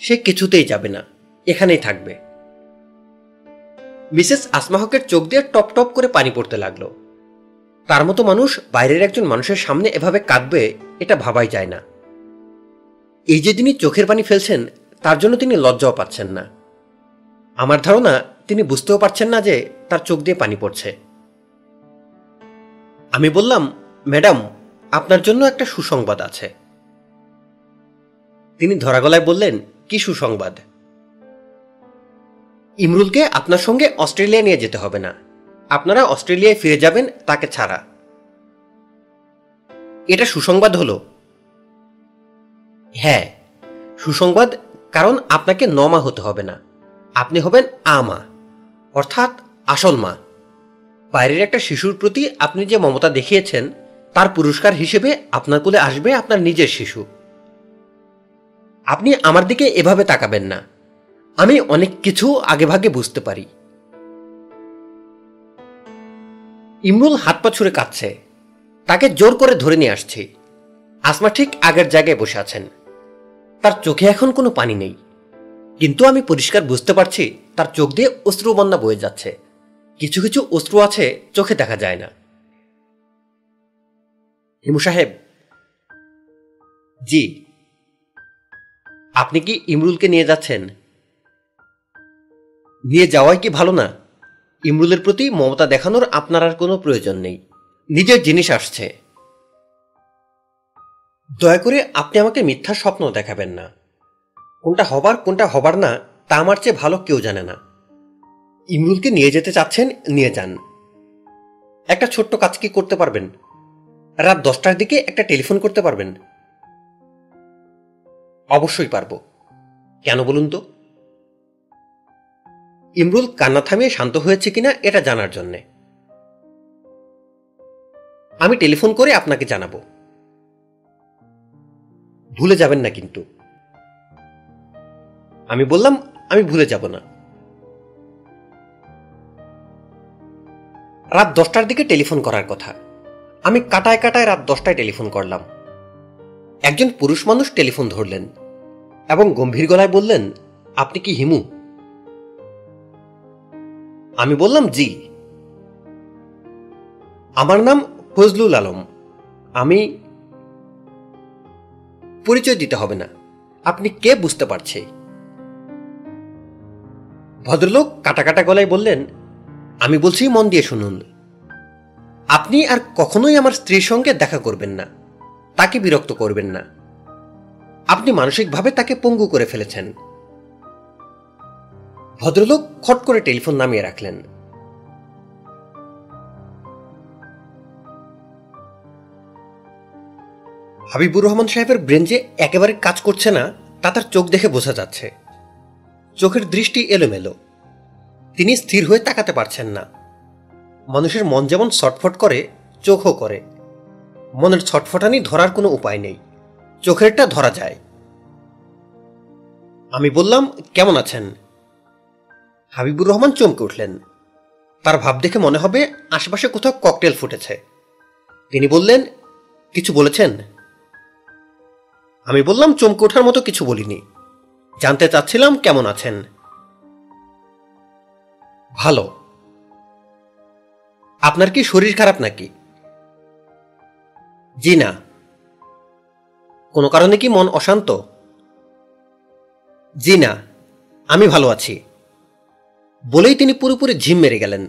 সে কিছুতেই যাবে না, এখানেই থাকবে। মিসেস আসমাহকের চোখ দিয়ে টপ টপ করে পানি পড়তে লাগল। তার মতো মানুষ বাইরের একজন মানুষের সামনে এভাবে কাঁদবে, এটা ভাবাই যায় না। এই যে তিনি চোখের পানি ফেলছেন, তার জন্য তিনি লজ্জাও পাচ্ছেন না। আমার ধারণা, তিনি বুঝতেও পারছেন না যে তার চোখ দিয়ে পানি পড়ছে। আমি বললাম, ম্যাডাম, আপনার জন্য একটা সুসংবাদ আছে। তিনি ধরাগলায় বললেন, কি সুসংবাদ? ইমরুলকে আপনার সঙ্গে অস্ট্রেলিয়া নিয়ে যেতে হবে না। আপনারা অস্ট্রেলিয়ায় ফিরে যাবেন তাকে ছাড়া। এটা সুসংবাদ হলো। হ্যাঁ সুসংবাদ, কারণ আপনাকে নমা হতে হবে না। আপনি হবেন আমা অর্থাৎ আসল মা। বাইরের একটা শিশুর প্রতি আপনি যে মমতা দেখিয়েছেন, তার পুরস্কার হিসেবে আপনার কোলে আসবে আপনার নিজের শিশু। আপনি আমার দিকে এভাবে তাকাবেন না। আমি অনেক কিছু আগেভাগে বুঝতে পারি। ইমরুল হাত পা ছুঁড়ে কাঁদছে তাকে জোর করে ধরে নিয়ে আসছি। আসমা ঠিক আগের জায়গায় বসে আছেন। তার চোখে এখন কোনো পানি নেই। কিন্তু আমি পরিষ্কার বুঝতে পারছি তার চোখ দিয়ে অশ্রু বন্যা বয়ে যাচ্ছে। কিছু কিছু অশ্রু আছে চোখে দেখা যায় না। হিমু সাহেব। জি। আপনি কি ইমরুলকে নিয়ে যাচ্ছেন? নিয়ে যাওয়াই কি ভালো না? ইমরুলের প্রতি মমতা দেখানোর আপনার আর কোনো প্রয়োজন নেই। নিজের জিনিস আসছে। দয়া করে আপনি আমাকে মিথ্যা স্বপ্ন দেখাবেন না। কোনটা হবার কোনটা হবার না, তা আমার চেয়ে ভালো কেউ জানে না। ইমরুলকে নিয়ে যেতে চাচ্ছেন, নিয়ে যান। একটা ছোট্ট কাজ কি করতে পারবেন? রাত দশটার দিকে একটা টেলিফোন করতে পারবেন? অবশ্যই পারব। কেন বলুন তো? ইমরুল কান্না থামিয়ে শান্ত হয়েছে কিনা এটা জানার জন্যে। আমি টেলিফোন করে আপনাকে জানাব। ভুলে যাবেন না কিন্তু। আমি বললাম, আমি ভুলে যাব না। রাত দশটার দিকে টেলিফোন করার কথা। আমি কাটায় কাটায় রাত দশটায় টেলিফোন করলাম। একজন পুরুষ মানুষ টেলিফোন ধরলেন এবং গম্ভীর গলায় বললেন, আপনি কি হিমু? আমি বললাম, জি। আমার নাম ফজলুল আলম। আমি পরিচয় দিতে হবে না। আপনি কে বুঝতে পারছে? ভদ্রলোক কাটা কাটা গলায় বললেন, আমি বলছি, মন দিয়ে শুনুন। আপনি আর কখনোই আমার স্ত্রীর সঙ্গে দেখা করবেন না। তাকে বিরক্ত করবেন না। আপনি মানসিকভাবে তাকে পঙ্গু করে ফেলেছেন। ভদ্রলোক খট করে টেলিফোন নামিয়ে রাখলেন। হাবিবুর রহমান সাহেবের ব্রেন যে একেবারে কাজ করছে না, তা তার চোখ দেখে বোঝা যাচ্ছে। চোখের দৃষ্টি এলোমেলো। তিনি স্থির হয়ে তাকাতে পারছেন না। মানুষের মন যেমন ছটফট করে, চোখও করে। মনের ছটফটানি ধরার কোনো উপায় নেই। চোখেরটা ধরা যায়। আমি বললাম, কেমন আছেন? হাবিবুর রহমান চমকে উঠলেন। তার ভাব দেখে মনে হবে আশেপাশে কোথাও ককটেল ফুটেছে। তিনি বললেন, কিছু বলেছেন? আমি বললাম, চমকে ওঠার মতো কিছু বলিনি। জানতে চাচ্ছিলাম কেমন আছেন? ভালো। আপনার কি শরীর খারাপ নাকি? জি না। কোনো কারণে কি মন অশান্ত? জি না। আমি ভালো আছি। বলেই তিনি পুরোপুরি ঝিম মেরে গেলেন।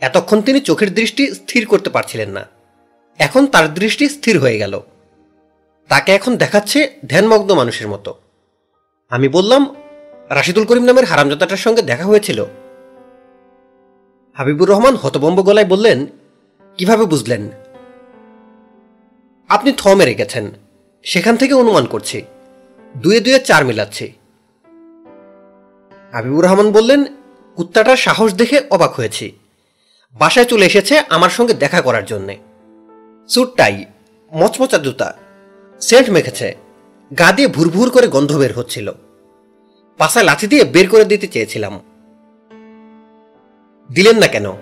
এতক্ষণ তিনি চোখের দৃষ্টি স্থির করতে পারছিলেন না। এখন তার দৃষ্টি স্থির হয়ে গেল। তাকে এখন দেখাচ্ছে ধ্যানমগ্ন মানুষের মতো। আমি বললাম, রাশিদুল করিম নামের হারামজাদাটার সঙ্গে দেখা হয়েছিল। হাবিবুর রহমান হতবম্ব গলায় বললেন, কীভাবে বুঝলেন? আপনি থ মেরে গেছেন। সেখান থেকে অনুমান করছি। দুয়ে দুয়ে চার মিলাচ্ছি। হাবিবুর রহমান বললেন কুত্তাটার সাহস দেখে অবাক হয়েছি। বাসায় চলে এসেছে আমার সঙ্গে দেখা করার জন্যে। সুটটাই মচমচা জুতা, সেন্ট মেখেছে, গা দিয়ে ভুরভুর করে গন্ধ বের হচ্ছিল। পাশায় লাঠি দিয়ে বের করে দিতে চেয়েছিলাম। দিলেন না কেন?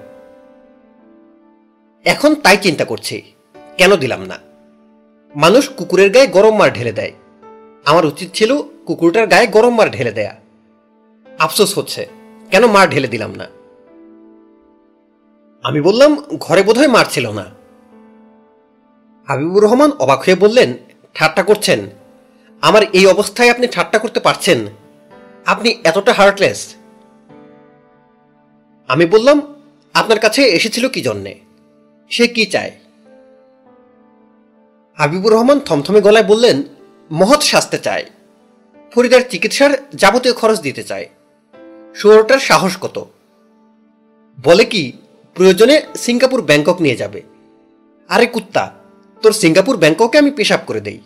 এখন তাই চিন্তা করছি, কেন দিলাম না? মানুষ কুকুরের গায়ে গরম মার ঢেলে দেয়। আমার উচিত ছিল কুকুরটার গায়ে গরম মার ঢেলে দেয়া। আফসোস হচ্ছে। কেন মার ঢেলে দিলাম না? আমি বললাম, ঘরে বোধহয় মার ছিল না। হাবিবুর রহমান অবাক হয়ে বললেন, ঠাট্টা করছেন? আমার এই অবস্থায় আপনি ঠাট্টা করতে পারছেন? আপনি এতটা হার্টলেস আমি বললাম, আপনার কাছে এসেছিল কি জন্যে? সে কি চায়? হাবিবুর রহমান থমথমে গলায় বললেন, মহৎ শাস্তে চায়। ফরিদার চিকিৎসার যাবতীয় খরচ দিতে চায়। শুয়োরটার সাহস কত? বলে কি, প্রয়োজনে সিঙ্গাপুর ব্যাংকক নিয়ে যাবে। আরে কুত্তা, তোর সিঙ্গাপুর ব্যাংককে আমি পেশাব করে দেই।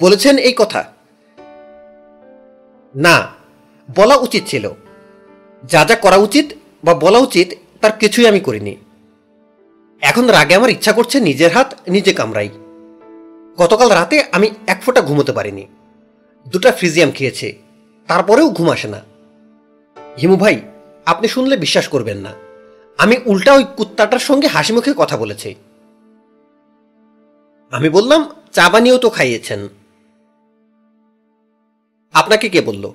বলেছেন এই কথা। না, বলা উচিত ছিল। যা যা করা উচিত বা বলা উচিত, তার কিছুই আমি করিনি। এখন রাগে আমার ইচ্ছা করছে নিজের হাত নিজে কামড়াই। গতকাল রাতে আমি এক ফোঁটা ঘুমোতে পারিনি। দুটা ফ্রিজিয়াম খেয়েছে। তারপরেও ঘুম আসে না। হিমু ভাই, আপনি শুনলে বিশ্বাস করবেন না। আমি উল্টা ওই কুত্তাটার সঙ্গে হাসি মুখে কথা বলেছি। আমি বললাম, চা বানিয়েও তো খাইয়েছেন। আপনাকে কে বলল?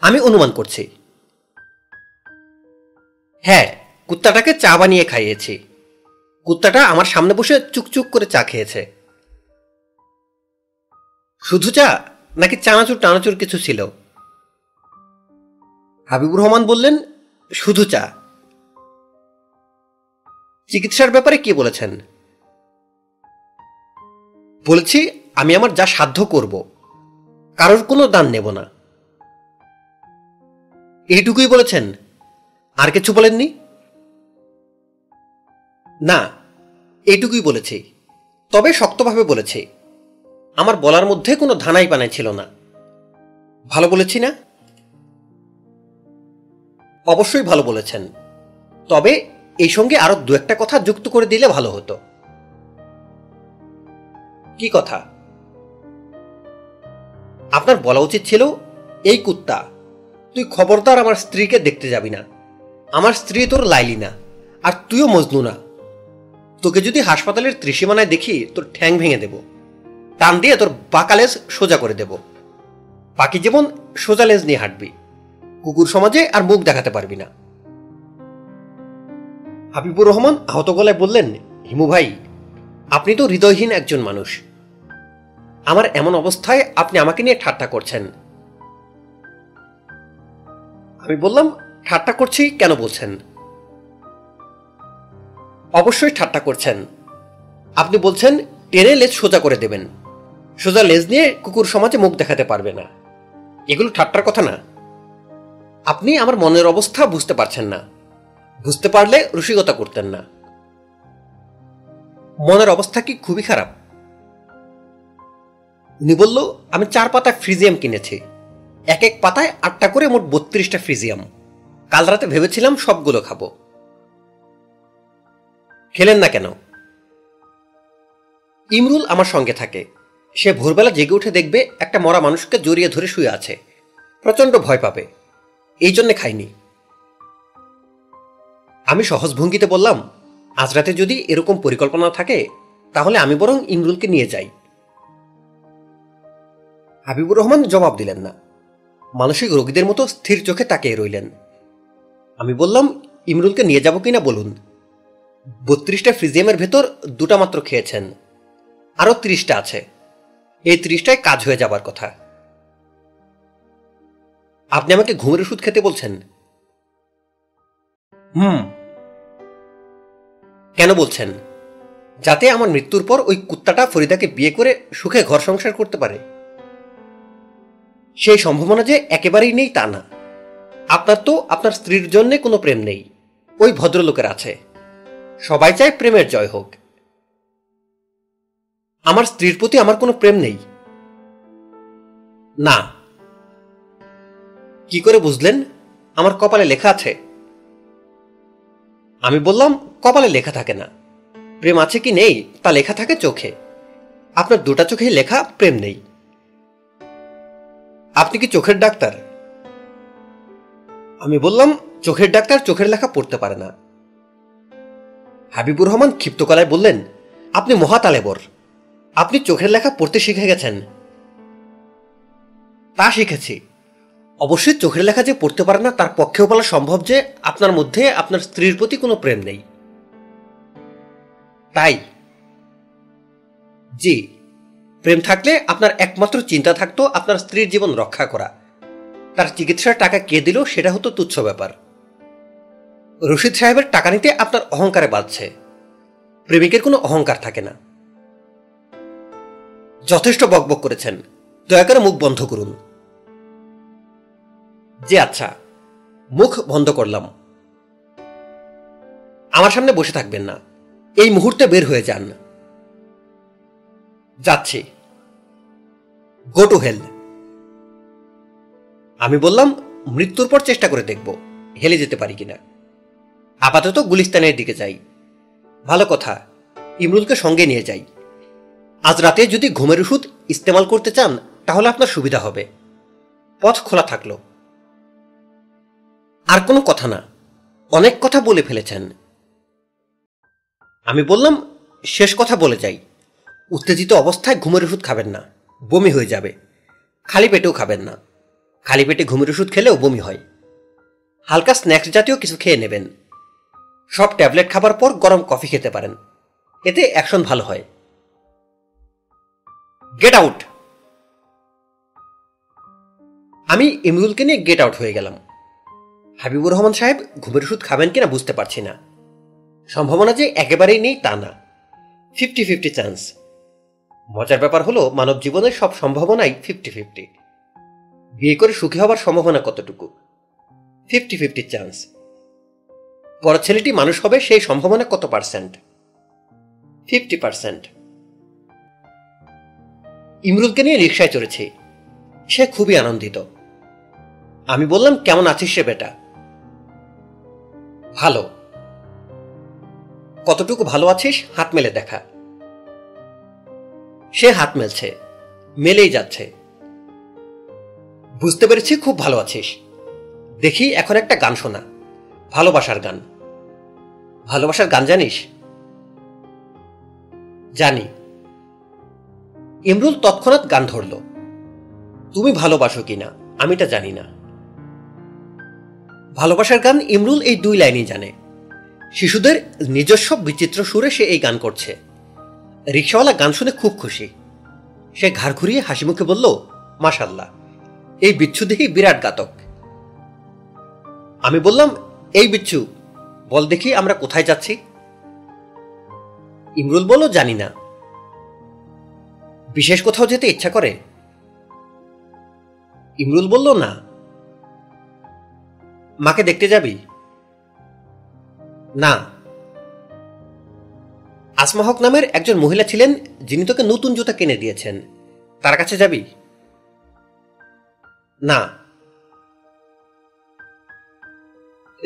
আমি অনুমান করছি। হ্যাঁ কুত্তাটাকে চা বানিয়ে খাইয়েছি। কুত্তাটা আমার সামনে বসে চুকচুক করে চা খেয়েছে। শুধু চা? নাকি চানাচুর টানাচুর কিছু ছিল? হাবিবুর রহমান বললেন, শুধু চা। চিকিৎসার ব্যাপারে কি বলেছেন? বলেছি, আমি আমার যা সাধ্য করব, কারোর কোনো দান নেব না। এইটুকুই বলেছেন। আর কিছু বলেননি? না এইটুকুই বলেছি। তবে শক্তভাবে বলেছি। আমার বলার মধ্যে কোনো ধানাই পানাই ছিল না। ভালো বলেছি না? অবশ্যই ভালো বলেছেন। তবে এই সঙ্গে আরও দু একটা কথা যুক্ত করে দিলে ভালো হতো। কি কথা? আপনার বলা উচিত ছিল, এই কুত্তা, তুই খবরদার আমার স্ত্রীকে দেখতে যাবি না। আমার স্ত্রী তোর লাইলি না, আর তুইও মজনু না। তোকে যদি হাসপাতালের ত্রিসীমানায় দেখি, তোর ঠ্যাং ভেঙে দেব। টান দিয়ে তোর বাঁকা লেজ সোজা করে দেব। বাকি যেমন সোজা লেজ নিয়ে হাঁটবি। কুকুর সমাজে আর মুখ দেখাতে পারবি না। হাবিবুর রহমান আহত গলায় বললেন, হিমু ভাই, আপনি তো হৃদয়হীন একজন মানুষ। আমার এমন অবস্থায় আপনি আমাকে নিয়ে ঠাট্টা করছেন। আমি বললাম, ঠাট্টা করছি কেন বলছেন? অবশ্যই ঠাট্টা করছেন। আপনি বলছেন টেনে লেজ সোজা করে দেবেন। সোজা লেজ নিয়ে কুকুর সমাজে মুখ দেখাতে পারবে না। এগুলো ঠাট্টার কথা না। আপনি আমার মনের অবস্থা বুঝতে পারছেন না। বুঝতে পারলে রসিকতা করতেন না। মনের অবস্থা কি খুবই খারাপ। উনি বলল, আমি চার পাতা ফ্রিজিয়াম কিনেছি। এক এক পাতায় আটটা করে মোট বত্রিশটা ফ্রিজিয়াম। কাল রাতে ভেবেছিলাম সবগুলো খাব। খেলেন না কেন? ইমরুল আমার সঙ্গে থাকে। সে ভোরবেলা জেগে উঠে দেখবে একটা মরা মানুষকে জড়িয়ে ধরে শুয়ে আছে। প্রচণ্ড ভয় পাবে। এই জন্য খাইনি। আমি সহজ ভঙ্গিতে বললাম, আজ রাতে যদি এরকম পরিকল্পনা থাকে, তাহলে আমি বরং ইমরুলকে নিয়ে যাই। হাবিবুর রহমান জবাব দিলেন না। মানসিক রোগীদের মতো স্থির চোখে তাকিয়ে রইলেন। আমি বললাম, ইমরুলকে নিয়ে যাব কিনা বলুন? বত্রিশটা ফ্রিজিয়ামের ভেতর দুটা মাত্র খেয়েছেন। আরও ত্রিশটা আছে। এই ত্রিশটায় কাজ হয়ে যাবার কথা। আপনি আমাকে ঘুমের ওষুধ খেতে বলছেন? হুম। কেন বলছেন? যাতে আমার মৃত্যুর পর ওই কুত্তাটা ফরিদাকে বিয়ে করে সুখে ঘর সংসার করতে পারে। সেই সম্ভাবনা যে একেবারেই নেই তা না। আপনার তো আপনার স্ত্রীর জন্য কোনো প্রেম নেই। ওই ভদ্রলোকের আছে। সবাই চায় প্রেমের জয় হোক। আমার স্ত্রীর প্রতি আমার কোনো প্রেম নেই। না। কি করে বুঝলেন? আমার কপালে লেখা আছে। আমি বললাম, কপালে লেখা থাকে না। প্রেম আছে কি নেই, তা লেখা থাকে চোখে। আপনার দুটা চোখেই লেখা প্রেম নেই। আপনি কি চোখের ডাক্তার? আমি বললাম, চোখের ডাক্তার চোখের লেখা পড়তে পারে না। হাবিবুর রহমান ক্ষিপ্ত কলায় বললেন, আপনি মহাতালেবর। আপনি চোখের লেখা পড়তে শিখে গেছেন। তা শিখেছি। অবশ্যই চোখের লেখা যে পড়তে পারে না, তার পক্ষেও বলা সম্ভব যে আপনার মধ্যে আপনার স্ত্রীর প্রতি কোনো প্রেম নেই। তাই। জি। প্রেম থাকলে আপনার একমাত্র চিন্তা থাকতো আপনার স্ত্রীর জীবন রক্ষা করা। তার চিকিৎসার টাকা কে দিল সেটা হতো তুচ্ছ ব্যাপার। রশিদ সাহেবের টাকা নিতে আপনার অহংকারে বাঁধছে। প্রেমিকের কোনো অহংকার থাকে না। যথেষ্ট বকবক করেছেন। দয়া করে মুখ বন্ধ করুন। জি আচ্ছা। মুখ বন্ধ করলাম। আমার সামনে বসে থাকবেন না। এই মুহূর্তে বের হয়ে যান। যাচ্ছি। Go to hell. আমি বললাম, মৃত্যুর পর চেষ্টা করে দেখব, হেলে যেতে পারি কিনা। আপাতত গুলিস্তানের দিকে যাই। ভালো কথা, ইমরুলকে সঙ্গে নিয়ে যাই। আজ রাতে যদি ঘুমের ওষুধ ইস্তেমাল করতে চান, তাহলে আপনার সুবিধা হবে। পথ খোলা থাকল। আর কোনো কথা না। অনেক কথা বলে ফেলেছেন। আমি বললাম, শেষ কথা বলে যাই। উত্তেজিত অবস্থায় ঘুমের ওষুধ খাবেন না। বমি হয়ে যাবে। খালি পেটেও খাবেন না। খালি পেটে ঘুমের ওষুধ খেলেও বমি হয়। হালকা স্ন্যাক্স জাতীয় কিছু খেয়ে নেবেন। সব ট্যাবলেট খাবার পর গরম কফি খেতে পারেন। এতে অ্যাকশন ভালো হয়। গেট আউট আমি ইমরুলকে নিয়ে গেট আউট হয়ে গেলাম। হাবিবুর রহমান সাহেব ঘুমের ওষুধ খাবেন কিনা বুঝতে পারছি না। সম্ভাবনা যে একেবারেই নেই তা না। ফিফটি ফিফটি চান্স মজার ব্যাপার হলো, মানব জীবনের সব সম্ভাবনাই ফিফটি ফিফটি বিয়ে করে সুখী হবার সম্ভাবনা কতটুকু? ফিফটি ফিফটি চান্স বড় ছেলেটি মানুষ হবে, সেই সম্ভাবনা কত পার্সেন্ট ফিফটি পার্সেন্ট ইমরুলকে নিয়ে রিক্সায় চড়েছি। সে খুবই আনন্দিত। আমি বললাম, কেমন আছিস সে বেটা? ভালো। কতটুকু ভালো আছিস? হাত মেলে দেখা। সে হাত মেলছে, মেলেই যাচ্ছে। বুঝতে পেরেছি, খুব ভালো আছিস। দেখি, এখন একটা গান শোনা। ভালোবাসার গান। ভালোবাসার গান জানিস? জানি। ইমরুল তৎক্ষণাৎ গান ধরল। তুমি ভালোবাসো কিনা আমি তা জানি না। ভালোবাসার গান ইমরুল এই দুই লাইনই জানে। শিশুদের নিজস্ব বিচিত্র সুরে সে এই গান করছে। রিক্সাওয়ালা গান শুনে খুব খুশি। সে ঘাড় ঘুরিয়ে হাসি মুখে বলল মাসাল্লাহ এই বিচ্ছু দেখি বিরাট গাতক। আমি বললাম, এই বিচ্ছু, বল দেখি আমরা কোথায় যাচ্ছি? ইমরুল বলল, জানি না। বিশেষ কোথাও যেতে ইচ্ছা করে? ইমরুল বলল, না। মাকে দেখতে যাবি? না। আসমা হক নামের একজন মহিলা ছিলেন যিনি তোকে নতুন জুতা কিনে দিয়েছেন। তার কাছে যাবি? না।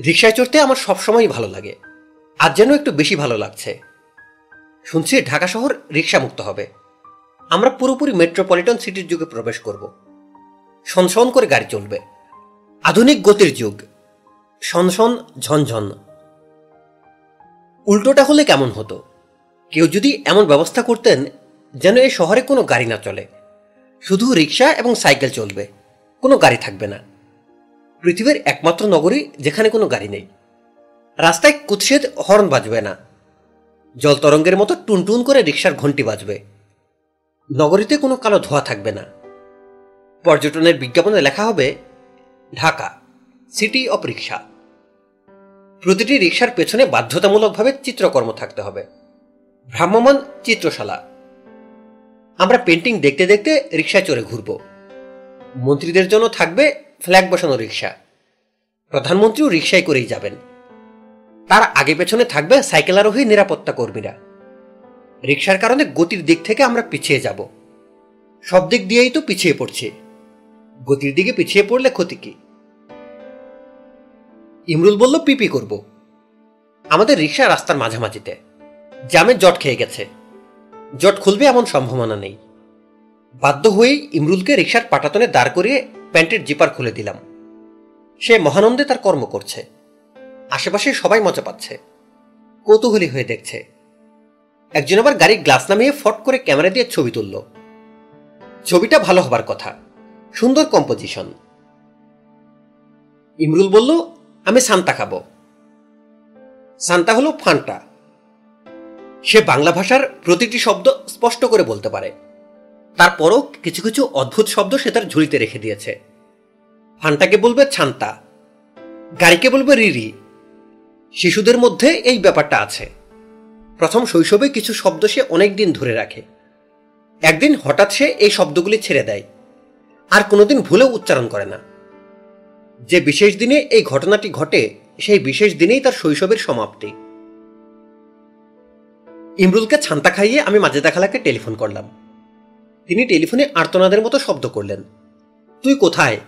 রিক্সায় চড়তে আমার সবসময়ই ভালো লাগে। আজ যেন একটু বেশি ভালো লাগছে। শুনছি ঢাকা শহর রিক্সা মুক্ত হবে। আমরা পুরোপুরি মেট্রোপলিটন সিটির যুগে প্রবেশ করব। সনসন করে গাড়ি চলবে। আধুনিক গতির যুগ। সনসন ঝনঝন। উল্টোটা হলে কেমন হতো? কেউ যদি এমন ব্যবস্থা করতেন যেন এই শহরে কোনো গাড়ি না চলে। শুধু রিক্সা এবং সাইকেল চলবে। কোনো গাড়ি থাকবে না। পৃথিবীর একমাত্র নগরী যেখানে কোনো গাড়ি নেই। রাস্তায় কুৎসেদ হর্ন বাজবে না। জল তরঙ্গের মতো টুনটুন করে রিক্সার ঘন্টি বাজবে। নগরীতে কোনো কালো ধোয়া থাকবে না। পর্যটনের বিজ্ঞাপনে লেখা হবে, ঢাকা, সিটি অফ রিক্সা। প্রতিটি রিক্সার পেছনে বাধ্যতামূলকভাবে চিত্রকর্ম থাকতে হবে। ভ্রাম্যমান চিত্রশালা। আমরা পেন্টিং দেখতে দেখতে রিক্সায় চড়ে ঘুরব। মন্ত্রীদের জন্য থাকবে ফ্ল্যাগ বসানো রিক্সা। প্রধানমন্ত্রীও রিক্সায় করেই যাবেন। তার আগে পেছনে থাকবে সাইকেল আরোহী নিরাপত্তা কর্মীরা। রিক্সার কারণে গতির দিক থেকে আমরা পিছিয়ে যাব। সব দিক দিয়েই তো পিছিয়ে পড়ছে। গতির দিকে পিছিয়ে পড়লে ক্ষতি কি? ইমরুল বলল, পিপি করব। আমাদের রিক্সা রাস্তার মাঝামাঝিতে। জামে জট খেয়ে গেছে। জট খুলবে এমন সম্ভাবনা নেই। বাধ্য হয়েই ইমরুলকে রিক্সার পাটাতনে দাঁড় করিয়ে প্যান্টের জিপার খুলে দিলাম। সে মহানন্দে তার কর্ম করছে। আশেপাশে সবাই মজা পাচ্ছে। কৌতূহলী হয়ে দেখছে। একজন আবার গাড়ির গ্লাস নামিয়ে ফট করে ক্যামেরা দিয়ে ছবি তুলল। ছবিটা ভালো হবার কথা। সুন্দর কম্পোজিশন ইমরুল বলল, আমি সান্তা খাব। সান্তা হলো ফান্টা। সে বাংলা ভাষার প্রতিটি শব্দ স্পষ্ট করে বলতে পারে। তারপরও কিছু কিছু অদ্ভুত শব্দ সে তার ঝুড়িতে রেখে দিয়েছে। ফান্টাকে বলবে ছান্তা। গাড়িকে বলবে রিরি। শিশুদের মধ্যে এই ব্যাপারটা আছে। প্রথম শৈশবে কিছু শব্দ সে অনেক দিন ধরে রাখে। একদিন হঠাৎ সে এই শব্দগুলি ছেড়ে দেয়, আর কোনোদিন ভুলেও উচ্চারণ করে না। যে বিশেষ দিনে এই ঘটনাটি ঘটে, সেই বিশেষ দিনেই তার শৈশবের সমাপ্তি। ইমরুলকে ছান্তা খাইয়ে আমি মাজেদা খালাকে টেলিফোন করলাম। তিনি টেলিফোনে আর্তনাদের মতো শব্দ করলেন, তুই কোথায়?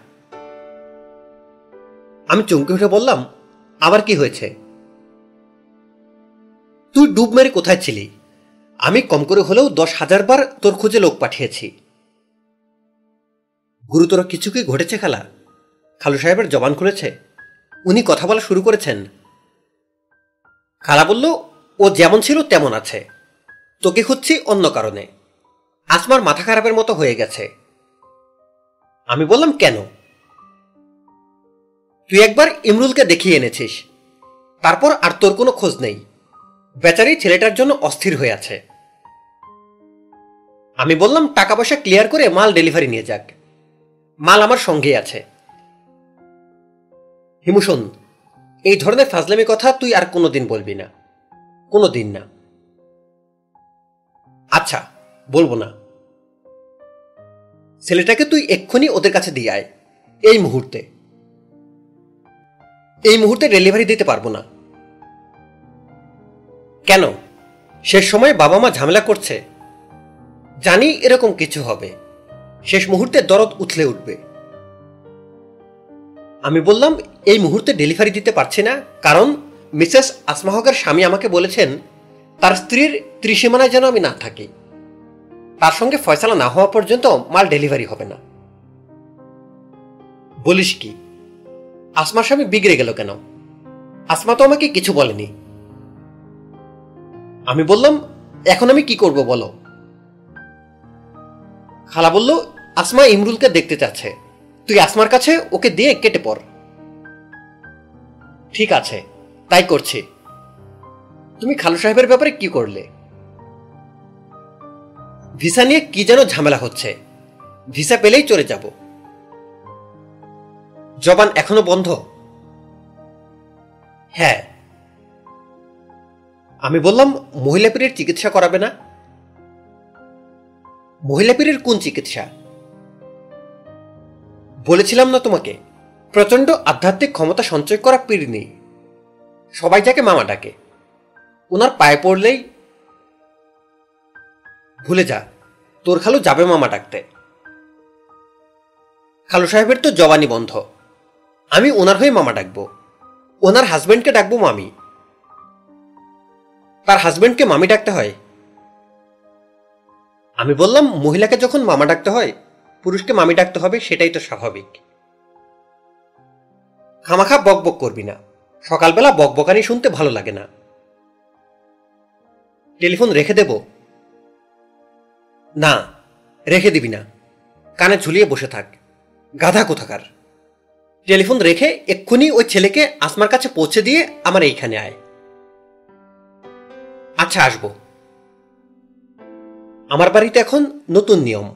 আমি চমকে উঠে বললাম, আবার কি হয়েছে? তুই ডুব মেরে কোথায় ছিলি? আমি কম করে হলেও দশ হাজার বার তোর খুঁজে লোক পাঠিয়েছি। গুরুতর কিছু কি ঘটেছে খালা? খালু সাহেবের জবান খুলেছে। উনি কথা বলা শুরু করেছেন। খালা বলল, ও যেমন ছিল তেমন আছে। তোকে খুঁজছি অন্য কারণে। আসমার মাথা খারাপের মতো হয়ে গেছে। আমি বললাম, কেন? তুই একবার ইমরুলকে দেখিয়ে এনেছিস। তারপর আর তোর কোনো খোঁজ নেই। বেচারি ছেলেটার জন্য অস্থির হয়ে আছে। আমি বললাম টাকা পয়সা ক্লিয়ার করে মাল ডেলিভারি নিয়ে যাক। মাল আমার সঙ্গেই আছে। হিমু, শোন, এই ধরনের ফাজলামি কথা তুই আর কোনোদিন বলবি না। কোনো দিন না। আচ্ছা বলব না। ছেলেটাকে তুই এক্ষুনি ওদের কাছে দিয়ে আয়। এই মুহূর্তে। এই মুহূর্তে ডেলিভারি দিতে পারব না। কেন? শেষ সময় বাবা মা ঝামেলা করছে। জানি এরকম কিছু হবে। শেষ মুহূর্তে দরদ উথলে উঠবে। আমি বললাম, এই মুহূর্তে ডেলিভারি দিতে পারছি না, কারণ মিসেস আসমাহকের স্বামী আমাকে বলেছেন, তার স্ত্রীর ত্রিসীমানায় যেন আমি না থাকি। তার সঙ্গে ফয়সালা না হওয়া পর্যন্ত মাল ডেলিভারি হবে না। বলিস কি? আসমার স্বামী বিগড়ে গেল কেন? আসমা তো আমাকে কিছু বলেনি। আমি বললাম, এখন আমি কি করব বলো? খালা বলল, আসমা ইমরুলকে দেখতে চাচ্ছে তুই আসমার কাছে ওকে দিয়ে কেটে পড় ঠিক আছে, তাই করছি। তুমি খালু সাহেবের ব্যাপারে কি করলে? ভিসা নিয়ে কি যেন ঝামেলা হচ্ছে। ভিসা পেলেই চলে যাব। জবান এখনও বন্ধ? হ্যাঁ আমি বললাম, মহিলা পীরের চিকিৎসা করাবে না? মহিলা পীরের কোন চিকিৎসা? বলেছিলাম না তোমাকে প্রচণ্ড আধ্যাত্মিক ক্ষমতা সঞ্চয় করা পীর নেই। সবাই যাকে মামা ডাকে ওনার পায়ে পড়লেই ভুলে যা, তোর খালু যাবে মামা ডাকতে। খালু সাহেবের তো জবানি বন্ধ, আমি ওনার হয়ে মামা ডাকবো ওনার হাজব্যান্ডকে ডাকবো মামি। তার হাজবেন্ডকে মামি ডাকতে হয়। আমি বললাম, মহিলাকে যখন মামা ডাকতে হয়, পুরুষকে মামি ডাকতে হবে, সেটাই তো স্বাভাবিক। খামাখা বক বক করবি না। সকালবেলা বকবকানি শুনতে ভালো লাগে না। টেলিফোন রেখে দেব। না, রেখে দিবি না। কানে ঝুলিয়ে বসে থাক। গাধা কোথাকার। টেলিফোন রেখে এক্ষুনি ওই ছেলেকে আসমার কাছে পৌঁছে দিয়ে আমার এইখানে আয়। আচ্ছা আসব। আমার বাড়িতে এখন নতুন নিয়ম।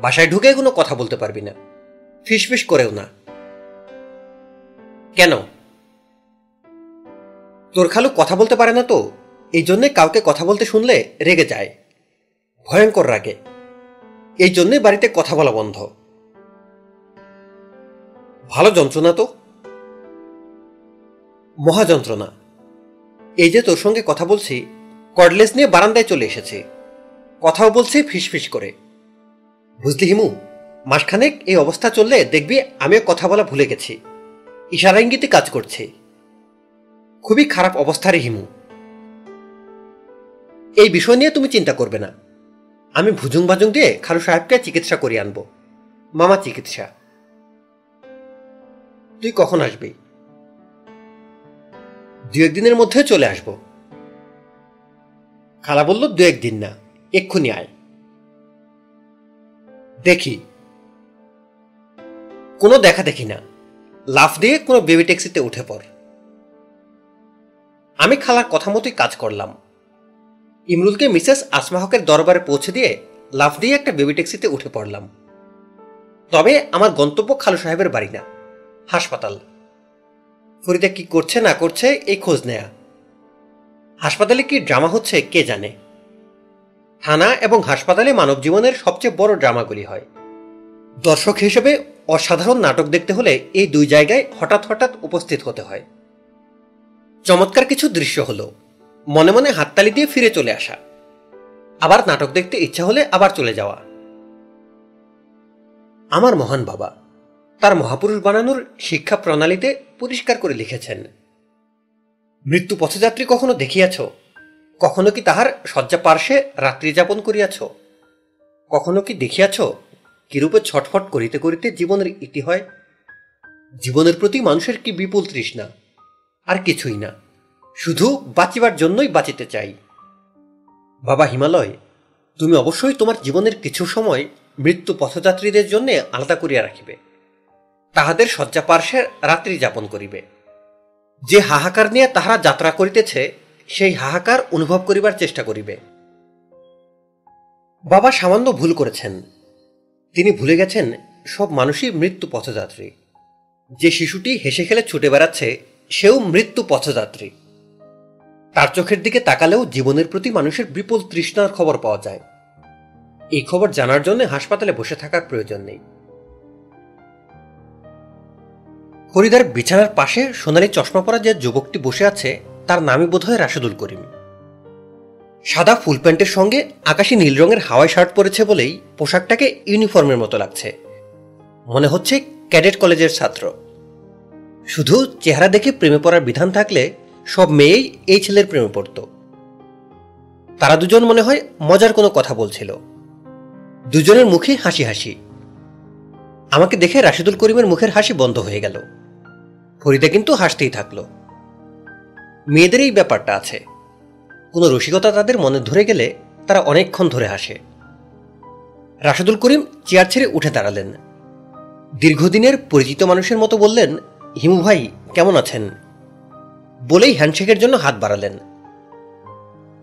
বাসায় ঢুকে কোনো কথা বলতে পারবি না। ফিসফিস করেও না। কেন? তোর খালু কথা বলতে পারে না তো। এই জন্যে কাউকে কথা বলতে শুনলে রেগে যায়। ভয়ঙ্কর রাগে। এই জন্যে বাড়িতে কথা বলা বন্ধ। ভালো যন্ত্রণা তো। মহাযন্ত্রণা এই যে তোর সঙ্গে কথা বলছি কর্ডলেস নিয়ে বারান্দায় চলে এসেছে। কথাও বলছি ফিসফিস করে। বুঝলি হিমু, মাসখানেক এই অবস্থা চললে দেখবি আমিও কথা বলা ভুলে গেছি। ইশারা ইঙ্গিতে কাজ করছি। খুবই খারাপ অবস্থা রে হিমু। এই বিষয় নিয়ে তুমি চিন্তা করবে না। আমি ভুজুং বাজুং দিয়ে খালু সাহেবকে চিকিৎসা করিয়ে আনব। মামা চিকিৎসা। তুই কখন আসবি? দু একদিনের মধ্যে চলে আসব। খালা বলল, দু একদিন না, এক্ষুনি আয়। দেখি। কোনো দেখা দেখি না। লাফ দিয়ে কোনো বেবি ট্যাক্সিতে উঠে পড়। আমি খালার কথা মতোই কাজ করলাম। ইমরুলকে মিসেস আসমা হকের দরবারে পৌঁছে দিয়ে লাফ দিয়ে একটা বেবি ট্যাক্সিতে উঠে পড়লাম। তবে আমার গন্তব্য খালু সাহেবের বাড়ি না, হাসপাতাল। ফরিদা কি করছে না করছে এই খোঁজ নেয়া। হাসপাতালে কি ড্রামা হচ্ছে, কে জানে? থানা এবং হাসপাতালে মানব জীবনের সবচেয়ে বড় ড্রামাগুলি হয়। দর্শক হিসেবে অসাধারণ নাটক দেখতে হলে এই দুই জায়গায় হঠাৎ হঠাৎ উপস্থিত হতে হয়। চমৎকার কিছু দৃশ্য হলো। মনে মনে হাততালি দিয়ে ফিরে চলে আসা। আবার নাটক দেখতে ইচ্ছা হলে আবার চলে যাওয়া। আমার মহান বাবা, তার মহাপুরুষ বানানোর শিক্ষা প্রণালীতে পরিষ্কার করে লিখেছেন। মৃত্যু পথযাত্রী কখনো দেখিয়াছ? কখনো কি তাহার শয্যা পার্শ্বে রাত্রি যাপন করিয়াছ? কখনো কি দেখিয়াছ কিরূপে ছটফট করিতে করিতে জীবনের ইতি হয়? জীবনের প্রতি মানুষের কি বিপুল তৃষ্ণা? আর কিছুই না। শুধু বাঁচিবার জন্যই বাঁচিতে চাই। বাবা হিমালয়, তুমি অবশ্যই তোমার জীবনের কিছু সময় মৃত্যু পথযাত্রীদের জন্য আলাদা করিয়া রাখিবে। তাহাদের শয্যা পার্শ্বে রাত্রি যাপন করিবে। যে হাহাকার নিয়ে তাহারা যাত্রা করিতেছে, সেই হাহাকার অনুভব করিবার চেষ্টা করিবে। বাবা সামান্য ভুল করেছেন। তিনি ভুলে গেছেন, সব মানুষই মৃত্যু পথযাত্রী। যে শিশুটি হেসে খেলে ছুটে বেড়াচ্ছে, সেও মৃত্যু পথযাত্রী। তার চোখের দিকে তাকালেও জীবনের প্রতি মানুষের বিপুল তৃষ্ণার খবর পাওয়া যায়। এই খবর জানার জন্য হাসপাতালে বসে থাকার প্রয়োজন নেই। ফরিদার বিছানার পাশে সোনালি চশমা পরা যে যুবকটি বসে আছে, তার নামই বোধহয় রাশেদুল করিম। সাদা ফুল প্যান্টের সঙ্গে আকাশি নীল রঙের হাওয়াই শার্ট পরেছে বলেই পোশাকটাকে ইউনিফর্মের মতো লাগছে। মনে হচ্ছে ক্যাডেট কলেজের ছাত্র। শুধু চেহারা দেখে প্রেমে পড়ার বিধান থাকলে সব মেয়েই এই ছেলের প্রেমে পড়ত। তারা দুজন মনে হয় মজার কোনো কথা বলছিল। দুজনের মুখে হাসি হাসি। আমাকে দেখে রাশিদুল করিমের মুখের হাসি বন্ধ হয়ে গেল। ফরিদা কিন্তু হাসতেই থাকল। মেয়েদের এই ব্যাপারটা আছে। কোনো রসিকতা তাদের মনে ধরে গেলে তারা অনেকক্ষণ ধরে হাসে। রাশেদুল করিম চেয়ার ছেড়ে উঠে দাঁড়ালেন। দীর্ঘদিনের পরিচিত মানুষের মতো বললেন, হিমু ভাই, কেমন আছেন? বলেই হ্যান্ডশেকের জন্য হাত বাড়ালেন।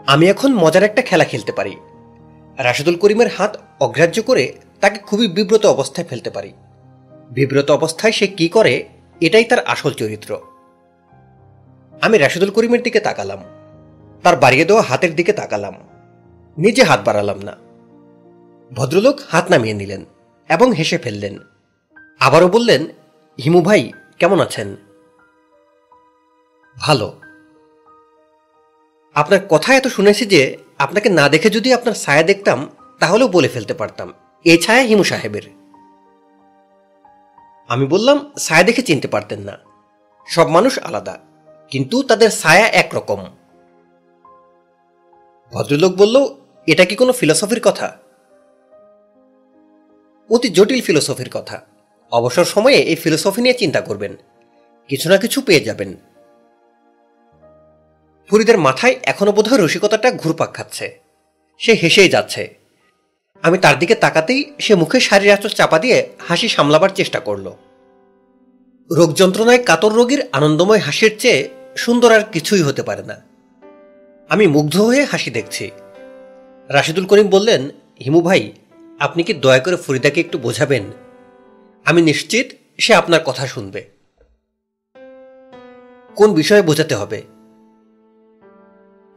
আমি এখন মজার একটা খেলা খেলতে পারি। রাশেদুল করিমের হাত অগ্রাহ্য করে তাকে খুবই বিব্রত অবস্থায় ফেলতে পারি। বিব্রত অবস্থায় সে কি করে এটাই তার আসল চরিত্র। আমি রাশেদুল করিমের দিকে তাকালাম। তার বাড়িয়ে দেওয়া হাতের দিকে তাকালাম। নিজে হাত বাড়ালাম না। ভদ্রলোক হাত নামিয়ে নিলেন এবং হেসে ফেললেন। আবারও বললেন, হিমু ভাই, কেমন আছেন? ভালো। আপনার কথা এত শুনেছি যে, আপনাকে না দেখে যদি আপনার ছায়া দেখতাম, তাহলেও বলে ফেলতে পারতাম। এই ছায়া হিমু সাহেবের। আমি বললাম, ছায়া দেখে চিনতে পারতেন না। সব মানুষ আলাদা, কিন্তু তাদের ছায়া একরকম। ভদ্রলোক বলল, এটা কি কোনো ফিলসফির কথা? অতি জটিল ফিলোসফির কথা। অবসর সময়ে এই ফিলোসফি নিয়ে চিন্তা করবেন। কিছু না কিছু পেয়ে যাবেন। ফরিদের মাথায় এখনও বোধহয় রসিকতাটা ঘুরপাক খাচ্ছে। সে হেসেই যাচ্ছে। আমি তার দিকে তাকাতেই সে মুখে শারীর আচর চাপা দিয়ে হাসি সামলাবার চেষ্টা করল। রোগ যন্ত্রণায় কাতর রোগীর আনন্দময় হাসির চেয়ে সুন্দর আর কিছুই হতে পারে না। আমি মুগ্ধ হয়ে হাসি দেখছি। রাশিদুল করিম বললেন, হিমু ভাই, আপনি কি দয়া করে ফরিদাকে একটু বোঝাবেন? আমি নিশ্চিত সে আপনার কথা শুনবে। কোন বিষয়ে বোঝাতে হবে?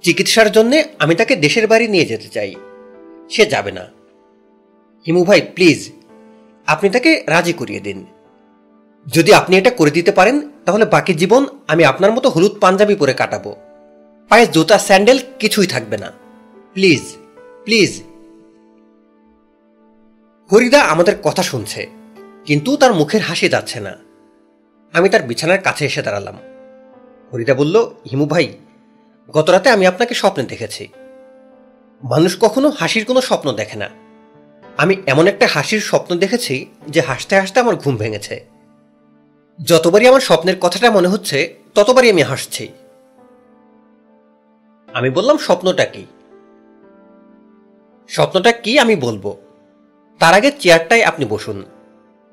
চিকিৎসার জন্য আমি তাকে দেশের বাড়ি নিয়ে যেতে চাই। সে যাবে না। হিমু ভাই, প্লিজ, আপনি তাকে রাজি করিয়ে দিন। যদি আপনি এটা করে দিতে পারেন, তাহলে বাকি জীবন আমি আপনার মতো হলুদ পাঞ্জাবি পরে কাটাবো। পায়ে জুতা, স্যান্ডেল কিছুই থাকবে না। Please please. হরিদা আমাদের কথা শুনছে, কিন্তু তার মুখের হাসি যাচ্ছে না। আমি তার বিছানার কাছে এসে দাঁড়ালাম। হরিদা বলল, হিমু ভাই, গতরাতে আমি আপনাকে স্বপ্নে দেখেছি। মানুষ কখনো হাসির কোনো স্বপ্ন দেখে না। আমি এমন একটা হাসির স্বপ্ন দেখেছি যে হাসতে হাসতে আমার ঘুম ভেঙেছে। যতবারই আমার স্বপ্নের কথাটা মনে হচ্ছে, ততবারই আমি হাসছি। আমি বললাম, স্বপ্নটা কি? স্বপ্নটা কি আমি বলব? তার আগে চেয়ারটাই আপনি বসুন।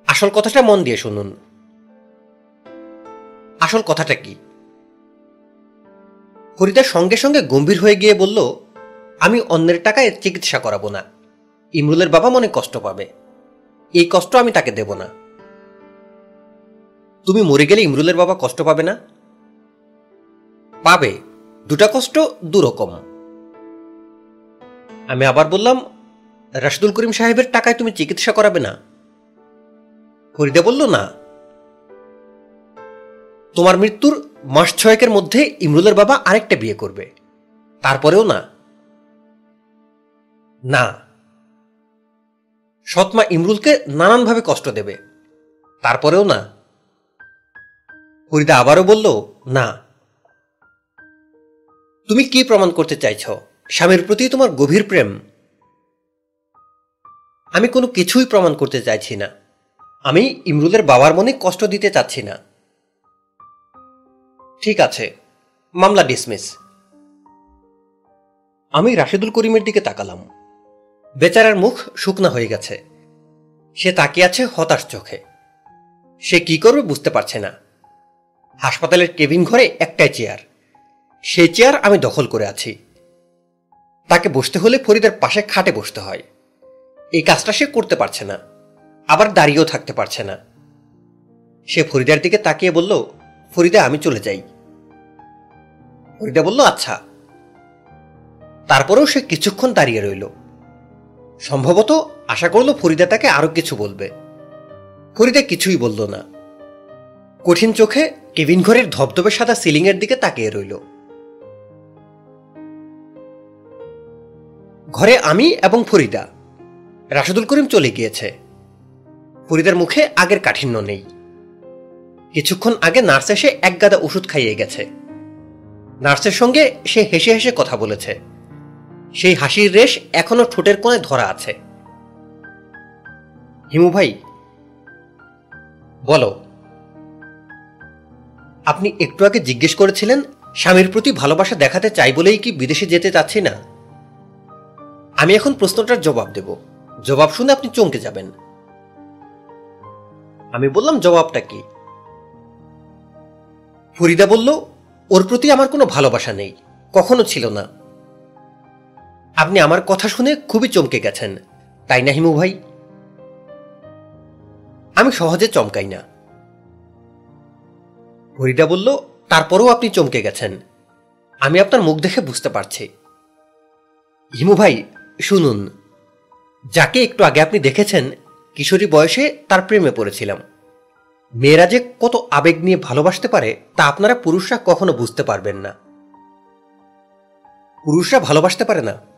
আসল কথাটা মন দিয়ে শুনুন। আসল কথাটা কি? হরিদা সঙ্গে সঙ্গে গম্ভীর হয়ে গিয়ে বলল, আমি অন্যের টাকায় চিকিৎসা করাবো না। ইমরুলের বাবা মনে কষ্ট পাবে। এই কষ্ট আমি তাকে দেব না। তুমি মরে গেলে ইমরুলের বাবা কষ্ট পাবে না? পাবে। দুটা কষ্ট দুরকম আমি আবার বললাম, রাশিদুল করিম সাহেবের টাকায় তুমি চিকিৎসা করাবে না? ফরিদা বলল, না। তোমার মৃত্যুর মাস ছয়েকের মধ্যে ইমরুলের বাবা আরেকটা বিয়ে করবে। তারপরেও না। না। সৎমা ইমরুলকে নানানভাবে কষ্ট দেবে। তারপরেও না। ফরিদা আবারও বলল, না। তুমি কি প্রমাণ করতে চাইছ? স্বামীর প্রতি তোমার গভীর প্রেম। আমি কোনো কিছুই প্রমাণ করতে চাইছি না। আমি ইমরুলের বাবার মনে কষ্ট দিতে চাচ্ছি না। ঠিক আছে, মামলা ডিসমিস। আমি রাশেদুল করিমের দিকে তাকালাম। বেচারার মুখ শুকনা হয়ে গেছে। সে তাকিয়ে আছে হতাশ চোখে। সে কি করবে বুঝতে পারছে না। হাসপাতালের কেবিন ঘরে একটাই চেয়ার। সেই চেয়ার আমি দখল করে আছি। তাকে বসতে হলে ফরিদের পাশে খাটে বসতে হয়। এই কাজটা সে করতে পারছে না। আবার দাঁড়িয়েও থাকতে পারছে না। সে ফরিদার দিকে তাকিয়ে বলল, ফরিদা, আমি চলে যাই। ফরিদা বলল আচ্ছা। তারপরেও সে কিছুক্ষণ দাঁড়িয়ে রইল। সম্ভবত আশা করল ফরিদা তাকে আরও কিছু বলবে। ফরিদা কিছুই বলল না। কঠিন চোখে কেবিন ঘরের ধবধবে সাদা সিলিং এর দিকে তাকিয়ে রইল। ঘরে আমি এবং ফরিদা। রাশেদুল করিম চলে গিয়েছে। ফরিদার মুখে আগের কাঠিন্য নেই। কিছুক্ষণ আগে নার্স এসে এক গাদা ওষুধ খাইয়ে গেছে। নার্সের সঙ্গে সে হেসে হেসে কথা বলেছে। সেই হাসির রেশ এখনও ঠোঁটের কোণে ধরা আছে। হিমু ভাই, বলো। আপনি একটু আগে জিজ্ঞেস করেছিলেন, স্বামীর প্রতি ভালোবাসা দেখাতে চাই বলেই কি বিদেশে যেতে চাচ্ছি না? আমি এখন প্রশ্নটার জবাব দেব। জবাব শুনে আপনি চমকে যাবেন। আমি বললাম, জবাবটা কি? ফরিদা বলল, ওর প্রতি আমার কোনো ভালোবাসা নেই, কখনো ছিল না। আপনি আমার কথা শুনে খুবই চমকে গেছেন। তাই না, হিমু ভাই? আমি সহজে চমকাই না। হরিদা বলল, তারপরেও আপনি চমকে গেছেন। আমি আপনার মুখ দেখে বুঝতে পারছি। হিমু ভাই, শুনুন। যাকে একটু আগে আপনি দেখেছেন, কিশোরী বয়সে তার প্রেমে পড়েছিলাম। মেয়েরা যে কত আবেগ নিয়ে ভালোবাসতে পারে, তা আপনারা পুরুষরা কখনো বুঝতে পারবেন না। পুরুষরা ভালোবাসতে পারে না।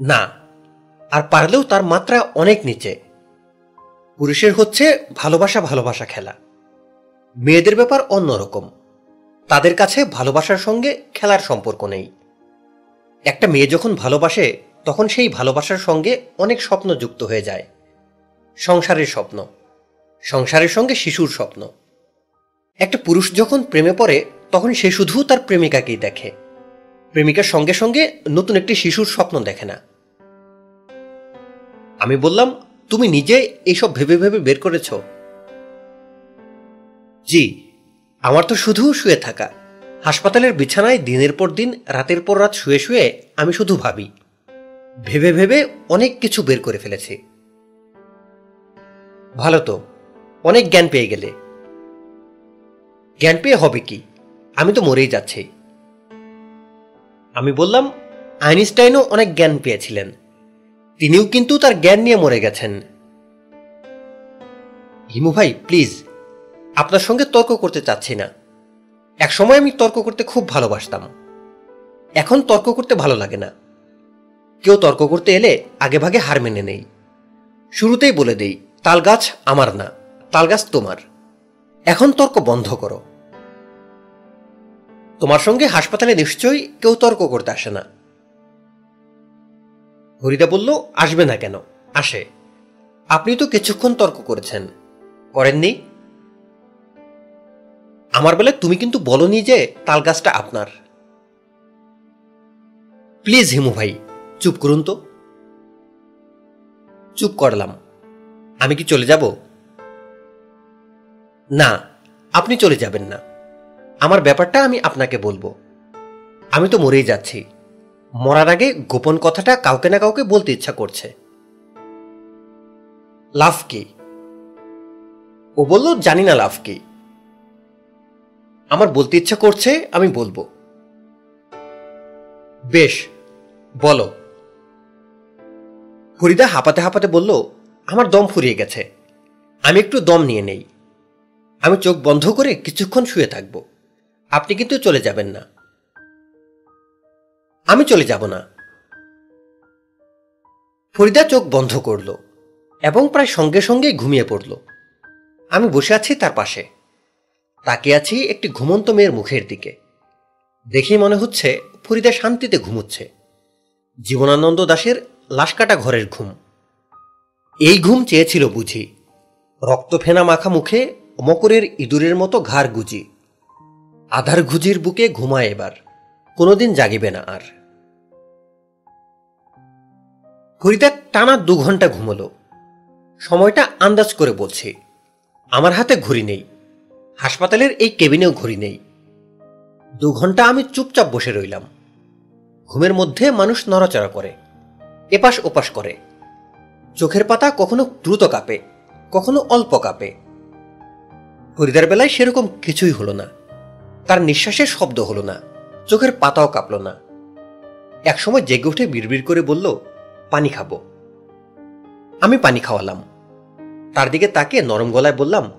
না, আর পারলেও তার মাত্রা অনেক নিচে। পুরুষের হচ্ছে ভালোবাসা ভালোবাসা খেলা। মেয়েদের ব্যাপার অন্যরকম। তাদের কাছে ভালোবাসার সঙ্গে খেলার সম্পর্ক নেই। একটা মেয়ে যখন ভালোবাসে, তখন সেই ভালোবাসার সঙ্গে অনেক স্বপ্ন যুক্ত হয়ে যায়। সংসারের স্বপ্ন। সংসারের সঙ্গে শিশুর স্বপ্ন। একটা পুরুষ যখন প্রেমে পড়ে, তখন সে শুধু তার প্রেমিকাকেই দেখে। প্রেমিকার সঙ্গে সঙ্গে নতুন একটি শিশুর স্বপ্ন দেখে না। আমি বললাম, তুমি নিজে এইসব ভেবে ভেবে বের করেছ? জি, আমার তো শুধু শুয়ে থাকা। হাসপাতালের বিছানায় দিনের পর দিন, রাতের পর রাত শুয়ে শুয়ে আমি শুধু ভাবি। ভেবে ভেবে অনেক কিছু বের করে ফেলেছি। ভালো তো, অনেক জ্ঞান পেয়ে গেলে। জ্ঞান পেয়ে হবে কি? আমি তো মরেই যাচ্ছি। আমি বললাম, আইনস্টাইনও অনেক জ্ঞান পেয়েছিলেন। তিনিও কিন্তু তার জ্ঞান নিয়ে মরে গেছেন। হিমু ভাই, প্লিজ, আপনার সঙ্গে তর্ক করতে চাচ্ছি না। এক সময় আমি তর্ক করতে খুব ভালোবাসতাম। এখন তর্ক করতে ভালো লাগে না। কেউ তর্ক করতে এলে আগে ভাগে হার মেনে নেই। শুরুতেই বলে দেই তাল গাছ আমার না তাল গাছ তোমার। এখন তর্ক বন্ধ করো। তোমার সঙ্গে হাসপাতালে নিশ্চয়ই কেউ তর্ক করতে আসে না। হরিদা বলল, আসবে না কেন? আসে। আপনি তো কিছুক্ষণ তর্ক করেছেন। করেননি? আমার বেলায় তুমি কিন্তু বলনি যে তাল গাছটা আপনার। প্লিজ হিমু ভাই, চুপ করুন তো। চুপ করলাম। আমি কি চলে যাব? না, আপনি চলে যাবেন না। আমার ব্যাপারটা আমি আপনাকে বলব। আমি তো মরেই যাচ্ছি। মরার আগে গোপন কথাটা কাউকে না কাউকে বলতে ইচ্ছা করছে। লাভ কি? ও বলল, জানি না লাভ কি। আমার বলতে ইচ্ছা করছে, আমি বলব। বেশ, বলো। হরিদা হাঁপাতে হাঁপাতে বলল, আমার দম ফুরিয়ে গেছে। আমি একটু দম নিয়ে নেই। আমি চোখ বন্ধ করে কিছুক্ষণ শুয়ে থাকব। আপনি কিন্তু চলে যাবেন না। আমি চলে যাব না। ফরিদা চোখ বন্ধ করল এবং প্রায় সঙ্গে সঙ্গেই ঘুমিয়ে পড়ল। আমি বসে আছি তার পাশে। তাকিয়ে আছি একটি ঘুমন্ত মেয়ের মুখের দিকে। দেখেই মনে হচ্ছে ফরিদা শান্তিতে ঘুমুচ্ছে। জীবনানন্দ দাসের লাশকাটা ঘরের ঘুম। এই ঘুম চেয়েছিল বুঝি। রক্ত ফেনা মাখা মুখে মকরের ইঁদুরের মতো ঘাড় গুজি। আধার ঘুজির বুকে ঘুমায় এবার। কোনোদিন জাগিবে না আর। ফরিদা টানা দু ঘণ্টা ঘুমলো। সময়টা আন্দাজ করে বলছি, আমার হাতে ঘড়ি নেই। হাসপাতালের এই কেবিনেও ঘড়ি নেই। দু ঘণ্টা আমি চুপচাপ বসে রইলাম। ঘুমের মধ্যে মানুষ নড়াচড়া করে, এপাশ ওপাশ করে। চোখের পাতা কখনো দ্রুত কাঁপে, কখনো অল্প কাঁপে। হরিদার বেলায় সেরকম কিছুই হলো না। তার নিঃশ্বাসের শব্দ হলো না, চোখের পাতাও কাঁপল না। একসময় জেগে উঠে বিড়বিড় করে বলল, পানি খাব। আমি পানি খাওয়ালাম। তার দিকে তাকে নরম গলায় বললাম,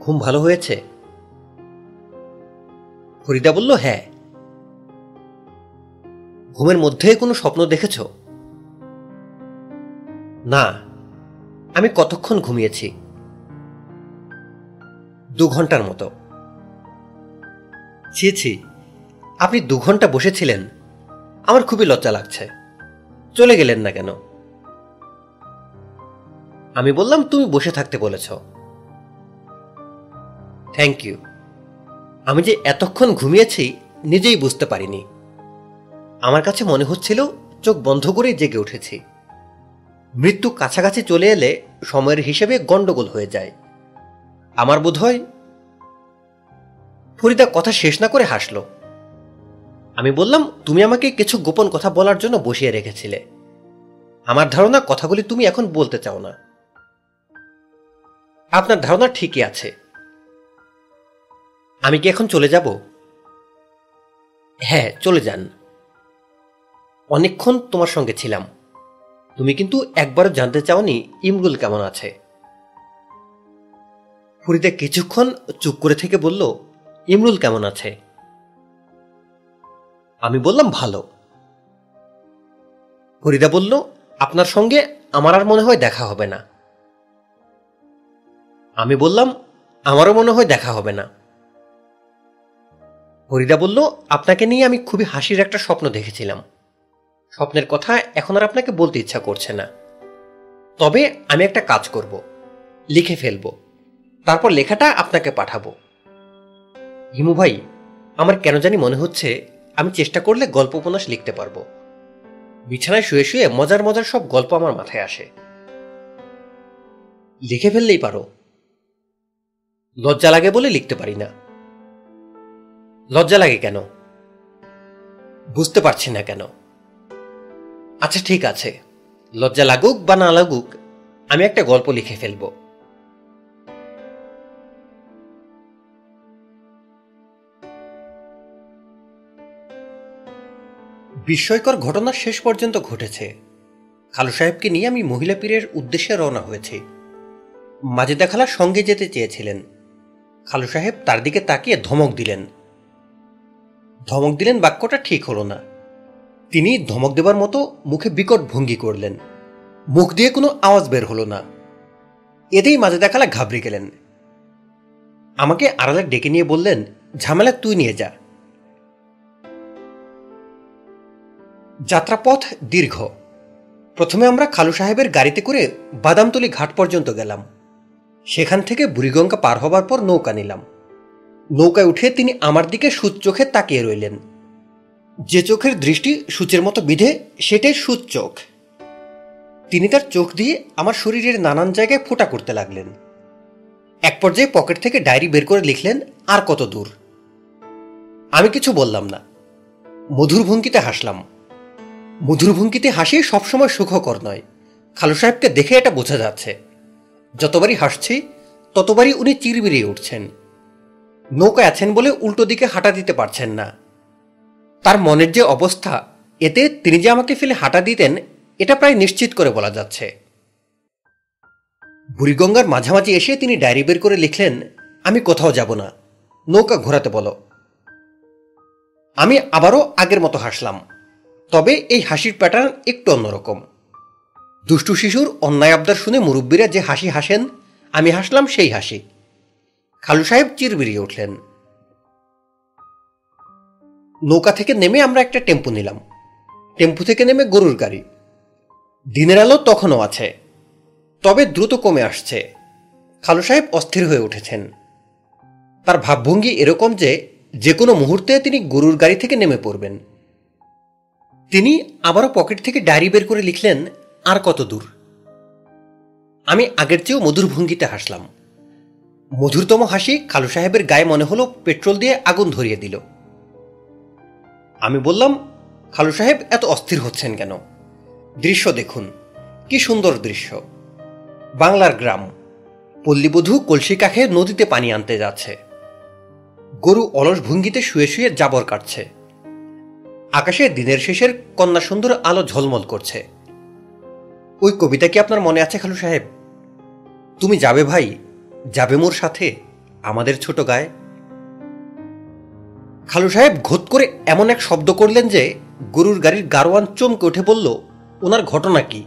ঘুম ভালো হয়েছে? ফরিদা বলল হ্যাঁ। ঘুমের মধ্যে কোনো স্বপ্ন দেখেছ? না, আমি কতক্ষণ ঘুমিয়েছি? দু ঘণ্টার মতো। ছি আপনি দু ঘণ্টা বসেছিলেন। আমার খুবই লজ্জা লাগছে। চলে গেলেন না কেন? আমি বললাম, তুমি বসে থাকতে বলেছ। থ্যাংক ইউ আমি যে এতক্ষণ ঘুমিয়েছি, নিজেই বুঝতে পারিনি। আমার কাছে মনে হচ্ছিল, চোখ বন্ধ করে জেগে উঠেছি। মৃত্যু কাছাকাছি চলে এলে, সময়ের হিসেবে গন্ডগোল হয়ে যায়। আমার বোধ হয় ফরিদা কথা শেষ না করে হাসল। আমি বললাম, তুমি আমাকে কিছু গোপন কথা বলার জন্য বসিয়ে রেখেছিলে। আমার ধারণা কথাগুলি তুমি এখন বলতে চাও না। আপনার ধারণা ঠিকই আছে। আমি কি এখন চলে যাব? হ্যাঁ চলে যান। অনেকক্ষণ তোমার সঙ্গে ছিলাম। তুমি কিন্তু একবারও জানতে চাওনি ইমরুল কেমন আছে? ফরিদা কিছুক্ষণ চুপ করে থেকে বলল ইমরুল কেমন আছে? আমি বললাম ভালো। ফরিদা বলল, আপনার সঙ্গে আমার আর মনে হয় দেখা হবে না। আমি বললাম, আমারও মনে হয় দেখা হবে না। ফরিদা বলল, আপনাকে নিয়ে আমি খুবই হাসির একটা স্বপ্ন দেখেছিলাম। স্বপ্নের কথা এখন আর আপনাকে বলতে ইচ্ছা করছে না। তবে আমি একটা কাজ করব, লিখে ফেলব। তারপর লেখাটা আপনাকে পাঠাবো। হিমু ভাই, আমার কেন জানি মনে হচ্ছে আমি চেষ্টা করলে গল্প উপন্যাস লিখতে পারব। বিছানায় শুয়ে শুয়ে মজার মজার সব গল্প আমার মাথায় আসে। লিখে ফেললেই পারো। লজ্জা লাগে বলে লিখতে পারি না। লজ্জা লাগে কেন? বুঝতে পারছি না কেন? আচ্ছা ঠিক আছে। লজ্জা লাগুক বা না লাগুক, আমি একটা গল্প লিখে ফেলব। বিস্ময়কর ঘটনা শেষ পর্যন্ত ঘটেছে। খালু সাহেবকে নিয়ে আমি মহিলা পীরের উদ্দেশ্যে রওনা হয়েছি। মাজেদা খালা সঙ্গে যেতে চেয়েছিলেন। খালু সাহেব তার দিকে তাকিয়ে ধমক দিলেন। ধমক দিলেন বাক্যটা ঠিক হলো না। তিনি ধমক দেবার মতো মুখে বিকট ভঙ্গি করলেন। মুখ দিয়ে কোনো আওয়াজ বের হলো না। এতেই মাঝে দেখালা ঘাবড়ে গেলেন। আমাকে আড়ালে ডেকে নিয়ে বললেন, ঝামেলা তুই নিয়ে যা। যাত্রাপথ দীর্ঘ। প্রথমে আমরা খালু সাহেবের গাড়িতে করে বাদামতলি ঘাট পর্যন্ত গেলাম। সেখান থেকে বুড়িগঙ্গা পার হবার পর নৌকা নিলাম। নৌকায় উঠে তিনি আমার দিকে সুচ চোখে তাকিয়ে রইলেন। যে চোখের দৃষ্টি সূচের মতো বিধে, সেটাই সুচ চোখ। তিনি তার চোখ দিয়ে আমার শরীরের নানান জায়গায় ফোটা করতে লাগলেন। এক পর্যায়ে পকেট থেকে ডায়েরি বের করে লিখলেন, আর কত দূর? আমি কিছু বললাম না। মধুর ভঙ্গিতে হাসলাম। মধুর ভঙ্গিতে হাসি সবসময় সুখকর নয়। খালু সাহেবকে দেখে এটা বোঝা যাচ্ছে। যতবারই হাসছি, ততবারই উনি চিরবিরিয়ে উঠছেন। নৌকায় আছেন বলে উল্টো দিকে হাঁটা দিতে পারছেন না। তার মনের যে অবস্থা, এতে তিনি যে আমাকে ফেলে হাঁটা দিতেন, এটা প্রায় নিশ্চিত করে বলা যাচ্ছে। বুড়িগঙ্গার মাঝামাঝি এসে তিনি ডায়েরি বের করে লিখলেন, আমি কোথাও যাব না। নৌকা ঘোরাতে বলো। আমি আবারও আগের মতো হাসলাম। তবে এই হাসির প্যাটার্ন একটু অন্যরকম। দুষ্টু শিশুর অন্যায় আবদার শুনে মুরব্বীরা যে হাসি হাসেন, আমি হাসলাম সেই হাসি। খালু সাহেব চিরবিরিয়ে উঠলেন। নৌকা থেকে নেমে আমরা একটা টেম্পু নিলাম। টেম্পু থেকে নেমে গরুর গাড়ি। দিনের আলো তখনও আছে, তবে দ্রুত কমে আসছে। খালু সাহেব অস্থির হয়ে উঠেছেন। তার ভাবভঙ্গি এরকম যে যে কোনো মুহূর্তে তিনি গরুর গাড়ি থেকে নেমে পড়বেন। তিনি আবারও পকেট থেকে ডায়েরি বের করে লিখলেন, আর কত দূর? আমি আগের চেয়েও মধুর ভঙ্গিতে হাসলাম। মধুরতম হাসি খালু সাহেবের গায়ে মনে হলো পেট্রোল দিয়ে আগুন ধরিয়ে দিল। আমি বললাম, খালু সাহেব, এত অস্থির হচ্ছেন কেন? দৃশ্য দেখুন, কি সুন্দর দৃশ্য। বাংলার গ্রাম, পল্লীবধূ কলসি কাখে নদীতে পানি আনতে যাচ্ছে। গরু অলস ভঙ্গিতে শুয়ে শুয়ে জাবর কাটছে। আকাশে দিনের শেষের কন্যা সুন্দর আলো ঝলমল করছে। ওই কবিতা কি আপনার মনে আছে, খালু সাহেব? তুমি যাবে ভাই, যাবে মোর সাথে, আমাদের ছোট গায়ে। খালু সাহেব ঘোত করে এমন এক শব্দ করলেন যে গরুর গাড়ির গারোয়ান চমকে উঠে বলল, ওনার ঘটনা কি?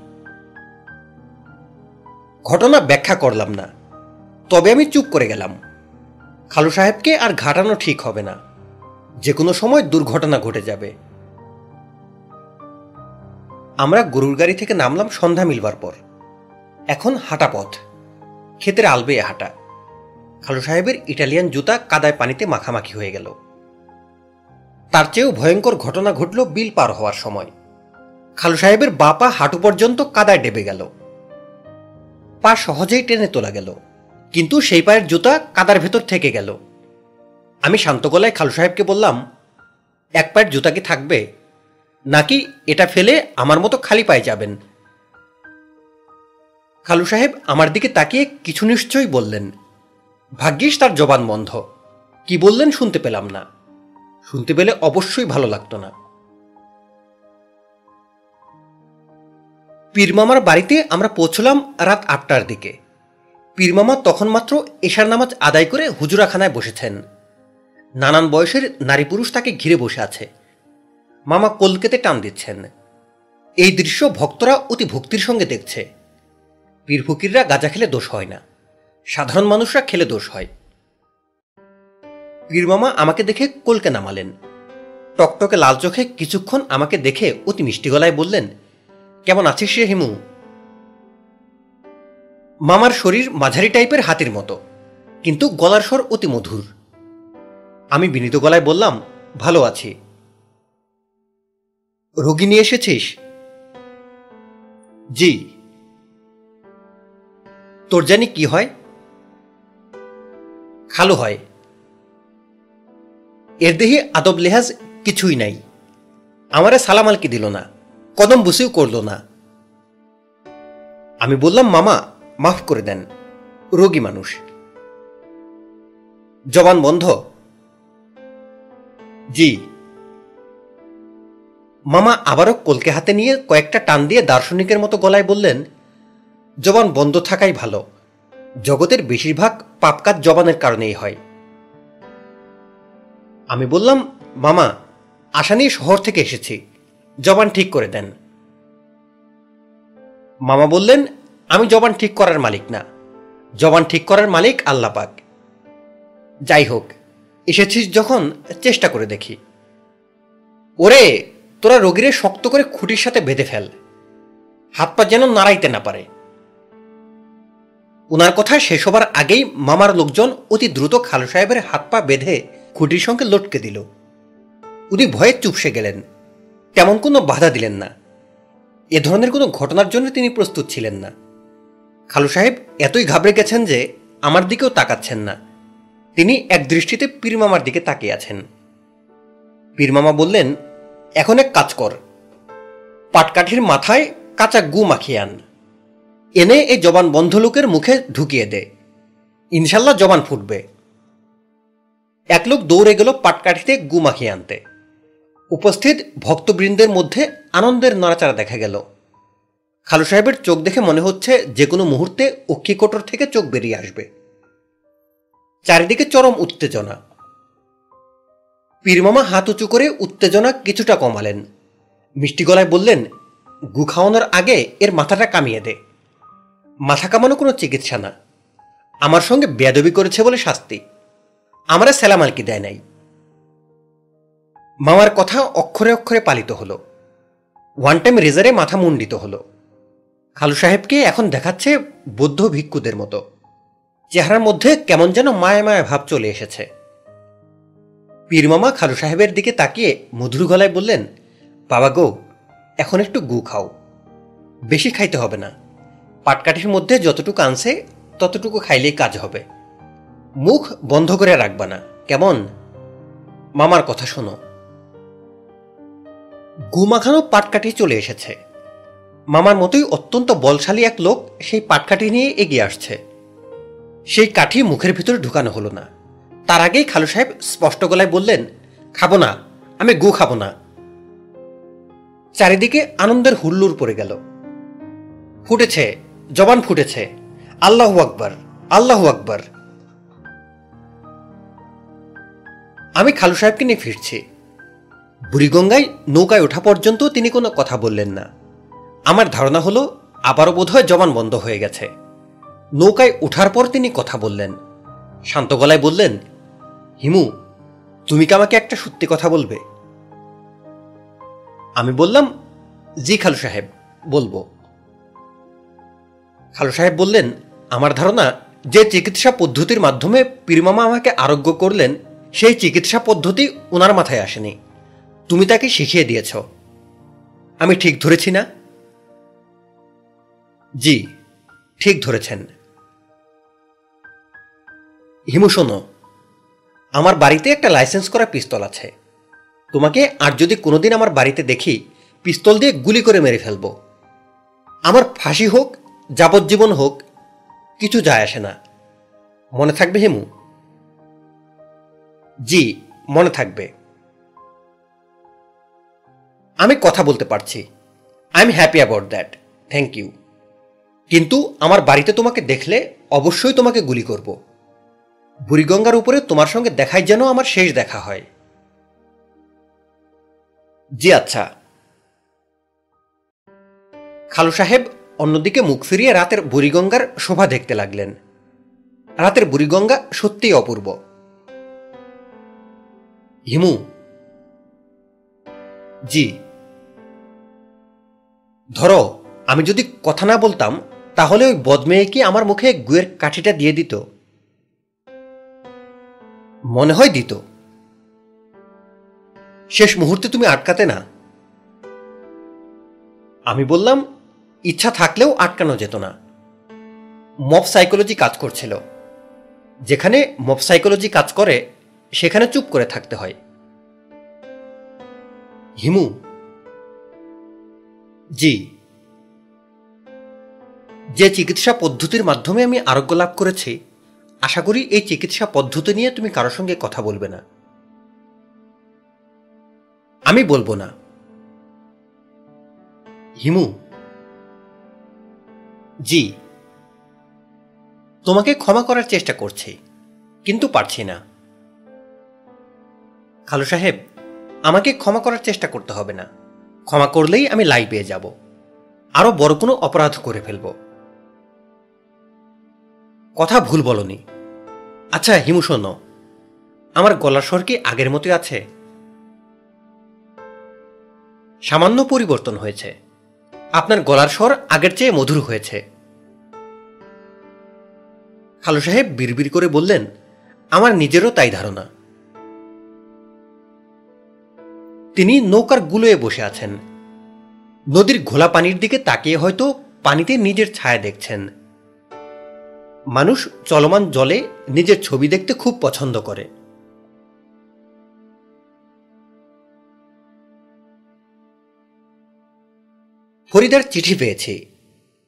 ঘটনা ব্যাখ্যা করলাম না, তবে আমি চুপ করে গেলাম। খালু সাহেবকে আর ঘাটানো ঠিক হবে না। যে কোনো সময় দুর্ঘটনা ঘটে যাবে। আমরা গরুর গাড়ি থেকে নামলাম সন্ধ্যা মিলবার পর। এখন হাঁটা পথ। ক্ষেতের আলবে হাঁটা। খালু সাহেবের ইটালিয়ান জুতা কাদায় পানিতে মাখামাখি হয়ে গেল। তার চেয়েও ভয়ঙ্কর ঘটনা ঘটল বিল পার হওয়ার সময়। খালু সাহেবের বাপা হাঁটু পর্যন্ত কাদায় ডেবে গেল। পা সহজেই টেনে তোলা গেল। কিন্তু সেই পায়ের জুতা কাদার ভেতর থেকে গেল। আমি শান্ত গলায় খালু সাহেবকে বললাম, এক পায়ের জুতা কি থাকবে? নাকি এটা ফেলে আমার মতো খালি পায়ে যাবেন? খালু সাহেব আমার দিকে তাকিয়ে কিছু নিশ্চয়ই বললেন। ভাগ্যিস তার জবান বন্ধ। কি বললেন শুনতে পেলাম না। শুনতে পেলে অবশ্যই ভালো লাগতো না। পীরমামার বাড়িতে আমরা পৌঁছলাম রাত আটটার দিকে। পীরমামা তখন মাত্র এশার নামাজ আদায় করে হুজুরাখানায় বসেছেন। নানান বয়সের নারী পুরুষ তাকে ঘিরে বসে আছে। মামা কলকেতে টান দিচ্ছেন। এই দৃশ্য ভক্তরা অতি ভক্তির সঙ্গে দেখছে। পীর ফকিররা গাঁজা খেলে দোষ হয় না। সাধারণ মানুষরা খেলে দোষ হয়। পীরমামা আমাকে দেখে কলকে নামালেন। টকটকে লাল চোখে কিছুক্ষণ আমাকে দেখে অতি মিষ্টি গলায় বললেন, কেমন আছিস সে হিমু? মামার শরীর মাঝারি টাইপের হাতির মতো, কিন্তু গলার স্বর অতি মধুর। আমি বিনীত গলায় বললাম, ভালো আছি। রোগী নিয়ে এসেছিস? জি। তোর জানি কি হয়? খালো হয়। এর দেহে আদব লেহাজ কিছুই নাই। আমারে সালাম আলকি দিল না, কদম বুসেও করল না। আমি বললাম, মামা, মাফ করে দেন, রোগী মানুষ। জবান বন্ধ। জি। মামা আবারও কলকে হাতে নিয়ে কয়েকটা টান দিয়ে দার্শনিকের মতো গলায় বললেন, জবান বন্ধ থাকাই ভালো। জগতের বেশিরভাগ পাপকাজ জবানের কারণেই হয়। আমি বললাম, মামা, আশা নিয়ে শহর থেকে এসেছি। জবান ঠিক করে দেন। মামা বললেন, আমি জবান ঠিক করার মালিক না। জবান ঠিক করার মালিক আল্লাহ পাক। যাই হোক, এসেছিস যখন, চেষ্টা করে দেখি। ওরে তোরা রোগীরে শক্ত করে খুঁটির সাথে বেঁধে ফেল। হাত পা যেন নাড়াইতে না পারে। উনার কথা শেষ হবার আগেই মামার লোকজন অতি দ্রুত খালু সাহেবের হাত পা বেঁধে খুঁটির সঙ্গে লটকে দিল। উনি ভয়ে চুপসে গেলেন। তেমন কোনো বাধা দিলেন না। এ ধরনের কোনো ঘটনার জন্য তিনি প্রস্তুত ছিলেন না। খালু সাহেব এতই ঘাবড়ে গেছেন যে আমার দিকেও তাকাচ্ছেন না। তিনি এক দৃষ্টিতে পীরমামার দিকে তাকিয়ে আছেন। পীরমামা বললেন এখন এক কাজ কর। পাটকাঠির মাথায় কাঁচা গু মাখিয়ে আন। এনে এই জবান বন্ধ লোকের মুখে ঢুকিয়ে দে। ইনশাল্লাহ জবান ফুটবে। এক লোক দৌড়ে গেল পাটকাঠিতে গু মাখিয়ে আনতে। উপস্থিত ভক্তবৃন্দের মধ্যে আনন্দের নড়াচাড়া দেখা গেল। খালু সাহেবের চোখ দেখে মনে হচ্ছে যে কোনো মুহূর্তে অক্ষিকোটর থেকে চোখ বেরিয়ে আসবে। চারিদিকে চরম উত্তেজনা। পীরমামা হাত উঁচু করে উত্তেজনা কিছুটা কমালেন। মিষ্টি গলায় বললেন, গু খাওয়ানোর আগে এর মাথাটা কামিয়ে দে। মাথা কামানো কোনো চিকিৎসা না। আমার সঙ্গে বেদবি করেছে বলে শাস্তি। আমারা সেলামালকি দেয় নাই। মামার কথা অক্ষরে অক্ষরে পালিত হলো। ওয়ান টাইম রেজারে মাথা মুন্ডিত হলো। খালু সাহেবকে এখন দেখাচ্ছে বৌদ্ধ ভিক্ষুদের মতো। চেহারার মধ্যে কেমন যেন মায়া মায়া ভাব চলে এসেছে। পীরমামা খালু সাহেবের দিকে তাকিয়ে মধুর গলায় বললেন, বাবা গো, এখন একটু গু খাও। বেশি খাইতে হবে না। পাটকাঠির মধ্যে যতটুকু আনছে, ততটুকু খাইলেই কাজ হবে। মুখ বন্ধ করে রাখবা না, কেমন? মামার কথা শোনো। গুমাখানো পাটকাঠি চলে এসেছে। মামার মতোই অত্যন্ত বলশালী এক লোক সেই পাটকাঠি নিয়ে এগিয়ে আসছে। সেই কাঠি মুখের ভিতরে ঢুকানো হলো না। তার আগেই খালু সাহেব স্পষ্ট গলায় বললেন, খাব না, আমি গু খাব না। চারিদিকে আনন্দের হুল্লুর পড়ে গেল। ফুটেছে, জবান ফুটেছে, আল্লাহু আকবার আল্লাহু আকবার। আমি খালু সাহেবকে নিয়ে ফিরছি। বুড়িগঙ্গায় নৌকায় ওঠা পর্যন্ত তিনি কোনো কথা বললেন না। আমার ধারণা হলো, আবারও বোধহয় জবান বন্ধ হয়ে গেছে। নৌকায় ওঠার পর তিনি কথা বললেন। শান্ত গলায় বললেন হিমু, তুমি কি আমাকে একটা সত্যি কথা বলবে? আমি বললাম, জি খালু সাহেব, বলব। খালু সাহেব বললেন, আমার ধারণা যে চিকিৎসা পদ্ধতির মাধ্যমে পীরমামা আমাকে আরোগ্য করলেন, সেই চিকিৎসা পদ্ধতি ওনার মাথায় আসেনি। তুমি তাকে শিখিয়ে দিয়েছ। আমি ঠিক ধরেছি না? জি, ঠিক ধরেছেন। হিমু, শোনো আমার বাড়িতে একটা লাইসেন্স করা পিস্তল আছে। তোমাকে আর যদি কোনোদিন আমার বাড়িতে দেখি, পিস্তল দিয়ে গুলি করে মেরে ফেলব। আমার ফাঁসি হোক, যাবজ্জীবন হোক, কিছু যায় আসে না। মনে থাকবে হেমু? জি, মনে থাকবে। আমি কথা বলতে পারছি। I am happy about that. Thank you. কিন্তু আমার বাড়িতে তোমাকে দেখলে অবশ্যই তোমাকে গুলি করব। বুড়িগঙ্গার উপরে তোমার সঙ্গে দেখাই যেন আমার শেষ দেখা হয়। জি আচ্ছা। খালু সাহেব অন্যদিকে মুখ ফিরিয়ে রাতের বুড়িগঙ্গার শোভা দেখতে লাগলেন। রাতের বুড়িগঙ্গা সত্যিই অপূর্ব। হিমু। জি। ধরো, আমি যদি কথা না বলতাম, তাহলে ওই বদমেয়ে কি আমার মুখে গুয়ের কাঠিটা দিয়ে দিত? মনে হয় দিত। শেষ মুহূর্তে তুমি আটকাতে না। আমি বললাম, ইচ্ছা থাকলেও আটকানো যেত না। মব সাইকোলজি কাজ করছিল। যেখানে মব সাইকোলজি কাজ করে, সেখানে চুপ করে থাকতে হয়। হিমু। জি। যে চিকিৎসা পদ্ধতির মাধ্যমে আমি আরোগ্য লাভ করেছি আশা করি এই চিকিৎসা পদ্ধতি নিয়ে তুমি কারোর সঙ্গে কথা বলবে না। আমি বলব না। হিমু। জি। তোমাকে ক্ষমা করার চেষ্টা করছি, কিন্তু পারছি না। খালু সাহেব, আমাকে ক্ষমা করার চেষ্টা করতে হবে না। ক্ষমা করলেই আমি লাই পেয়ে যাব। আরও বড় কোনো অপরাধ করে ফেলব। কথা ভুল বলনি। আচ্ছা হিমু, শোনো। আমার গলার স্বর কি আগের মতোই আছে? সামান্য পরিবর্তন হয়েছে। আপনার গলার স্বর আগের চেয়ে মধুর হয়েছে। খালু সাহেব বিড়বিড় করে বললেন, আমার নিজেরও তাই ধারণা। তিনি নৌকার গুলোয়ে বসে আছেন। নদীর ঘোলা পানির দিকে তাকিয়ে হয়তো পানিতে নিজের ছায়া দেখছেন। মানুষ চলমান জলে নিজের ছবি দেখতে খুব পছন্দ করে। ফরিদার চিঠি পেয়েছি।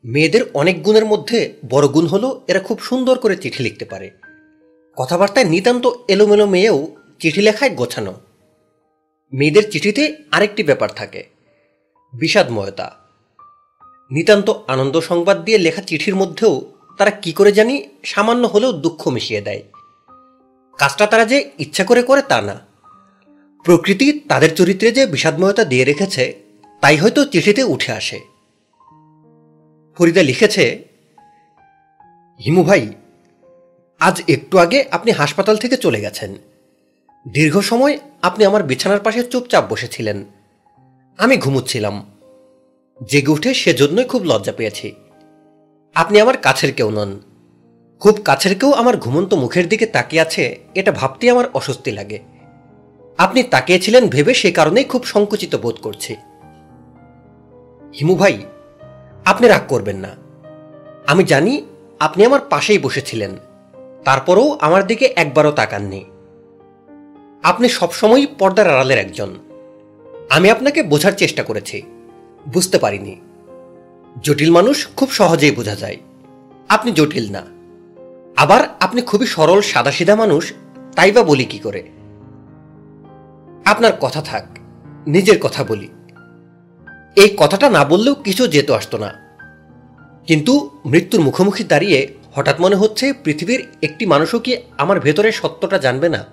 মেয়েদের অনেক গুণের মধ্যে বড় গুণ হলো এরা খুব সুন্দর করে চিঠি লিখতে পারে। কথাবার্তায় নিতান্ত এলোমেলো মেয়েও চিঠি লেখায় গোছানো। মেয়েদের চিঠিতে আরেকটি ব্যাপার থাকে। বিষাদময়তা। নিতান্ত আনন্দ সংবাদ দিয়ে লেখা চিঠির মধ্যেও তারা কি করে জানি সামান্য হলেও দুঃখ মিশিয়ে দেয়। কাজটা তারা যে ইচ্ছা করে করে তা না। প্রকৃতি তাদের চরিত্রে যে বিষাদময়তা দিয়ে রেখেছে, তাই হয়তো চিঠিতে উঠে আসে। ফরিদা লিখেছে, হিমু ভাই, আজ একটু আগে আপনি হাসপাতাল থেকে চলে গেছেন। দীর্ঘ সময় আপনি আমার বিছানার পাশে চুপচাপ বসেছিলেন। আমি ঘুমুচ্ছিলাম। জেগে উঠে সেজন্যই খুব লজ্জা পেয়েছি। আপনি আমার কাছের কেউ নন। খুব কাছের কেউ আমার ঘুমন্ত মুখের দিকে তাকিয়ে আছে, এটা ভাবতেই আমার অস্বস্তি লাগে। আপনি তাকিয়েছিলেন ভেবে সে কারণেই খুব সংকুচিত বোধ করছি। হিমু ভাই, আপনি রাগ করবেন না। আমি জানি আপনি আমার পাশেই বসেছিলেন, তারপরেও আমার দিকে একবারও তাকাননি। আপনি সবসময়ই পর্দার আড়ালের একজন। আমি আপনাকে বোঝার চেষ্টা করেছি, বুঝতে পারিনি। জটিল মানুষ খুব সহজেই বোঝা যায়। আপনি জটিল না। আবার আপনি খুবই সরল, সাদাসিধা মানুষ, তাই বা বলি কি করে? আপনার কথা থাক, নিজের কথা বলি। এই কথাটা না বললেও কিছু যেত আসতো না। কিন্তু মৃত্যুর মুখোমুখি দাঁড়িয়ে হঠাৎ মনে হচ্ছে পৃথিবীর একটি মানুষও কি আমার ভেতরের সত্যটা জানবে না?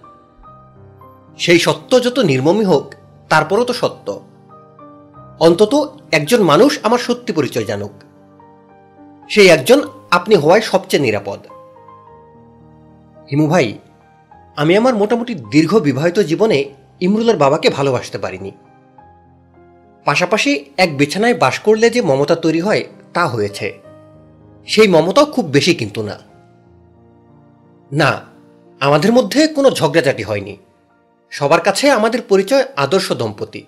সেই সত্য যত নির্মমই হোক, তারপরও তো সত্য। অন্তত একজন মানুষ আমার সত্যি পরিচয় জানুক। সেই একজন আপনি হওয়ায় সবচেয়ে নিরাপদ। হিমু ভাই, আমি আমার মোটামুটি দীর্ঘ বিবাহিত জীবনে ইমরুলের বাবাকে ভালোবাসতে পারিনি। পাশাপাশি এক বিছানায় বাস করলে যে মমতা তৈরি হয় তা হয়েছে। সেই মমতাও খুব বেশি কিন্তু না। না, আমাদের মধ্যে কোনো ঝগড়াঝাটি হয়নি। সবার কাছে আমাদের পরিচয় আদর্শ দম্পতি।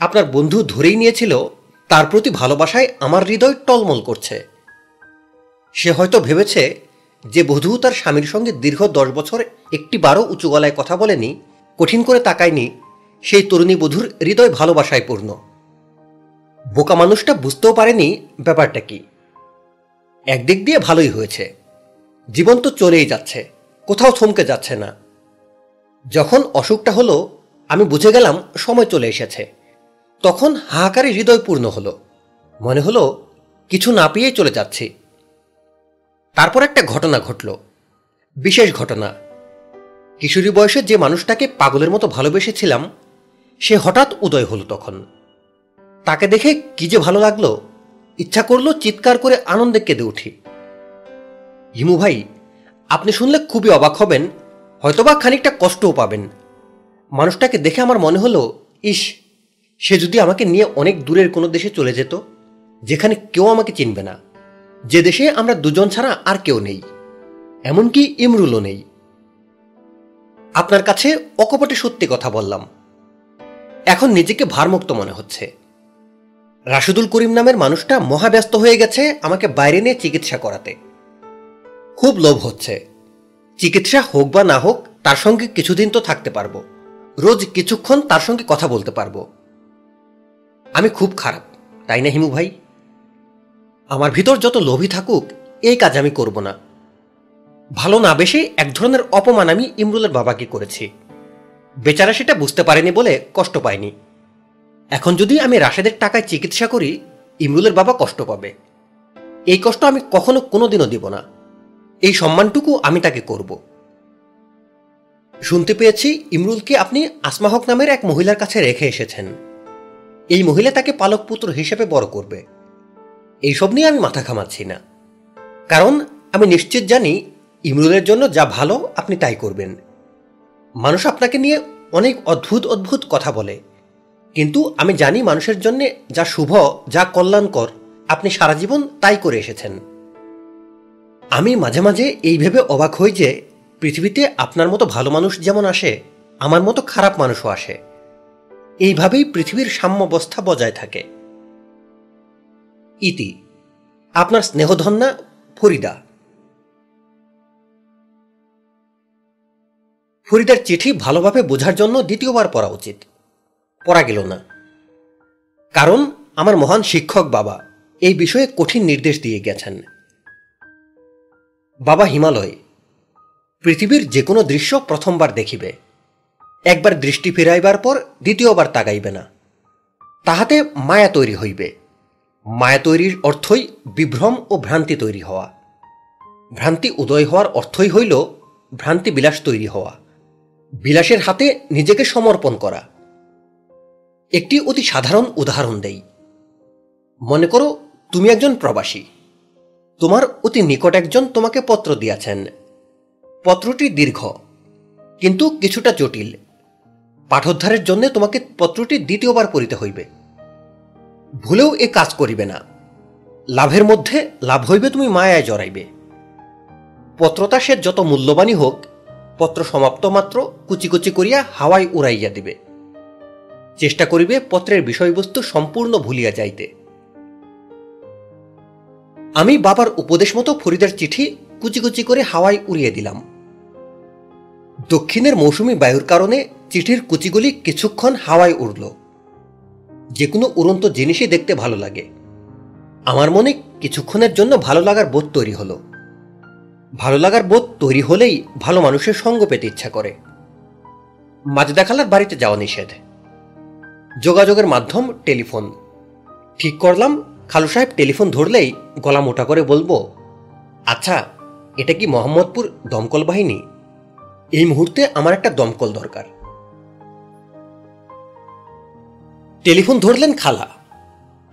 আপনার বন্ধু ধরেই নিয়েছিল, তার প্রতি ভালোবাসায় আমার হৃদয় টলমল করছে। সে হয়তো ভেবেছে যে বধূ তার স্বামীর সঙ্গে দীর্ঘ দশ বছর একটি বারো উঁচু গলায় কথা বলেনি, কঠিন করে তাকায়নি, সেই তরুণী বধূর হৃদয় ভালোবাসায় পূর্ণ। বোকা মানুষটা বুঝতেও পারেনি ব্যাপারটা কি। একদিক দিয়ে ভালোই হয়েছে। জীবন তো চলেই যাচ্ছে, কোথাও থমকে যাচ্ছে না। যখন অসুখটা হলো, আমি বুঝে গেলাম সময় চলে এসেছে। তখন হাহাকারে হৃদয় পূর্ণ হলো। মনে হলো, কিছু না পেয়ে চলে যাচ্ছি। তারপর একটা ঘটনা ঘটল। বিশেষ ঘটনা। কিশোরী বয়সে যে মানুষটাকে পাগলের মতো ভালোবেসেছিলাম, সে হঠাৎ উদয় হলো তখন। তাকে দেখে কি যে ভালো লাগল। ইচ্ছা করল চিৎকার করে আনন্দে কেঁদে উঠি। হিমু ভাই, আপনি শুনলে খুবই অবাক হবেন, হয়তোবা খানিকটা কষ্টও পাবেন। মানুষটাকে দেখে আমার মনে হলো, ইস সে যদি আমাকে নিয়ে অনেক দূরের কোনো দেশে চলে যেত, যেখানে কেউ আমাকে চিনবে না, যে দেশে আমরা দুজন ছাড়া আর কেউ নেই, এমনকি ইমরুলও নেই। আপনার কাছে অকপটে সত্যি কথা বললাম। এখন নিজেকে ভারমুক্ত মনে হচ্ছে। রাশিদুল করিম নামের মানুষটা মহাব্যস্ত হয়ে গেছে আমাকে বাইরে নিয়ে চিকিৎসা করাতে। খুব লোভ হচ্ছে। চিকিৎসা হোক বা না হোক, তার সঙ্গে কিছুদিন তো থাকতে পারব। রোজ কিছুক্ষণ তার সঙ্গে কথা বলতে পারব। আমি খুব খারাপ, তাই না হিমু ভাই? আমার ভিতর যত লোভী থাকুক, এই কাজ আমি করব না। ভালো না বেশি এক ধরনের অপমান আমি ইমরুলের বাবাকে করেছি। বেচারা সেটা বুঝতে পারেনি বলে কষ্ট পায়নি। এখন যদি আমি রাশেদের টাকায় চিকিৎসা করি, ইমরুলের বাবা কষ্ট পাবে। এই কষ্ট আমি কখনো কোনোদিনও দিব না। এই সম্মানটুকু আমি তাকে করব। শুনতে পেয়েছি ইমরুলকে আপনি আসমা হক নামের এক মহিলার কাছে রেখে এসেছেন। এই মহিলা তাকে পালক পুত্র হিসেবে বড় করবে। এইসব নিয়ে আমি মাথা ঘামাচ্ছি না। কারণ আমি নিশ্চিত জানি, ইমরুলের জন্য যা ভালো আপনি তাই করবেন। মানুষ আপনাকে নিয়ে অনেক অদ্ভুত অদ্ভুত কথা বলে। কিন্তু আমি জানি মানুষের জন্য যা শুভ, যা কল্যাণকর, আপনি সারা জীবন তাই করে এসেছেন। আমি মাঝে মাঝে এই ভেবে অবাক হই যে, পৃথিবীতে আপনার মতো ভালো মানুষ যেমন আসে, আমার মতো খারাপ মানুষও আসে। এইভাবেই পৃথিবীর সাম্যাবস্থা বজায় থাকে। ইতি, আপনার স্নেহধন্যা ফরিদা। ফরিদার চিঠি ভালোভাবে বোঝার জন্য দ্বিতীয়বার পড়া উচিত। পড়া গেল না। কারণ, আমার মহান শিক্ষক বাবা এই বিষয়ে কঠিন নির্দেশ দিয়ে গেছেন। বাবা হিমালয়, পৃথিবীর যে কোনো দৃশ্য প্রথমবার দেখিবে। একবার দৃষ্টি ফিরাইবার পর দ্বিতীয়বার তাগাইবে না। তাহাতে মায়া তৈরি হইবে। মায়া তৈরির অর্থই বিভ্রম ও ভ্রান্তি তৈরি হওয়া। ভ্রান্তি উদয় হওয়ার অর্থই হইল ভ্রান্তি বিলাস তৈরি হওয়া। বিলাসের হাতে নিজেকে সমর্পণ করা। একটি অতি সাধারণ উদাহরণ দেই। মনে করো, তুমি একজন প্রবাসী। তোমার অতি নিকট একজন তোমাকে পত্র দিয়াছেন। পত্রটি দীর্ঘ, কিন্তু কিছুটা জটিল। পাঠোদ্ধারের জন্য তোমাকে পত্রটি দ্বিতীয়বার পড়িতে হইবে। ভুলেও এ কাজ করিবে না। লাভের মধ্যে লাভ হইবে, তুমি মায়ায় জড়াইবে। পত্রতা সে যত মূল্যবানই হোক, পত্র সমাপ্ত মাত্র কুচি কুচি করিয়া হাওয়ায় উড়াইয়া দিবে। চেষ্টা করিবে পত্রের বিষয়বস্তু সম্পূর্ণ ভুলিয়া যাইতে। আমি বাবার উপদেশ মতো ফরিদার চিঠি কুচি কুচি করে হাওয়ায় উড়িয়ে দিলাম। দক্ষিণের মৌসুমি বায়ুর কারণে চিঠির কুচিগুলি কিছুক্ষণ হাওয়ায় উড়ল। যে কোনো উড়ন্ত জিনিসই দেখতে ভালো লাগে। আমার মনে কিছুক্ষণের জন্য ভালো লাগার বোধ তৈরি হলো। ভালো লাগার বোধ তৈরি হলেই ভালো মানুষের সঙ্গ পেতে ইচ্ছা করে। মাজেদা খালার বাড়িতে যাওয়া নিষেধ। যোগাযোগের মাধ্যম টেলিফোন। ঠিক করলাম, খালু সাহেব টেলিফোন ধরলেই গলা মোটা করে বলব আচ্ছা এটা কি মোহাম্মদপুর দমকল বাহিনী? এই মুহূর্তে আমার একটা দমকল দরকার। টেলিফোন ধরলেন খালা।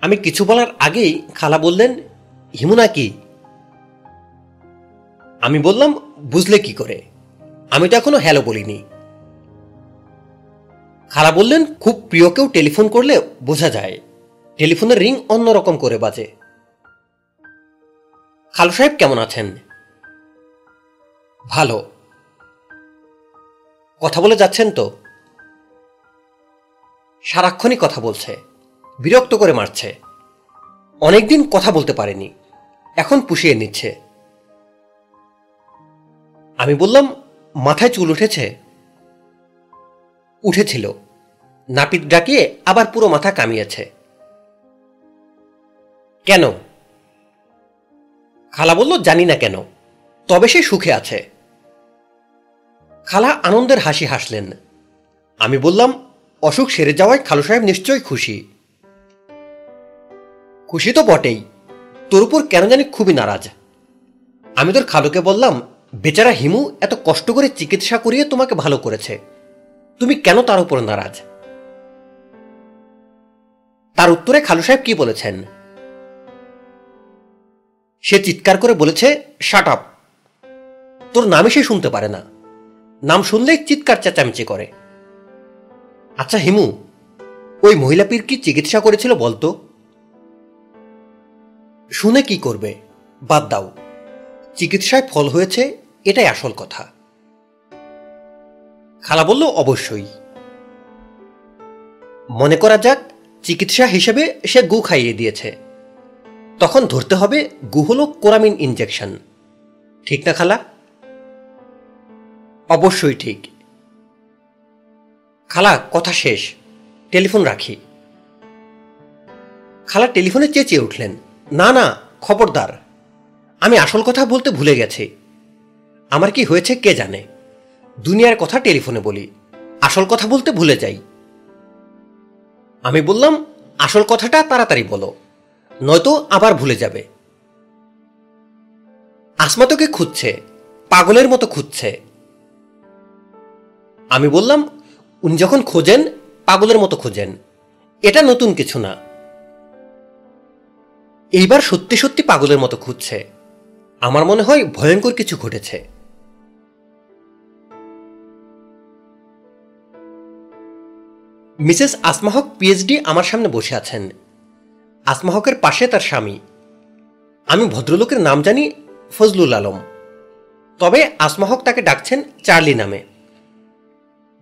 আমি কিছু বলার আগেই খালা বললেন হিমুনা কি আমি বললাম, বুঝলে কি করে? আমি তো এখনও হ্যালো বলিনি। খালা বললেন, খুব প্রিয় কেউ টেলিফোন করলে বোঝা যায়। টেলিফোনের রিং অন্যরকম করে বাজে। খালু সাহেব, কেমন আছেন? ভালো। কথা বলে যাচ্ছেন তো? সারাক্ষণই কথা বলছে, বিরক্ত করে মারছে। অনেকদিন কথা বলতে পারেনি, এখন পুষিয়ে নিচ্ছে। আমি বললাম, মাথায় চুল উঠেছে? উঠেছিল। নাপিত ডাকিয়ে আবার পুরো মাথা কামিয়েছে। কেন? খালা বলল, জানি না কেন, তবে সে সুখে আছে। খালা আনন্দের হাসি হাসলেন। আমি বললাম, অসুখ সেরে যাওয়ায় খালু সাহেব নিশ্চয়ই খুশি। খুশি তো বটেই, তোর উপর কেন জানি খুবই নারাজ। আমি তোর খালুকে বললাম, বেচারা হিমু এত কষ্ট করে চিকিৎসা করিয়ে তোমাকে ভালো করেছে। তুমি কেন তার উপর নারাজ? তার উত্তরে খালু সাহেব কি বলেছেন? সে চিৎকার করে বলেছে, শাট আপ, তোর নামই সে শুনতে পারে না। নাম শুনলেই চিৎকার চেঁচামেচি করে। আচ্ছা হিমু, ওই মহিলা পীর কি চিকিৎসা করেছিল বলতো? শুনে কি করবে? বাদ দাও। চিকিৎসায় ফল হয়েছে, এটাই আসল কথা। খালা বলল, অবশ্যই। মনে করা যাক, চিকিৎসা হিসেবে সে গু খাইয়ে দিয়েছে। তখন ধরতে হবে, গু হল কোরামিন ইনজেকশন। ঠিক না, খালা? অবশ্যই ঠিক। খালা, কথা শেষ। টেলিফোন রাখি। খালা, টেলিফোনে চেঁচিয়ে উঠলেন। না না, খবরদার। আমি আসল কথা বলতে ভুলে গেছি। আমার কি হয়েছে কে জানে? দুনিয়ার কথা টেলিফোনে বলি। আসল কথা বলতে ভুলে যাই। আমি বললাম, আসল কথাটা তাড়াতাড়ি বলো। নয়তো আবার ভুলে যাবে। আসমা তোকে খুঁজছে, পাগলের মতো খুঁজছে। আমি বললাম, উনি যখন খোঁজেন, পাগলের মতো খোঁজেন। এটা নতুন কিছু না। এইবার সত্যি সত্যি পাগলের মতো খুঁজছে। আমার মনে হয় ভয়ঙ্কর কিছু ঘটেছে। মিসেস আসমাহক পিএইচডি আমার সামনে বসে আছেন। আসমাহকের পাশে তার স্বামী। আমি ভদ্রলোকের নাম জানি ফজলুল আলম। তবে আসমাহক তাকে ডাকছেন চার্লি নামে।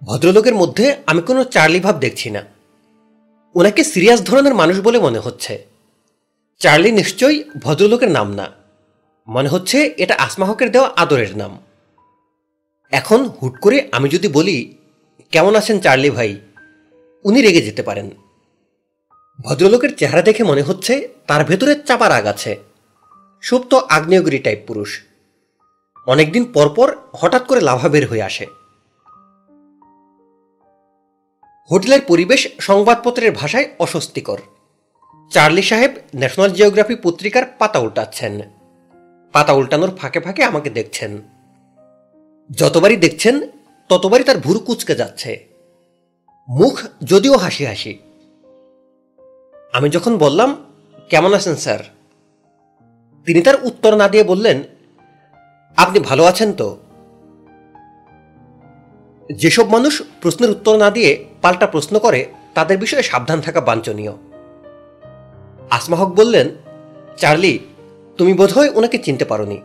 ভদ্রলোকের মধ্যে আমি কোনো চার্লি ভাব দেখছি না। ওনাকে সিরিয়াস ধরনের মানুষ বলে মনে হচ্ছে। চার্লি নিশ্চয়ই ভদ্রলোকের নাম না। মনে হচ্ছে এটা আসমাহকের দেওয়া আদরের নাম। এখন হুট করে আমি যদি বলি, কেমন আছেন চার্লি ভাই? উনি রেগে যেতে পারেন। ভদ্রলোকের চেহারা দেখে মনে হচ্ছে তার ভেতরে চাপা রাগ আছে। সুপ্ত আগ্নেয়গিরি টাইপ পুরুষ। অনেকদিন পরপর হঠাৎ করে লাভা বের হয়ে আসে। হোটেলের পরিবেশ সংবাদপত্রের ভাষায় অস্বস্তিকর। চার্লি সাহেব ন্যাশনাল জিওগ্রাফি পত্রিকার পাতা উল্টাচ্ছেন। পাতা উল্টানোর ফাঁকে ফাঁকে আমাকে দেখছেন। যতবারই দেখছেন, ততবারই তার ভুরু কুচকে যাচ্ছে। মুখ যদিও হাসি হাসি। আমি যখন বললাম, কেমন আছেন, স্যার? তিনি তার উত্তর না দিয়ে বললেন, আপনি ভালো আছেন তো? যেসব মানুষ প্রশ্নের উত্তর না দিয়ে পাল্টা প্রশ্ন করে, তাদের বিষয়ে সাবধান থাকা বাঞ্ছনীয়। আসমাহক বললেন, চার্লি, তুমি বোধহয় ওনাকে চিনতে পারোনি।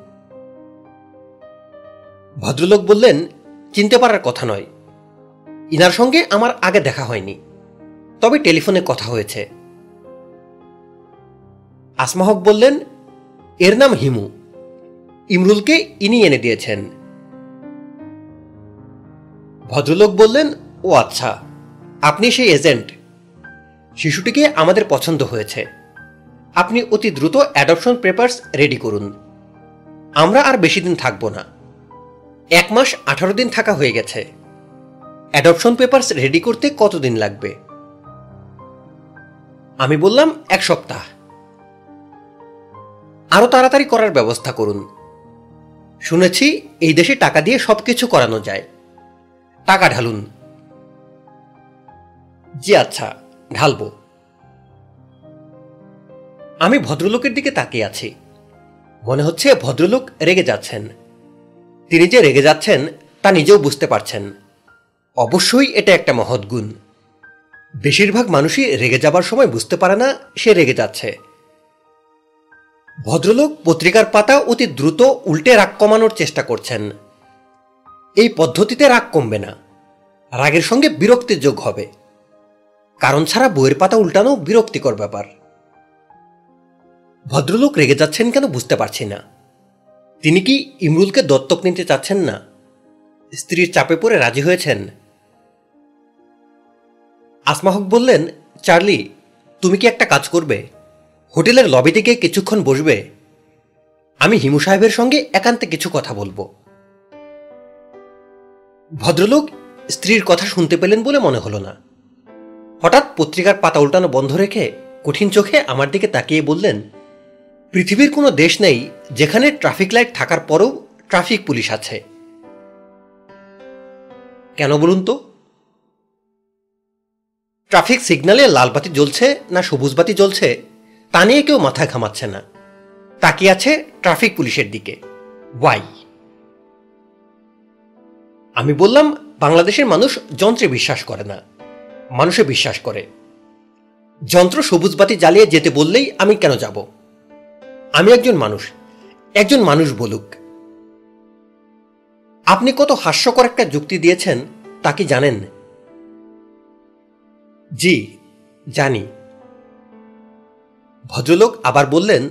ভদ্রলোক বললেন, চিনতে পারার কথা নয়। ইনার সঙ্গে আমার আগে দেখা হয়নি। তবে টেলিফোনে কথা হয়েছে। আসমাহক বললেন, এর নাম হিমু। ইমরুলকে ইনি এনে দিয়েছেন। ভদ্রলোক বললেন, ও আচ্ছা। আপনি সেই এজেন্ট। শিশুটিকে আমাদের পছন্দ হয়েছে। আপনি অতি দ্রুত অ্যাডপশন পেপার্স রেডি করুন। আমরা আর বেশি দিন থাকব না। এক মাস আঠারো দিন থাকা হয়ে গেছে। অ্যাডপশন পেপার্স রেডি করতে কতদিন লাগবে? আমি বললাম এক সপ্তাহ। আরও তাড়াতাড়ি করার ব্যবস্থা করুন। শুনেছি এই দেশে টাকা দিয়ে সবকিছু করানো যায়। টাকা ঢালুন। জি আচ্ছা ঢালব। আমি ভদ্রলোকের দিকে তাকিয়ে আছি। মনে হচ্ছে ভদ্রলোক রেগে যাচ্ছেন। তিনি যে রেগে যাচ্ছেন, তা নিজেও বুঝতে পারছেন। অবশ্যই এটা একটা মহৎ গুণ। বেশিরভাগ মানুষই রেগে যাবার সময় বুঝতে পারে না সে রেগে যাচ্ছে। ভদ্রলোক পত্রিকার পাতা অতি দ্রুত উল্টে রাগ কমানোর চেষ্টা করছেন। এই পদ্ধতিতে রাগ কমবে না। রাগের সঙ্গে বিরক্তির যোগ হবে। কারণ ছাড়া বইয়ের পাতা উল্টানো বিরক্তিকর ব্যাপার। ভদ্রলোক রেগে যাচ্ছেন কেন বুঝতে পারছি না। তিনি কি ইমরুলকে দত্তক নিতে চাচ্ছেন না? স্ত্রীর চাপে পড়ে রাজি হয়েছেন। আসমাহক বললেন, চার্লি, তুমি কি একটা কাজ করবে? হোটেলের লবিতে গিয়ে কিছুক্ষণ বসবে। আমি হিমু সাহেবের সঙ্গে একান্তে কিছু কথা বলব। ভদ্রলোক স্ত্রীর কথা শুনতে পেলেন বলে মনে হলো না। হঠাৎ পত্রিকার পাতা উল্টানো বন্ধ রেখে কঠিন চোখে আমার দিকে তাকিয়ে বললেন, পৃথিবীর কোনো দেশ নেই যেখানে ট্রাফিক লাইট থাকার পরেও ট্রাফিক পুলিশ আছে। কেন বলুন তো? ট্রাফিক সিগনালে লাল বাতি জ্বলছে না সবুজ বাতি জ্বলছে, তা নিয়ে কেউ মাথা ঘামাচ্ছে না। তাকিয়ে আছে ট্রাফিক পুলিশের দিকে। ওয়াই। আমি বললাম, বাংলাদেশের মানুষ যন্ত্রে বিশ্বাস করে না। মানুষে বিশ্বাস করে। যন্ত্র সবুজ বাতি জ্বালিয়ে যেতে বললেই আমি কেন যাব? আমি একজন মানুষ একজন মানুষ বলুক। আপনি কত হাস্যকর একটা যুক্তি দিয়েছেন, তা কি জানেন? জি, জানি। ভদ্রলোক আবার বললেন,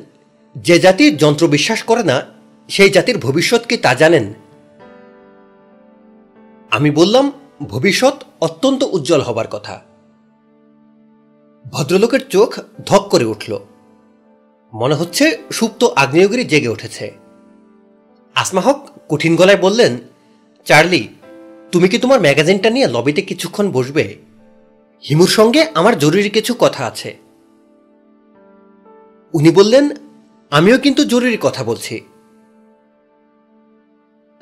যে জাতির যন্ত্র বিশ্বাস করে না, সেই জাতির ভবিষ্যৎ কি তা জানেন? আমি বললাম ভবিষ্যৎ অত্যন্ত উজ্জ্বল হবার কথা। ভদ্রলোকের চোখ ধক করে উঠল। মনে হচ্ছে সুপ্ত আগ্নেয়গিরি জেগে উঠেছে। আসমাহক কঠিন গলায় বললেন, চার্লি, তুমি কি তোমার ম্যাগাজিনটা নিয়ে লবিতে কিছুক্ষণ বসবে? হিমুর সঙ্গে আমার জরুরি কিছু কথা আছে। উনি বললেন, আমিও কিন্তু জরুরি কথা বলছি।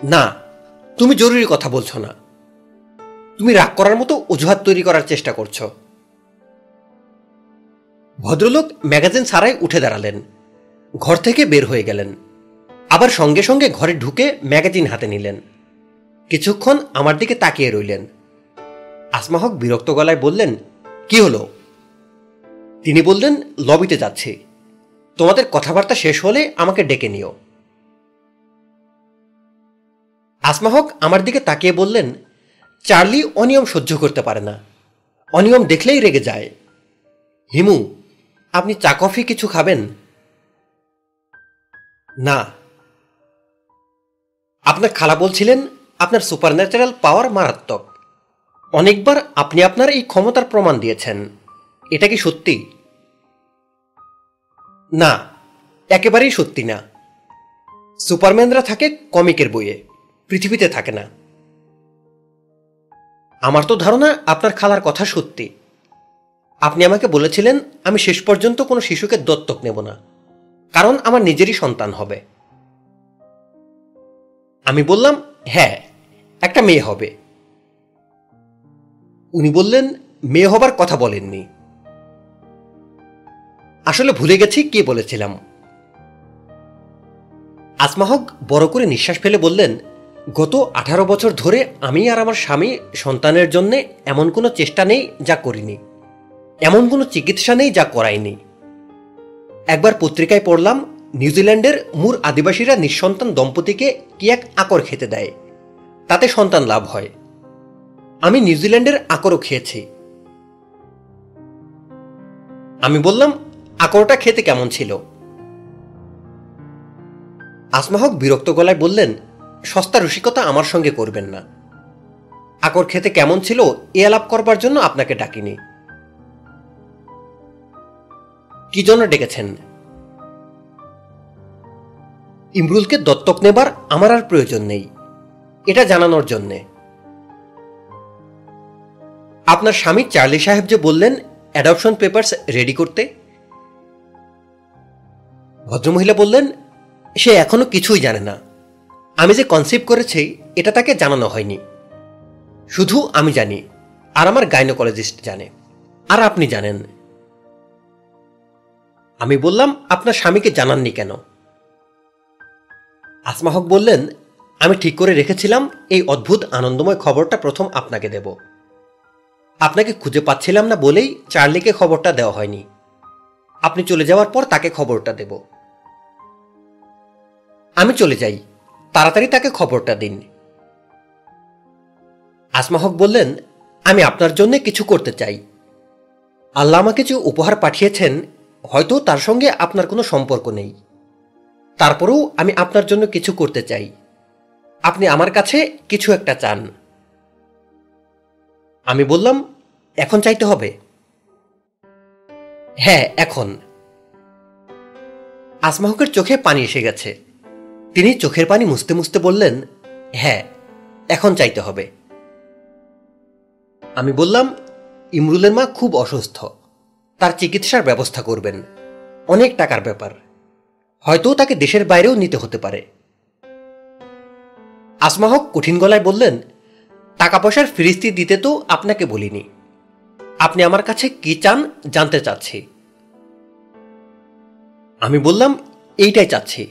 না, তুমি জরুরি কথা বলছো না। তুমি রাগ করার মতো অজুহাত তৈরি করার চেষ্টা করছ। ভদ্রলোক ম্যাগাজিন ছাড়াই উঠে দাঁড়ালেন। ঘর থেকে বের হয়ে গেলেন। আবার সঙ্গে সঙ্গে ঘরে ঢুকে ম্যাগাজিন হাতে নিলেন। কিছুক্ষণ আমার দিকে তাকিয়ে রইলেন। আসমাহক বিরক্ত গলায় বললেন, কি হলো? তিনি বললেন, লবিতে যাচ্ছি। তোমাদের কথাবার্তা শেষ হলে আমাকে ডেকে নিও। আসমাহক আমার দিকে তাকিয়ে বললেন চার্লি অনিয়ম সহ্য করতে পারে না। অনিয়ম দেখলেই রেগে যায়। হিমু, আপনি চা, কফি কিছু খাবেন? না। আপনার খালা বলছিলেন আপনার সুপার ন্যাচারাল পাওয়ার মারাত্মক। অনেকবার আপনি আপনার এই ক্ষমতার প্রমাণ দিয়েছেন। এটা কি সত্যি? না, একেবারেই সত্যি না। সুপারম্যানরা থাকে কমিকের বইয়ে, পৃথিবীতে থাকে না। আমার তো ধারণা আপনার খালার কথা সত্যি। আপনি আমাকে বলেছিলেন, আমি শেষ পর্যন্ত কোনো শিশুকে দত্তক নেব না, কারণ আমার নিজেরই সন্তান হবে। আমি বললাম হ্যাঁ একটা মেয়ে হবে। উনি বললেন, মেয়ে হবার কথা বলেননি। আসলে ভুলে গেছি কি বলেছিলাম। আসমাহক বড় করে নিঃশ্বাস ফেলে বললেন গত আঠারো বছর ধরে আমি আর আমার স্বামী সন্তানের জন্য এমন কোনো চেষ্টা নেই যা করিনি। এমন কোনো চিকিৎসা নেই যা করাইনি। একবার পত্রিকায় পড়লাম, নিউজিল্যান্ডের মূর আদিবাসীরা নিঃসন্তান দম্পতিকে কি এক আকর খেতে দেয়, তাতে সন্তান লাভ হয়। আমি নিউজিল্যান্ডের আকরও খেয়েছি। আমি বললাম, আকরটা খেতে কেমন ছিল? আসমাহক বিরক্ত গলায় বললেন সস্তা রসিকতা আমার সঙ্গে করবেন না। আকর খেতে কেমন ছিল, এ আলাপ করবার জন্য আপনাকে ডাকিনি। কি জন্য ডেকেছেন? ইমরুলকে দত্তক নেবার আমার আর প্রয়োজন নেই। এটা জানানোর জন্যে। আপনার স্বামী চার্লি সাহেব যে বললেন, অ্যাডপশন পেপারস রেডি করতে। ভদ্রমহিলা বললেন, সে এখনও কিছুই জানে না। আমি যে কনসেপ্ট করেছি, এটা তাকে জানানো হয়নি। শুধু আমি জানি, আর আমার গাইনোকোলজিস্ট জানে, আর আপনি জানেন। আমি বললাম, আপনার স্বামীকে জানাননি কেন? আসমাহক বললেন, আমি ঠিক করে রেখেছিলাম, এই অদ্ভুত আনন্দময় খবরটা প্রথম আপনাকে দেব। আপনাকে খুঁজে পাচ্ছিলাম না বলেই চার্লিকে খবরটা দেওয়া হয়নি। আপনি চলে যাওয়ার পর তাকে খবরটা দেব। আমি চলে যাই। তাড়াতাড়ি তাকে খবরটা দিন। আসমাহক বললেন, আমি আপনার জন্য কিছু করতে চাই। আল্লাহ আমাকে যে উপহার পাঠিয়েছেন, হয়তো তার সঙ্গে আপনার কোনো সম্পর্ক নেই। তারপরেও আমি আপনার জন্য কিছু করতে চাই। আপনি আমার কাছে কিছু একটা চান। আমি বললাম, এখন চাইতে হবে? হ্যাঁ এখন। আসমাহকের চোখে পানি এসে গেছে। তিনি চোখের পানি মুছতে মুছতে বললেন হ্যাঁ এখন চাইতে হবে। আমি বললাম, ইমরুলের মা খুব অসুস্থ, তার চিকিৎসার ব্যবস্থা করবেন, অনেক টাকার ব্যাপার, হয়তো তাকে দেশের বাইরেও নিতে হতে পারে। আসমাহক কঠিন গলায় বললেন টাকা পয়সার ফিরিস্তি দিতে তো আপনাকে বলিনি, আপনি আমার কাছে কি চান জানতে চাচ্ছি। আমি বললাম, এইটাই চাচ্ছি।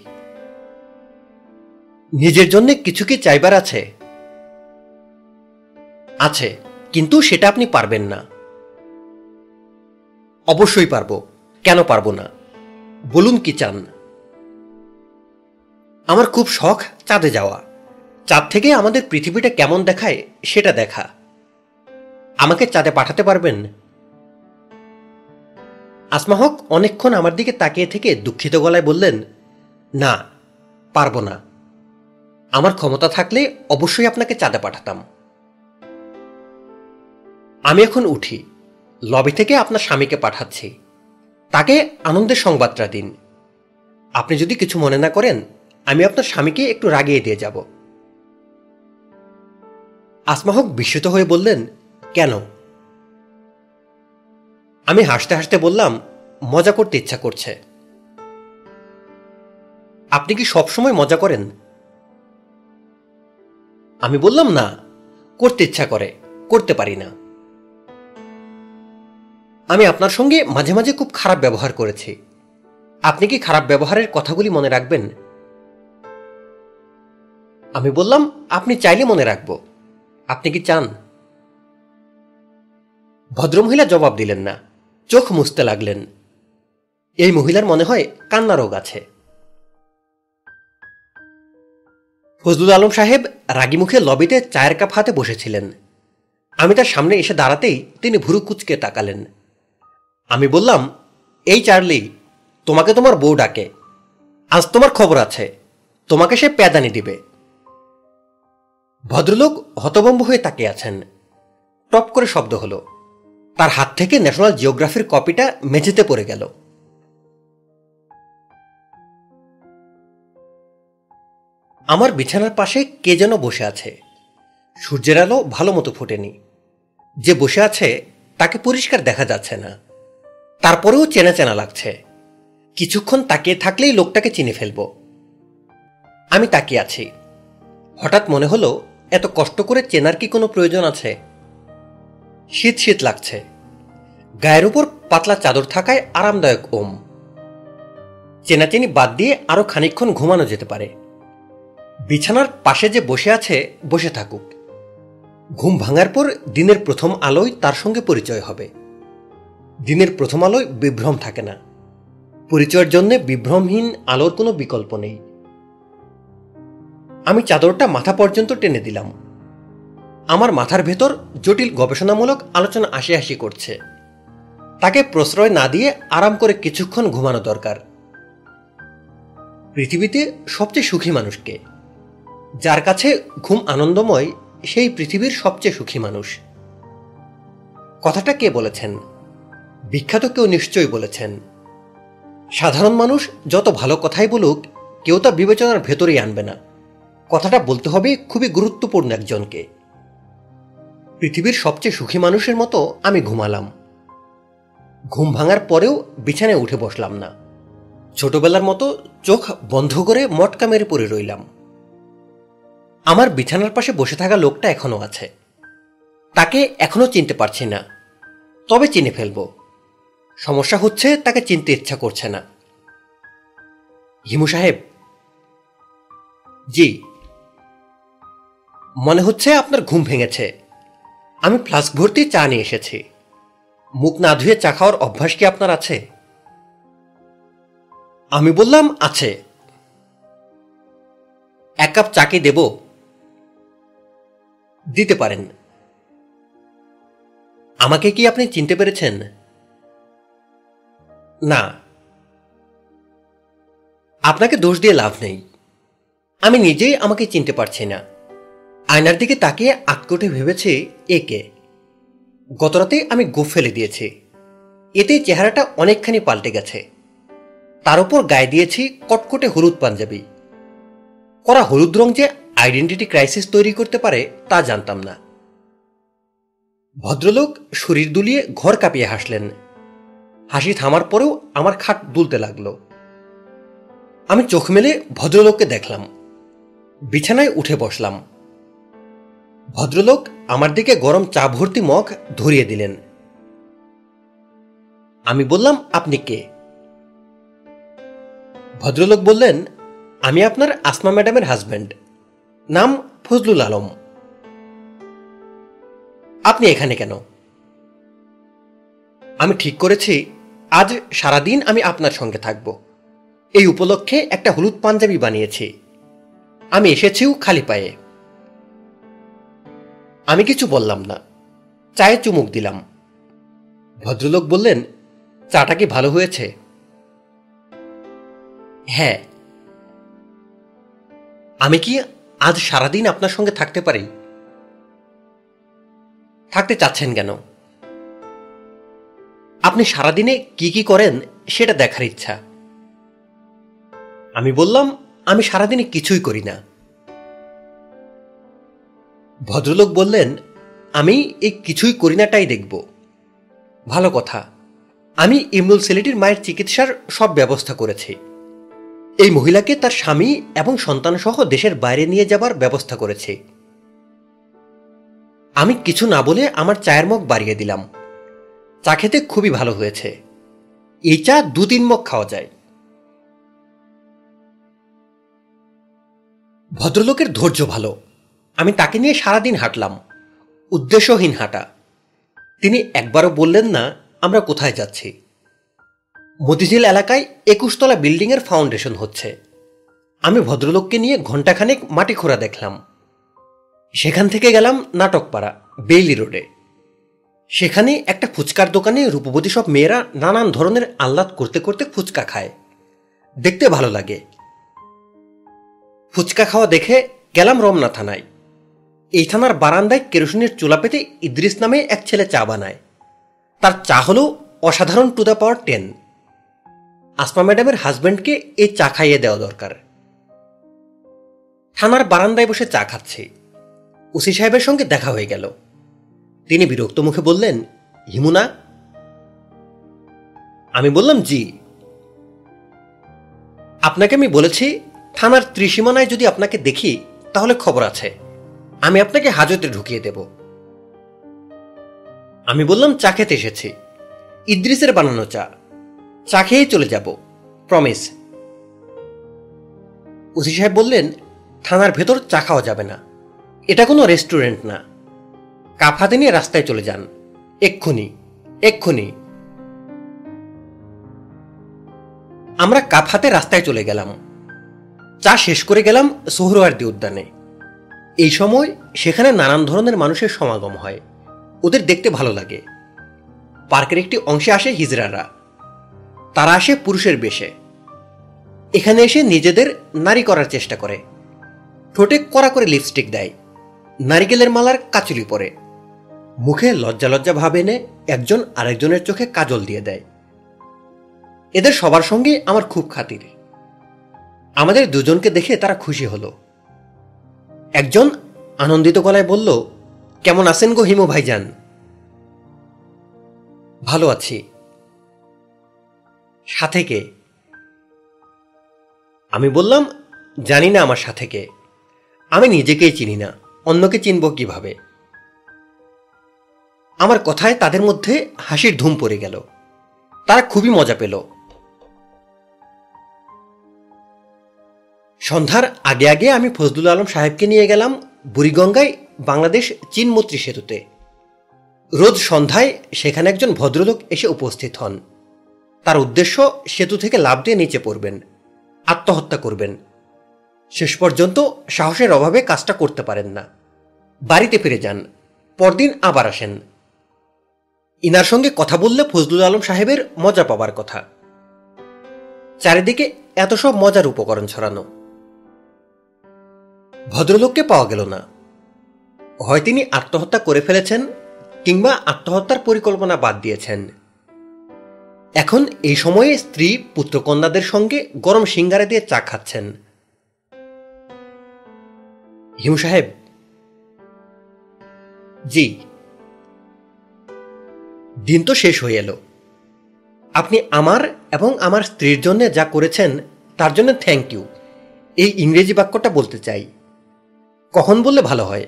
নিজের জন্য কিছু কি চাইবার আছে? আছে, কিন্তু সেটা আপনি পারবেন না। অবশ্যই পারব। কেন পারব না? বলুন কি চান? আমার খুব শখ চাঁদে যাওয়া। চাঁদ থেকে আমাদের পৃথিবীটা কেমন দেখায় সেটা দেখা। আমাকে চাঁদে পাঠাতে পারবেন? আসমাহক অনেকক্ষণ আমার দিকে তাকিয়ে থেকে দুঃখিত গলায় বললেন, না, পারব না। আমার ক্ষমতা থাকলে অবশ্যই আপনাকে চাঁদে পাঠাতাম। আমি এখন উঠি। লবি থেকে আপনার স্বামীকে পাঠাচ্ছি। তাকে আনন্দের সংবাদটা দিন। আপনি যদি কিছু মনে না করেন, আমি আপনার স্বামীকে একটু রাগিয়ে দিয়ে যাব। আসমাহক বিস্মিত হয়ে বললেন, কেন? আমি হাসতে হাসতে বললাম, মজা করতে ইচ্ছা করছে। আপনি কি সবসময় মজা করেন? আমি বললাম না, করতে ইচ্ছা করে, করতে পারি না। আমি আপনার সঙ্গে মাঝে মাঝে খুব খারাপ ব্যবহার করেছি। আপনি কি খারাপ ব্যবহারের কথাগুলি মনে রাখবেন? আমি বললাম, আপনি চাইলে মনে রাখব। আপনি কি চান? ভদ্রমহিলা জবাব দিলেন না, চোখ মুছতে লাগলেন। এই মহিলার মনে হয় কান্না রোগ আছে। ফজলুল আলম সাহেব রাগি মুখে লবিতে চায়ের কাপ হাতে বসেছিলেন। আমি তার সামনে এসে দাঁড়াতেই তিনি ভুরু কুচকে তাকালেন। আমি বললাম, এই চার্লি, তোমাকে তোমার বউ ডাকে। আজ তোমার খবর আছে। তোমাকে সে প্যাদানি দিবে। ভদ্রলোক হতবম্ব হয়ে তাকিয়ে আছেন। টপ করে শব্দ হলো। তার হাত থেকে ন্যাশনাল জিওগ্রাফির কপিটা মেঝেতে পড়ে গেল। আমার বিছানার পাশে কে যেন বসে আছে। সূর্যের আলো ভালো মতো ফোটেনি। যে বসে আছে, তাকে পরিষ্কার দেখা যাচ্ছে না। তারপরেও চেনা চেনা লাগছে। কিছুক্ষণ তাকিয়ে থাকলেই লোকটাকে চিনে ফেলব। আমি তাকিয়ে আছি। হঠাৎ মনে হলো, এত কষ্ট করে চেনার কি কোনো প্রয়োজন আছে? শীত শীত লাগছে। গায়ের উপর পাতলা চাদর থাকায় আরামদায়ক ওম। চেনাচেনি বাদ দিয়ে আরও খানিক্ষণ ঘুমানো যেতে পারে। বিছানার পাশে যে বসে আছে, বসে থাকুক। ঘুম ভাঙার পর দিনের প্রথম আলোয় তার সঙ্গে পরিচয় হবে। দিনের প্রথম আলোয় বিভ্রম থাকে না। পরিচয়ের জন্য বিভ্রমহীন আলোর কোনো বিকল্প নেই। আমি চাদরটা মাথা পর্যন্ত টেনে দিলাম। আমার মাথার ভেতর জটিল গবেষণামূলক আলোচনা আসি আসি করছে। তাকে প্রশ্রয় না দিয়ে আরাম করে কিছুক্ষণ ঘুমানো দরকার। পৃথিবীতে সবচেয়ে সুখী মানুষকে যার কাছে ঘুম আনন্দময়, সেই পৃথিবীর সবচেয়ে সুখী মানুষ। কথাটা কে বলেছেন? বিখ্যাত কেউ নিশ্চয়ই বলেছেন। সাধারণ মানুষ যত ভালো কথাই বলুক, কেউ তা বিবেচনার ভেতরেই আনবে না। কথাটা বলতে হবে খুবই গুরুত্বপূর্ণ একজনকে। পৃথিবীর সবচেয়ে সুখী মানুষের মতো আমি ঘুমালাম। ঘুম ভাঙার পরেও বিছানায় উঠে বসলাম না। ছোটবেলার মতো চোখ বন্ধ করে মটকা মেরে পড়ে রইলাম। আমার বিছানার পাশে বসে থাকা লোকটা এখনও আছে। তাকে এখনও চিনতে পারছি না। তবে চিনে ফেলব। সমস্যা হচ্ছে তাকে চিনতে ইচ্ছা করছে না। হিমু সাহেব। জি। মনে হচ্ছে আপনার ঘুম ভেঙেছে। আমি ফ্লাস্ক ভর্তি চা নিয়ে এসেছি। মুখ না ধুয়ে চা খাওয়ার অভ্যাস কি আপনার আছে? আমি বললাম, আছে। এক কাপ চা কি দেব? দিতে পারেন। আমাকে কি আপনি চিনতে পেরেছেন? না। আপনাকে দোষ দিয়ে লাভ নেই। আমি নিজেই আমাকে চিনতে পারছি না। আয়নার দিকে তাকিয়ে আটকটে ভেবেছি একে। গতরাতে আমি গোফ ফেলে দিয়েছি। এতে চেহারাটা অনেকখানি পাল্টে গেছে। তার উপর গায়ে দিয়েছি কটকটে হলুদ পাঞ্জাবি। করা হলুদ রং যে আইডেন্টিটি ক্রাইসিস তৈরি করতে পারে তা জানতাম না। ভদ্রলোক শরীর দুলিয়ে ঘর কাঁপিয়ে হাসলেন। হাসি থামার পরেও আমার খাট দুলতে লাগল। আমি চোখ মেলে ভদ্রলোককে দেখলাম। বিছানায় উঠে বসলাম। ভদ্রলোক আমার দিকে গরম চা ভর্তি মগ ধরিয়ে দিলেন। আমি বললাম, আপনি কে? ভদ্রলোক বললেন, আমি আপনার আসমা ম্যাডামের হাজব্যান্ড নাম ফজলুল আলম। আপনি এখানে কেন? আমি ঠিক করেছি, আজ সারাদিন আমি আপনার সঙ্গে থাকব। এই উপলক্ষে একটা হলুদ পাঞ্জাবি বানিয়েছি। আমি এসেছিও খালি পায়ে। আমি কিছু বললাম না, চায়ে চুমুক দিলাম। ভদ্রলোক বললেন, চাটা কি ভালো হয়েছে? হ্যাঁ। আমি কি আজ সারাদিন আপনার সঙ্গে থাকতে পারি? থাকতে চাচ্ছেন কেন? আপনি সারাদিনে কি কি করেন সেটা দেখার ইচ্ছা। আমি বললাম, আমি সারাদিনে কিছুই করি না। ভদ্রলোক বললেন, আমি এই কিছুই করি নাটাই দেখব। ভালো কথা। আমি ইমরুল ছেলেটির মায়ের চিকিৎসার সব ব্যবস্থা করেছি। এই মহিলাকে তার স্বামী এবং সন্তানসহ দেশের বাইরে নিয়ে যাবার ব্যবস্থা করেছে। আমি কিছু না বলে আমার চায়ের মগ বাড়িয়ে দিলাম। চা খেতে খুবই ভালো হয়েছে। এই চা দু তিন মগ খাওয়া যায়। ভদ্রলোকের ধৈর্য ভালো। আমি তাকে নিয়ে সারাদিন হাঁটলাম। উদ্দেশ্যহীন হাঁটা। তিনি একবারও বললেন না, আমরা কোথায় যাচ্ছি? মতিঝিল এলাকায় একুশতলা বিল্ডিংয়ের ফাউন্ডেশন হচ্ছে। আমি ভদ্রলোককে নিয়ে ঘণ্টাখানেক মাটি খোঁড়া দেখলাম। সেখান থেকে গেলাম নাটকপাড়া, বেইলি রোডে। সেখানে একটা ফুচকার দোকানে রূপবতী সব মেয়েরা নানান ধরনের আহ্লাদ করতে করতে ফুচকা খায়। দেখতে ভালো লাগে। ফুচকা খাওয়া দেখে গেলাম রমনা থানায়। এই থানার বারান্দায় কেরোসিনের চুলা পেতে ইদ্রিস নামে এক ছেলে চা বানায়। তার চা হল অসাধারণ to the power ten. Asma ম্যাডামের হাজব্যান্ডকে এই চা খাইয়ে দেওয়া দরকার। থানার বারান্দায় বসে চা খাচ্ছে। ওসি সাহেবের সঙ্গে দেখা হয়ে গেল। তিনি বিরক্ত মুখে বললেন, হিমুনা? আমি বললাম, জি। আপনাকে আমি বলেছি, থানার ত্রিসীমানায় যদি আপনাকে দেখি, তাহলে খবর আছে। আমি আপনাকে হাজতে ঢুকিয়ে দেব। আমি বললাম, চা খেতে এসেছি। ইদ্রিসের বানানো চা। চা খেয়েই চলে যাব প্রমিস ওসি সাহেব বললেন, থানার ভেতর চা খাওয়া যাবে না। এটা কোনো রেস্টুরেন্ট না। কাপ নিয়ে রাস্তায় চলে যান। এক্ষুনি এক্ষুনি। আমরা কাপ হাতে রাস্তায় চলে গেলাম। চা শেষ করে গেলাম সোহরওয়ার্দী উদ্যানে। এই সময় সেখানে নানান ধরনের মানুষের সমাগম হয়। ওদের দেখতে ভালো লাগে। পার্কের একটি অংশে আসে হিজড়ারা। তারা আসে পুরুষের বেশে। এখানে এসে নিজেদের নারী করার চেষ্টা করে। ঠোঁটে কড়া করে লিপস্টিক দেয়। নারিকেলের মালার কাচুলি পরে। মুখে লজ্জা লজ্জা ভাব এনে একজন আরেকজনের চোখে কাজল দিয়ে দেয়। এদের সবার সঙ্গে আমার খুব খাতির। আমাদের দুজনকে দেখে তারা খুশি হলো। একজন আনন্দিত গলায় বলল, কেমন আছেন গো হিমু ভাইজান? ভালো আছি। সাথে কে? আমি বললাম, জানি না আমার সাথে কে। আমি নিজেকেই চিনি না, অন্যকে চিনব কীভাবে? আমার কথায় তাদের মধ্যে হাসির ধুম পড়ে গেল। তারা খুবই মজা পেল। সন্ধ্যার আগে আগে আমি ফজলুল আলম সাহেবকে নিয়ে গেলাম বুড়িগঙ্গায় বাংলাদেশ চীনমৈত্রী সেতুতে। রোজ সন্ধ্যায় সেখানে একজন ভদ্রলোক এসে উপস্থিত হন। তার উদ্দেশ্য সেতু থেকে লাভ দিয়ে নিচে পড়বেন, আত্মহত্যা করবেন। শেষ পর্যন্ত সাহসের অভাবে কাজটা করতে পারেন না। বাড়িতে ফিরে যান, পরদিন আবার আসেন। ইনার সঙ্গে কথা বললে ফজলুল আলম সাহেবের মজা পাবার কথা। চারিদিকে এত সব মজার উপকরণ ছড়ানো। ভদ্রলোককে পাওয়া গেল না। হয় তিনি আত্মহত্যা করে ফেলেছেন কিংবা আত্মহত্যার পরিকল্পনা বাদ দিয়েছেন। এখন এই সময়ে স্ত্রী পুত্রকন্যাদের সঙ্গে গরম সিঙ্গারে দিয়ে চা খাচ্ছেন। হিমু সাহেব। জি। দিন তো শেষ হয়ে এলো। আপনি আমার এবং আমার স্ত্রীর জন্য যা করেছেন, তার জন্য থ্যাংক ইউ এই ইংরেজি বাক্যটা বলতে চাই। কখন বললে ভালো হয়?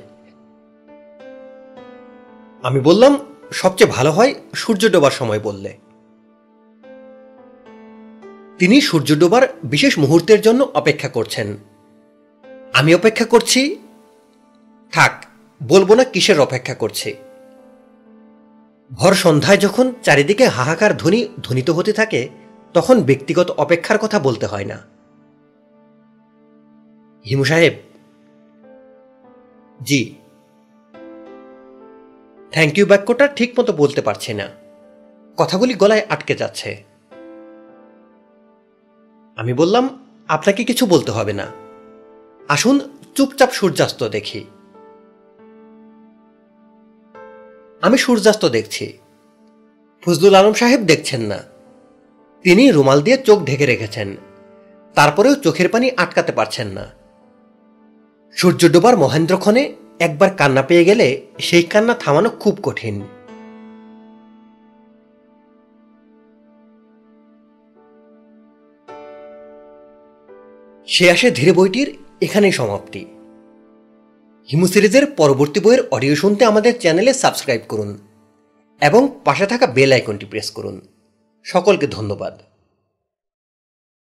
আমি বললাম, সবচেয়ে ভালো হয় সূর্য ডোবার সময় বললে। তিনি সূর্য ডোবার বিশেষ মুহূর্তের জন্য অপেক্ষা করছেন। আমি অপেক্ষা করছি। থাক, বলব না কিসের অপেক্ষা করছি। ভর সন্ধ্যায় যখন চারিদিকে হাহাকার ধ্বনি ধ্বনিত হতে থাকে, তখন ব্যক্তিগত অপেক্ষার কথা বলতে হয় না। হিমু সাহেব। জি। থ্যাংক ইউ বাক্যটা ঠিক মতো বলতে পারছি না। কথাগুলি গলায় আটকে যাচ্ছে। আমি বললাম, আপনাকে কিছু বলতে হবে না। আসুন, চুপচাপ সূর্যাস্ত দেখি। আমি সূর্যাস্ত দেখছি। ফজলুল আলম সাহেব দেখছেন না। তিনি রুমাল দিয়ে চোখ ঢেকে রেখেছেন। তারপরেও চোখের পানি আটকাতে পারছেন না। সূর্য ডোবার মহেন্দ্রক্ষণে একবার কান্না পেয়ে গেলে সেই কান্না থামানো খুব কঠিন। সে আসে ধীরে বইটির এখানেই সমাপ্তি। হিমু সিরিজের পরবর্তী বইয়ের অডিও শুনতে আমাদের চ্যানেলে সাবস্ক্রাইব করুন এবং পাশে থাকা বেল আইকনটি প্রেস করুন। সকলকে ধন্যবাদ।